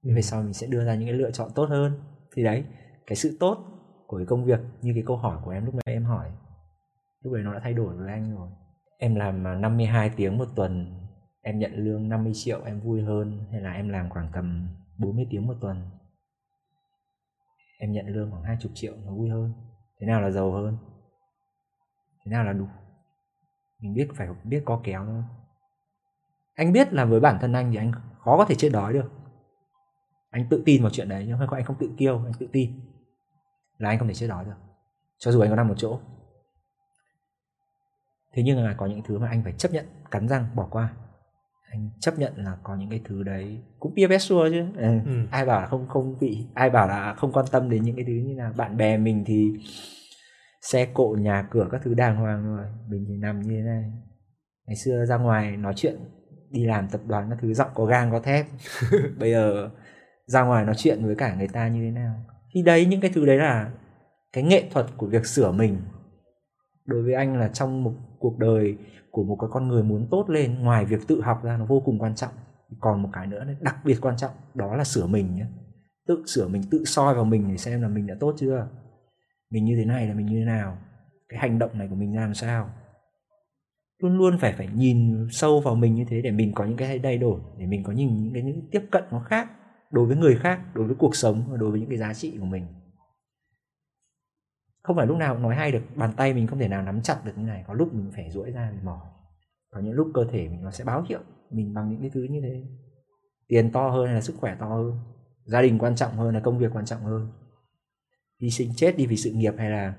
S1: Ừ. về sau mình sẽ đưa ra những cái lựa chọn tốt hơn. Thì đấy cái sự tốt của cái công việc như cái câu hỏi của em lúc nãy em hỏi lúc đấy nó đã thay đổi với anh rồi. Em làm 52 tiếng một tuần em nhận lương 50 triệu em vui hơn hay là em làm khoảng tầm 40 tiếng một tuần? Em nhận lương khoảng 20 triệu nó vui hơn. Thế nào là giàu hơn? Thế nào là đủ mình biết phải biết có kéo thôi anh biết là với bản thân anh thì anh khó có thể chết đói được. Anh tự tin vào chuyện đấy nhưng không anh không tự kiêu anh tự tin là anh không thể chết đói được. Cho dù anh có nằm một chỗ. Thế nhưng mà có những thứ mà anh phải chấp nhận cắn răng bỏ qua. Anh chấp nhận là có những cái thứ đấy cũng peer pressure chứ. Ừ. Ừ. ai bảo là không không bị ai bảo là không quan tâm đến những cái thứ như là bạn bè mình thì xe cộ, nhà cửa các thứ đàng hoàng rồi mình thì nằm như thế này. Ngày xưa ra ngoài nói chuyện, đi làm tập đoàn các thứ, giọng có gang, có thép. Bây giờ ra ngoài nói chuyện với cả người ta như thế nào? Thì đấy, những cái thứ đấy là cái nghệ thuật của việc sửa mình. Đối với anh là trong một cuộc đời của một cái con người muốn tốt lên, ngoài việc tự học ra nó vô cùng quan trọng. Còn một cái nữa đặc biệt quan trọng, đó là sửa mình nhé. Tự sửa mình, tự soi vào mình để xem là mình đã tốt chưa mình như thế này là mình như thế nào? Cái hành động này của mình làm sao? Luôn luôn phải phải nhìn sâu vào mình như thế để mình có những cái thay đổi, để mình có nhìn những cái, những tiếp cận nó khác đối với người khác, đối với cuộc sống và đối với những cái giá trị của mình. Không phải lúc nào cũng nói hay được, bàn tay mình không thể nào nắm chặt được như này, có lúc mình phải duỗi ra mình mỏi. Có những lúc cơ thể mình nó sẽ báo hiệu mình bằng những cái thứ như thế. Tiền to hơn hay là sức khỏe to hơn? Gia đình quan trọng hơn là công việc quan trọng hơn? Hy sinh chết đi vì sự nghiệp hay là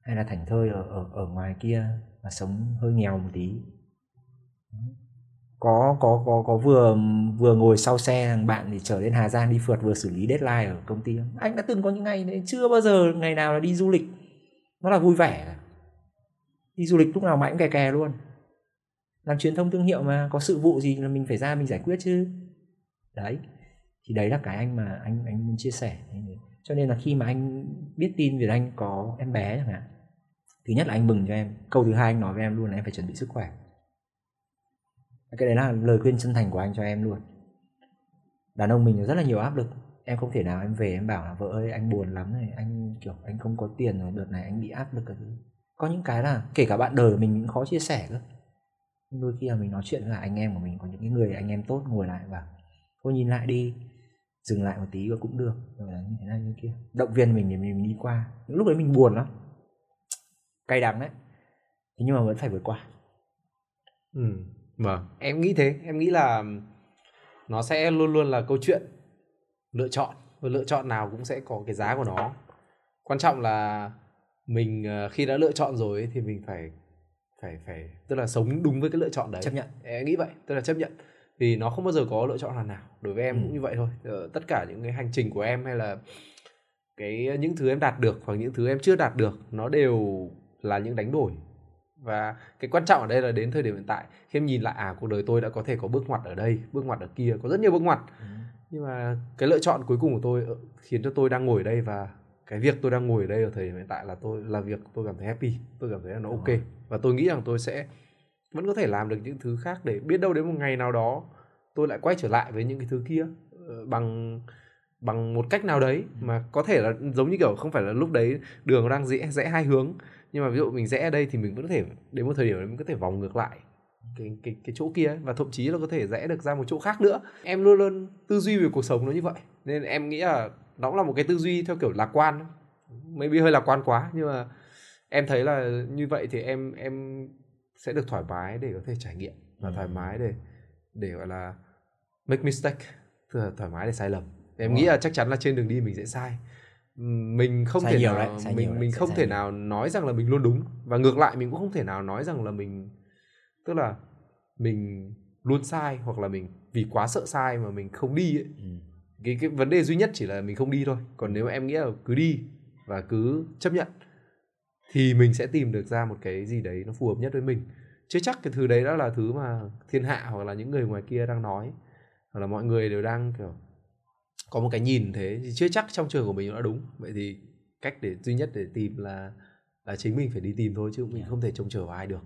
S1: hay là thảnh thơi ở ở ở ngoài kia mà sống hơi nghèo một tí? Có có có có vừa vừa ngồi sau xe thằng bạn thì trở lên Hà Giang đi phượt vừa xử lý deadline ở công ty anh đã từng có những ngày đấy, chưa bao giờ ngày nào là đi du lịch. Nó là vui vẻ. Đi du lịch lúc nào mãi cũng kè kè luôn. Làm truyền thông thương hiệu mà, có sự vụ gì là mình phải ra mình giải quyết chứ. Đấy, thì đấy là cái anh mà anh anh muốn chia sẻ cho nên là khi mà anh biết tin việc anh có em bé chẳng hạn, thứ nhất là anh mừng cho em. Câu thứ hai anh nói với em luôn là em phải chuẩn bị sức khỏe. Cái đấy là lời khuyên chân thành của anh cho em luôn. Đàn ông mình rất là nhiều áp lực. Em không thể nào em về em bảo là, vợ ơi, anh buồn lắm này, anh, kiểu, anh không có tiền rồi, đợt này anh bị áp lực cái có những cái là kể cả bạn đời mình cũng khó chia sẻ cơ. Đôi khi là mình nói chuyện với anh em của mình, có những cái người anh em tốt ngồi lại và, thôi nhìn lại đi dừng lại một tí cũng được. Rồi là như thế này như kia. Động viên mình để mình đi qua. Những lúc đấy mình buồn lắm. Cay đắng đấy. Thế nhưng mà vẫn phải vượt qua.
S2: Ừ vâng. Em nghĩ thế. Em nghĩ là nó sẽ luôn luôn là câu chuyện. Lựa chọn. Và lựa chọn nào cũng sẽ có cái giá của nó. Quan trọng là mình ờ, khi đã lựa chọn rồi ấy, thì mình phải phải phải tức là sống đúng với cái lựa chọn đấy.
S1: Chấp nhận.
S2: Em nghĩ vậy. Tức là chấp nhận vì nó không bao giờ có lựa chọn nào nào đối với em ừ. cũng như vậy thôi. Ờ, tất cả những cái hành trình của em hay là cái những thứ em đạt được hoặc những thứ em chưa đạt được nó đều là những đánh đổi. Và cái quan trọng ở đây là đến thời điểm hiện tại khi em nhìn lại à cuộc đời tôi đã có thể có bước ngoặt ở đây bước ngoặt ở kia có rất nhiều bước ngoặt. Ừ. nhưng mà cái lựa chọn cuối cùng của tôi ờ, khiến cho tôi đang ngồi ở đây và cái việc tôi đang ngồi ở đây ở thời điểm hiện tại là tôi là việc tôi cảm thấy happy tôi cảm thấy là nó ok. và tôi nghĩ rằng tôi sẽ vẫn có thể làm được những thứ khác để biết đâu đến một ngày nào đó tôi lại quay trở lại với những cái thứ kia ờ, bằng bằng một cách nào đấy ừ. mà có thể là giống như kiểu không phải là lúc đấy đường đang rẽ rẽ hai hướng nhưng mà ví dụ mình rẽ ở đây thì mình vẫn có thể đến một thời điểm đấy mình có thể vòng ngược lại cái cái cái chỗ kia ấy, và thậm chí là có thể rẽ được ra một chỗ khác nữa em luôn luôn tư duy về cuộc sống nó như vậy nên em nghĩ là nó cũng là một cái tư duy theo kiểu lạc quan maybe hơi lạc quan quá nhưng mà em thấy là như vậy thì em em sẽ được thoải mái để có thể trải nghiệm và thoải mái để để gọi là make mistake là thoải mái để sai lầm. Em nghĩ là chắc chắn là trên đường đi mình sẽ sai. Mình không sai thể nào đấy, mình mình không thể nhiều. nào nói rằng là mình luôn đúng. Và ngược lại mình cũng không thể nào nói rằng là mình tức là mình luôn sai hoặc là mình vì quá sợ sai mà mình không đi ấy. Ừ. cái cái vấn đề duy nhất chỉ là mình không đi thôi. Còn nếu em nghĩ là cứ đi và cứ chấp nhận thì mình sẽ tìm được ra một cái gì đấy nó phù hợp nhất với mình. Chứ chắc cái thứ đấy đó là thứ mà thiên hạ hoặc là những người ngoài kia đang nói. Hoặc là mọi người đều đang kiểu có một cái nhìn thế. Thì chưa chắc trong trường của mình nó đúng. Vậy thì cách để duy nhất để tìm là là chính mình phải đi tìm thôi chứ mình yeah. không thể trông chờ vào ai được.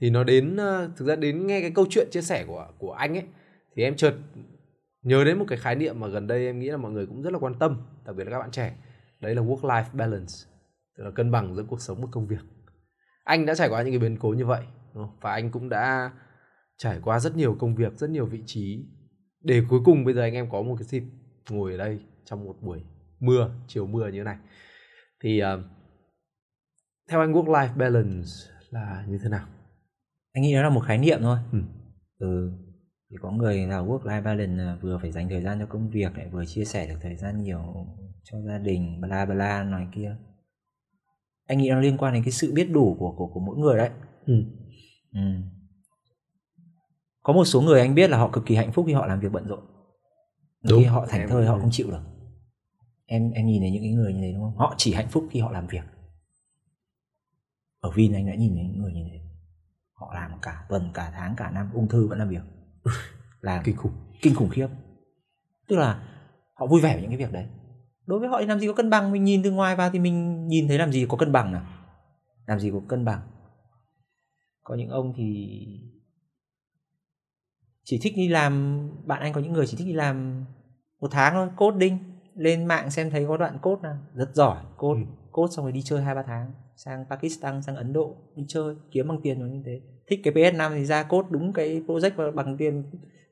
S2: Thì nó đến ờ, thực ra đến nghe cái câu chuyện chia sẻ của của anh ấy thì em chợt nhớ đến một cái khái niệm mà gần đây em nghĩ là mọi người cũng rất là quan tâm đặc biệt là các bạn trẻ. Đấy là work life balance là cân bằng giữa cuộc sống và công việc. Anh đã trải qua những cái biến cố như vậy và anh cũng đã trải qua rất nhiều công việc rất nhiều vị trí. Để cuối cùng bây giờ anh em có một cái dịp ngồi ở đây trong một buổi mưa chiều mưa như thế này. Thì uh, theo anh work life balance là như thế nào?
S1: Anh nghĩ đó là một khái niệm thôi. Ừ. ừ thì có người là work life balance vừa phải dành thời gian cho công việc lại vừa chia sẻ được thời gian nhiều cho gia đình bla bla nói kia anh nghĩ nó liên quan đến cái sự biết đủ của của của mỗi người đấy. Ừ. Ừ. có một số người anh biết là họ cực kỳ hạnh phúc khi họ làm việc bận rộn. Đúng. khi họ thành thơi họ không chịu được. Em em nhìn thấy những người như thế đúng không? Họ chỉ hạnh phúc khi họ làm việc. Ở Vin anh đã nhìn thấy những người như thế. Họ làm cả tuần cả tháng cả năm ung thư vẫn làm việc.
S2: Làm kinh khủng.
S1: kinh khủng khiếp. Tức là họ vui vẻ với những cái việc đấy đối với họ thì làm gì có cân bằng mình nhìn từ ngoài vào thì mình nhìn thấy làm gì có cân bằng nào? Làm gì có cân bằng? Có những ông thì chỉ thích đi làm bạn anh có những người chỉ thích đi làm một tháng thôi coding lên mạng xem thấy có đoạn cốt nào. Rất giỏi cốt
S2: Ừ.
S1: cốt xong rồi đi chơi hai ba tháng sang Pakistan sang Ấn Độ đi chơi kiếm bằng tiền rồi như thế. Thích cái PS5 thì ra cốt đúng cái project bằng tiền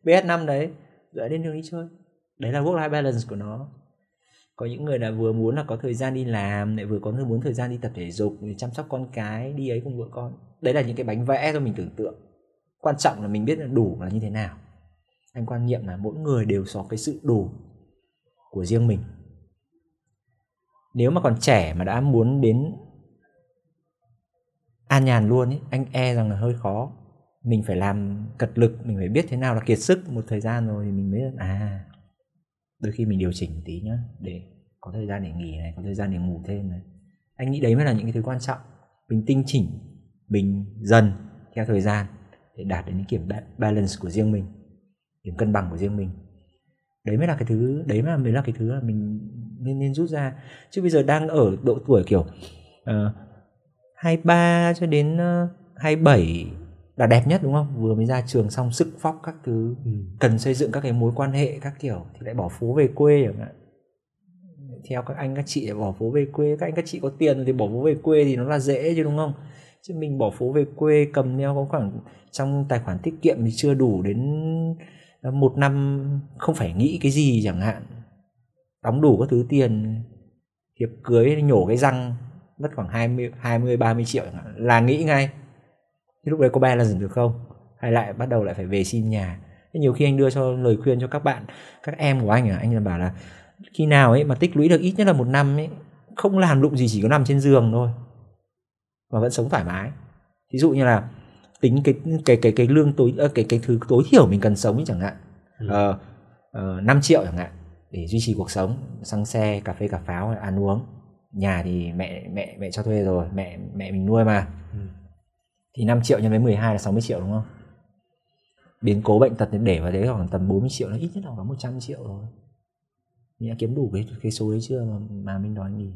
S1: PS5 đấy rồi lên đường đi chơi. Đấy là work life balance của nó có những người là vừa muốn là có thời gian đi làm lại vừa có người muốn thời gian đi tập thể dục để chăm sóc con cái đi ấy cùng vợ con. Đấy là những cái bánh vẽ cho mình tưởng tượng. Quan trọng là mình biết là đủ là như thế nào. Anh quan niệm là mỗi người đều có cái sự đủ của riêng mình. Nếu mà còn trẻ mà đã muốn đến an nhàn luôn ấy, anh e rằng là hơi khó. Mình phải làm cật lực mình phải biết thế nào là kiệt sức. Một thời gian rồi thì mình mới à đôi khi mình điều chỉnh một tí nhá để có thời gian để nghỉ này có thời gian để ngủ thêm này. Anh nghĩ đấy mới là những cái thứ quan trọng. Mình tinh chỉnh mình dần theo thời gian để đạt đến những kiểm balance của riêng mình điểm cân bằng của riêng mình. Đấy mới là cái thứ đấy mới là cái thứ là mình nên nên rút ra. Chứ bây giờ đang ở độ tuổi kiểu ờ, uh, 23 cho đến ờ, uh, 27 là đẹp nhất đúng không? Vừa mới ra trường xong sức phóc các thứ.
S2: Ừ.
S1: cần xây dựng các cái mối quan hệ các kiểu thì lại bỏ phố về quê chẳng hạn. Theo các anh các chị bỏ phố về quê. Các anh các chị có tiền thì bỏ phố về quê thì nó là dễ chứ đúng không? Chứ mình bỏ phố về quê cầm theo có khoảng trong tài khoản tiết kiệm thì chưa đủ đến một năm không phải nghĩ cái gì chẳng hạn. Đóng đủ các thứ tiền hiệp cưới nhổ cái răng mất khoảng 20 20 30 triệu chẳng hạn. Là nghĩ ngay thì lúc đấy có balance được không? Hay lại bắt đầu lại phải về xin nhà? Thế nhiều khi anh đưa cho lời khuyên cho các bạn các em của anh à? Anh là bảo là khi nào ấy mà tích lũy được ít nhất là một năm ấy không làm lụng gì chỉ có nằm trên giường thôi mà vẫn sống thoải mái. Ví dụ như là tính cái cái cái cái lương tối cái cái thứ tối thiểu mình cần sống ấy chẳng hạn.
S2: Ừ.
S1: ờ, ờ, 5 triệu chẳng hạn để duy trì cuộc sống xăng xe cà phê cà pháo ăn uống. Nhà thì mẹ mẹ mẹ cho thuê rồi mẹ mẹ mình nuôi mà.
S2: Ừ
S1: thì 5 triệu nhân với 12 là 60 triệu đúng không? Biến cố bệnh tật thì để vào đấy khoảng tầm 40 triệu nó ít nhất là khoảng 100 triệu rồi. Mình đã kiếm đủ cái cái số đấy chưa mà, mà mình đòi nghỉ?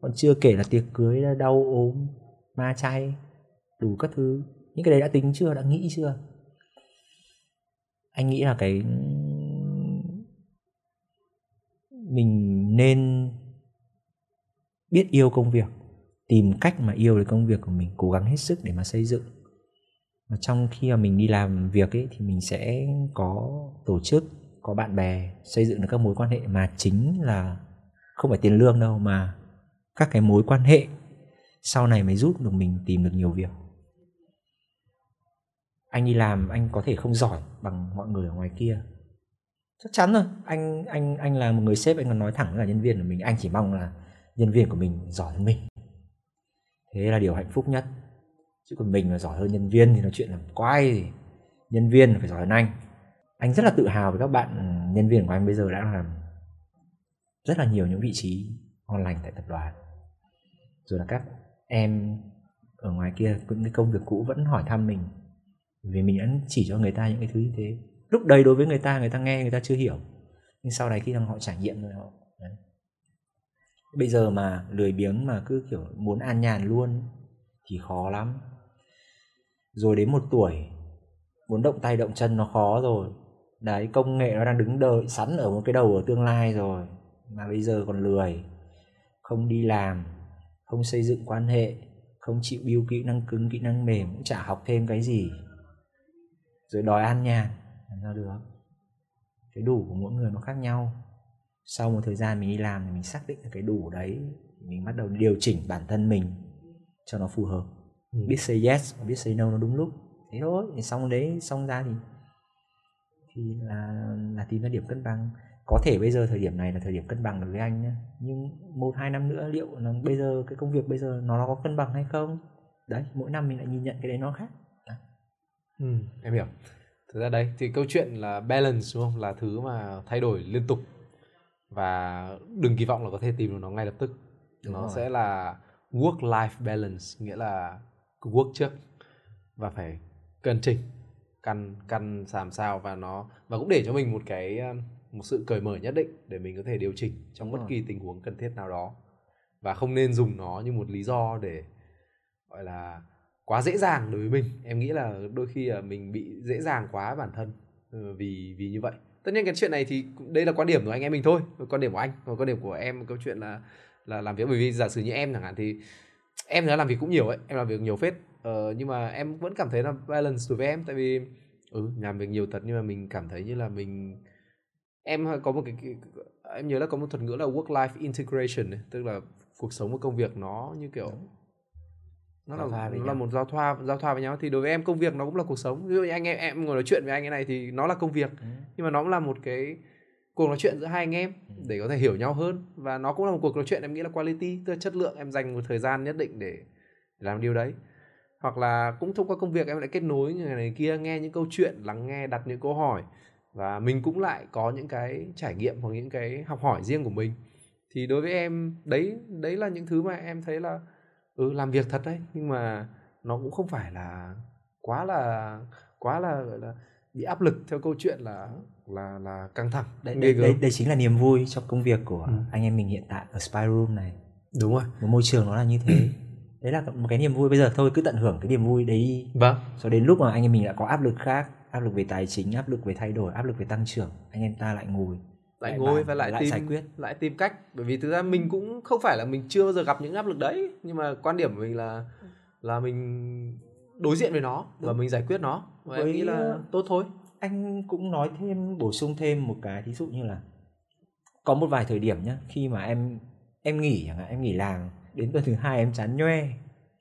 S1: Còn chưa kể là tiệc cưới đau ốm ma chay đủ các thứ. Những cái đấy đã tính chưa đã nghĩ chưa? Anh nghĩ là cái mình nên biết yêu công việc tìm cách mà yêu được công việc của mình, cố gắng hết sức để mà xây dựng. Và trong khi mà mình đi làm việc ấy, thì mình sẽ có tổ chức, có bạn bè xây dựng được các mối quan hệ mà chính là không phải tiền lương đâu, mà các cái mối quan hệ sau này mới giúp được mình tìm được nhiều việc. Anh đi làm, anh có thể không giỏi bằng mọi người ở ngoài kia. Chắc chắn rồi, anh anh anh là một người sếp, anh còn nói thẳng với là nhân viên của mình. Anh chỉ mong là nhân viên của mình giỏi hơn mình thế là điều hạnh phúc nhất. Chứ còn mình mà giỏi hơn nhân viên thì nói chuyện làm quay gì. Nhân viên phải giỏi hơn anh. Anh rất là tự hào với các bạn ừ, nhân viên của anh bây giờ đã làm rất là nhiều những vị trí ngon lành tại tập đoàn. Rồi là các em ở ngoài kia, những cái công việc cũ vẫn hỏi thăm mình. Vì mình đã chỉ cho người ta những cái thứ như thế. Lúc đấy đối với người ta người ta nghe, người ta chưa hiểu. Nhưng sau này khi họ trải nghiệm rồi họ bây giờ mà lười biếng mà cứ, kiểu, muốn an nhàn luôn thì khó lắm. Rồi đến một tuổi, muốn động tay động chân nó khó rồi. Đấy, công nghệ nó đang đứng đợi, sẵn ở một cái đầu ở tương lai rồi, mà bây giờ còn lười. Không đi làm, không xây dựng quan hệ, không chịu build kỹ năng cứng, kỹ năng mềm, cũng chả học thêm cái gì. Rồi đòi an nhàn, làm sao được? Cái đủ của mỗi người nó khác nhau sau một thời gian mình đi làm thì mình xác định cái đủ đấy mình bắt đầu điều chỉnh bản thân mình cho nó phù hợp.
S2: Ừ.
S1: biết say yes và biết say no nó đúng lúc. Thế thôi thì xong đấy xong ra thì thì là là tìm ra điểm cân bằng. Có thể bây giờ thời điểm này là thời điểm cân bằng đối với anh nhé nhưng một hai năm nữa liệu là bây giờ cái công việc bây giờ nó có cân bằng hay không? Đấy mỗi năm mình lại nhìn nhận cái đấy nó khác.
S2: Ừ, em hiểu. Thực ra đấy thì câu chuyện là balance đúng không? Là thứ mà thay đổi liên tục và đừng kỳ vọng là có thể tìm được nó ngay lập tức.
S1: Đúng
S2: nó
S1: rồi.
S2: sẽ là work life balance nghĩa là work trước và phải cân chỉnh căn căn làm sao và nó và cũng để cho mình một cái um, một sự cởi mở nhất định để mình có thể điều chỉnh trong
S1: Đúng
S2: bất
S1: rồi.
S2: kỳ tình huống cần thiết nào đó và không nên dùng nó như một lý do để gọi là quá dễ dàng đối với mình em nghĩ là đôi khi là mình bị dễ dàng quá bản thân ừ, vì vì như vậy tất nhiên cái chuyện này thì đây là quan điểm của anh em mình thôi quan điểm của anh còn quan điểm của em câu chuyện là là làm việc. Bởi vì giả sử như em chẳng hạn thì em đã làm việc cũng nhiều ấy em làm việc nhiều phết. Ờ, nhưng mà em vẫn cảm thấy là balance đối với em. Tại vì ừ làm việc nhiều thật nhưng mà mình cảm thấy như là mình em có một cái, cái em nhớ là có một thuật ngữ là work life integration ấy, tức là cuộc sống và công việc nó như kiểu nó
S1: Giao
S2: là, nó là một giao thoa giao thoa với nhau. Thì đối với em công việc nó cũng là cuộc sống. Ví dụ như anh em em ngồi nói chuyện với anh cái này thì nó là công việc.
S1: Ừ.
S2: nhưng mà nó cũng là một cái cuộc nói chuyện giữa hai anh em
S1: Ừ.
S2: để có thể hiểu nhau hơn. Và nó cũng là một cuộc nói chuyện em nghĩ là quality tức là chất lượng em dành một thời gian nhất định để, làm điều đấy. Hoặc là cũng thông qua công việc em lại kết nối này, này kia nghe những câu chuyện lắng nghe đặt những câu hỏi. Và mình cũng lại có những cái trải nghiệm hoặc những cái học hỏi riêng của mình. Thì đối với em đấy đấy là những thứ mà em thấy là ừ làm việc thật đấy nhưng mà nó cũng không phải là quá là quá là gọi là bị áp lực theo câu chuyện là là là căng thẳng
S1: đây,
S2: ghê
S1: đây, đây, đây chính là niềm vui trong công việc của
S2: Ừ.
S1: anh em mình hiện tại ở Spy Room này.
S2: Đúng rồi.
S1: Một môi trường nó là như thế. Đấy là một cái niềm vui bây giờ thôi cứ tận hưởng cái niềm vui đấy
S2: vâng.
S1: Cho đến lúc mà anh em mình đã có áp lực khác áp lực về tài chính áp lực về thay đổi áp lực về tăng trưởng anh em ta lại ngồi
S2: lại ngồi
S1: bàn,
S2: và lại,
S1: lại
S2: tìm
S1: giải quyết.
S2: lại tìm cách bởi vì thực ra mình cũng không phải là mình chưa bao giờ gặp những áp lực đấy nhưng mà quan điểm của mình là là mình đối diện với nó và
S1: Đúng.
S2: mình giải quyết nó và em
S1: Với,
S2: nghĩ là tốt thôi
S1: anh cũng nói thêm bổ sung thêm một cái ví dụ như là có một vài thời điểm nhá khi mà em em nghỉ chẳng hạn em nghỉ làm đến tuần thứ hai em chán nhoe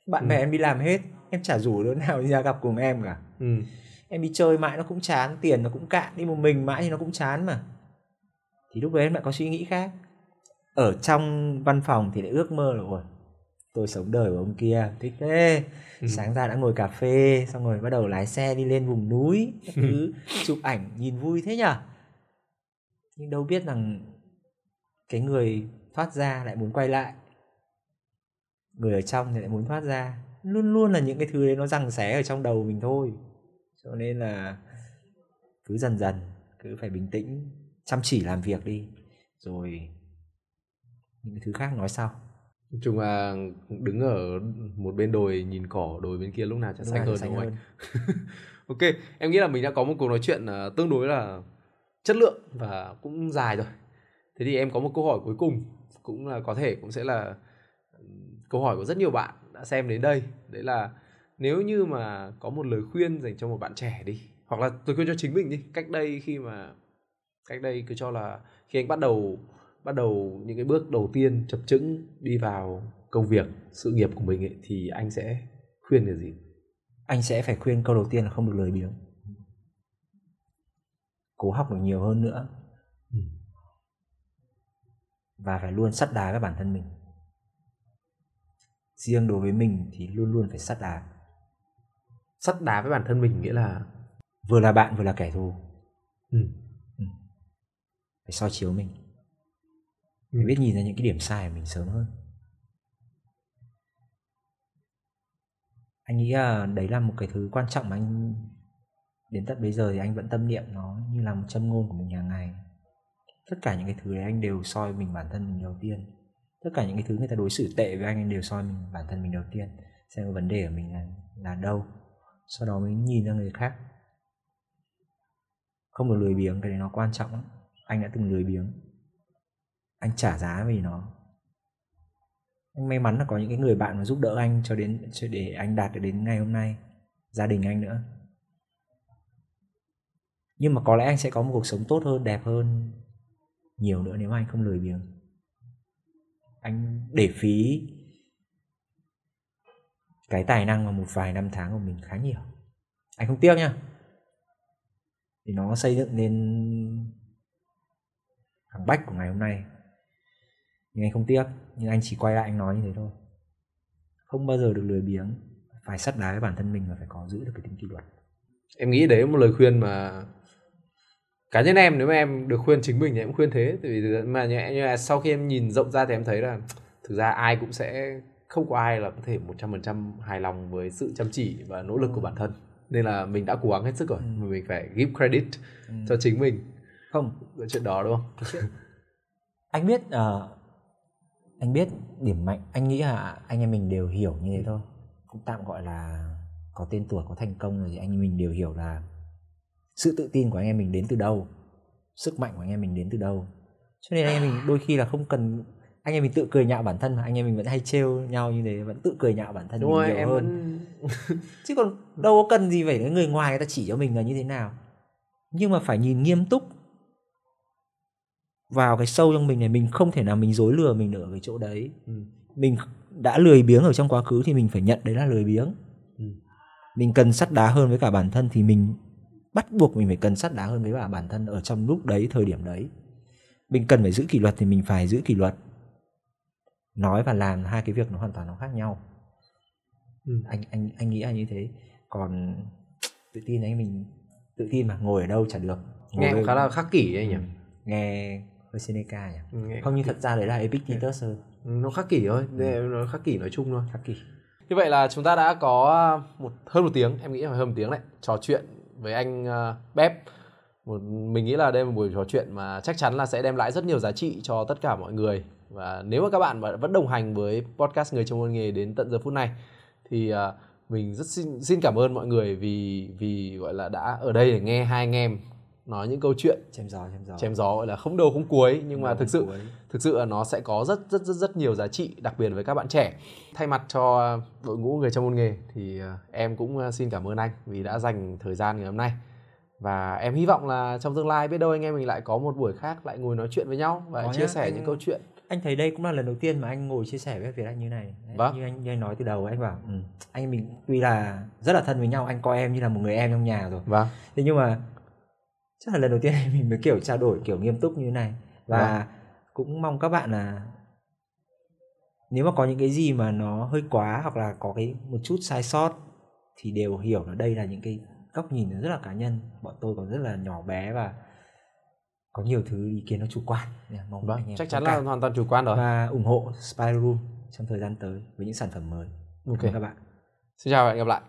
S1: bạn
S2: Ừ.
S1: bè em đi làm hết em chả rủ đứa nào đi ra gặp cùng em cả
S2: ừ.
S1: em đi chơi mãi nó cũng chán tiền nó cũng cạn đi một mình mãi thì nó cũng chán mà thì lúc đấy em lại có suy nghĩ khác. Ở trong văn phòng thì lại ước mơ là ôi tôi sống đời của ông kia thích thế.
S2: Ừ.
S1: sáng ra đã ngồi cà phê xong rồi bắt đầu lái xe đi lên vùng núi thứ chụp ảnh nhìn vui thế nhở? Nhưng đâu biết rằng cái người thoát ra lại muốn quay lại. Người ở trong thì lại muốn thoát ra. Luôn luôn là những cái thứ đấy nó rằng xé ở trong đầu mình thôi. Cho nên là cứ dần dần cứ phải bình tĩnh chăm chỉ làm việc đi rồi những thứ khác nói sau
S2: chung là đứng ở một bên đồi nhìn cỏ đồi bên kia lúc nào chả xanh hơn đúng không ok, em nghĩ là mình đã có một cuộc nói chuyện ờ, tương đối là chất lượng và cũng dài rồi. Thế thì em có một câu hỏi cuối cùng cũng là có thể cũng sẽ là câu hỏi của rất nhiều bạn đã xem đến đây. Đấy là nếu như mà có một lời khuyên dành cho một bạn trẻ đi hoặc là tôi khuyên cho chính mình đi cách đây khi mà cách đây cứ cho là khi anh bắt đầu bắt đầu những cái bước đầu tiên chập chững đi vào công việc sự nghiệp của mình ấy, thì anh sẽ khuyên cái gì?
S1: Anh sẽ phải khuyên câu đầu tiên là không được lười biếng. Cố học được nhiều hơn nữa.
S2: Ừ.
S1: và phải luôn sắt đá với bản thân mình. Riêng đối với mình thì luôn luôn phải sắt đá.
S2: Sắt đá với bản thân mình nghĩa là
S1: vừa là bạn vừa là kẻ thù.
S2: Ừ.
S1: phải soi chiếu mình.
S2: Ừ.
S1: phải biết nhìn ra những cái điểm sai của mình sớm hơn. Anh nghĩ là đấy là một cái thứ quan trọng mà anh đến tận bây giờ thì anh vẫn tâm niệm nó như là một châm ngôn của mình hàng ngày. Tất cả những cái thứ đấy anh đều soi mình bản thân mình đầu tiên. Tất cả những cái thứ người ta đối xử tệ với anh anh đều soi mình bản thân mình đầu tiên. Xem cái vấn đề của mình là là đâu. Sau đó mới nhìn ra người khác. Không được lười biếng cái đấy nó quan trọng lắm anh đã từng lười biếng. Anh trả giá vì nó. Anh may mắn là có những cái người bạn mà giúp đỡ anh cho đến, cho để anh đạt được đến ngày hôm nay, gia đình anh nữa. Nhưng mà có lẽ anh sẽ có một cuộc sống tốt hơn, đẹp hơn nhiều nữa nếu mà anh không lười biếng. Anh để phí cái tài năng và một vài năm tháng của mình khá nhiều. Anh không tiếc nha thì nó xây dựng nên thằng bách của ngày hôm nay. Nhưng anh không tiếc nhưng anh chỉ quay lại anh nói như thế thôi. Không bao giờ được lười biếng phải sắt đá với bản thân mình và phải có giữ được cái tính kỷ luật.
S2: Em nghĩ đấy là một lời khuyên mà cá nhân em nếu mà em được khuyên chính mình thì em cũng khuyên thế. Tại vì mà như, như là sau khi em nhìn rộng ra thì em thấy là thực ra ai cũng sẽ không có ai là có thể 100% hài lòng với sự chăm chỉ và nỗ lực của bản thân. Nên là mình đã cố gắng hết sức rồi.
S1: Ừ.
S2: mình phải give credit
S1: Ừ.
S2: cho chính mình
S1: không
S2: chuyện đó đúng không?
S1: Chuyện anh biết ờ, anh biết điểm mạnh anh nghĩ là anh em mình đều hiểu như thế thôi. Cũng tạm gọi là có tên tuổi có thành công rồi thì anh em mình đều hiểu là sự tự tin của anh em mình đến từ đâu sức mạnh của anh em mình đến từ đâu. Cho nên anh em mình đôi khi là không cần anh em mình tự cười nhạo bản thân mà anh em mình vẫn hay trêu nhau như thế vẫn tự cười nhạo bản thân
S2: đúng
S1: mình
S2: rồi
S1: nhiều
S2: em
S1: hơn.
S2: vẫn
S1: chứ còn đâu có cần gì phải người ngoài người ta chỉ cho mình là như thế nào. Nhưng mà phải nhìn nghiêm túc vào cái sâu trong mình này mình không thể nào mình dối lừa mình được ở cái chỗ đấy.
S2: Ừ.
S1: mình đã lười biếng ở trong quá khứ thì mình phải nhận đấy là lười biếng.
S2: Ừ.
S1: mình cần sắt đá hơn với cả bản thân thì mình bắt buộc mình phải cần sắt đá hơn với cả bản thân ở trong lúc đấy thời điểm đấy. Mình cần phải giữ kỷ luật thì mình phải giữ kỷ luật. Nói và làm hai cái việc nó hoàn toàn nó khác nhau.
S2: Ừ.
S1: anh anh anh nghĩ là như thế. Còn tự tin anh mình tự tin mà ngồi ở đâu chả được. Ngồi
S2: nghe cũng khá là khắc kỷ ấy nhỉ?
S1: Nghe hơi Seneca nhỉ?
S2: Ừ,
S1: không nhưng thật ra đấy là Epictetus hơn
S2: Ừ, nó khắc kỷ thôi. Đây, nó khắc kỷ nói chung thôi.
S1: Khắc kỷ.
S2: Như vậy là chúng ta đã có một hơn một tiếng, em nghĩ là hơn một tiếng đấy, trò chuyện với anh uh, Bếp. Một, mình nghĩ là đây là một buổi trò chuyện mà chắc chắn là sẽ đem lại rất nhiều giá trị cho tất cả mọi người. Và nếu mà các bạn vẫn đồng hành với podcast Người trong môn nghề đến tận giờ phút này thì ờ, mình rất xin, xin cảm ơn mọi người vì vì gọi là đã ở đây để nghe hai anh em nói những câu chuyện
S1: chém gió chém gió.
S2: chém gió gọi là không đầu không cuối nhưng mà
S1: Đầu
S2: thực sự
S1: cuối.
S2: thực sự là nó sẽ có rất rất rất rất nhiều giá trị đặc biệt với các bạn trẻ. Thay mặt cho đội ngũ người trong môn nghề thì ờ, em cũng ờ, xin cảm ơn anh vì đã dành thời gian ngày hôm nay. Và em hy vọng là trong tương lai biết đâu anh em mình lại có một buổi khác lại ngồi nói chuyện với nhau và
S1: Có
S2: chia
S1: nhá,
S2: sẻ
S1: anh-
S2: những câu chuyện.
S1: anh thấy đây cũng là lần đầu tiên mà anh ngồi chia sẻ với Việt Anh như này. Đấy,
S2: Vâng.
S1: như anh như anh nói từ đầu anh bảo ừ, anh mình tuy là rất là thân với nhau anh coi em như là một người em trong nhà rồi.
S2: Vâng.
S1: Thế nhưng mà chắc là lần đầu tiên mình mới kiểu trao đổi kiểu nghiêm túc như thế này. Và
S2: Vâng.
S1: cũng mong các bạn là nếu mà có những cái gì mà nó hơi quá hoặc là có cái một chút sai sót thì đều hiểu là đây là những cái góc nhìn rất là cá nhân. Bọn tôi còn rất là nhỏ bé và có nhiều thứ ý kiến nó chủ quan. Mong
S2: vâng chắc chắn là hoàn toàn chủ quan rồi.
S1: Và ủng hộ Spy Room trong thời gian tới với những sản phẩm mới.
S2: Ok.
S1: Cảm ơn các bạn.
S2: Xin chào và hẹn gặp lại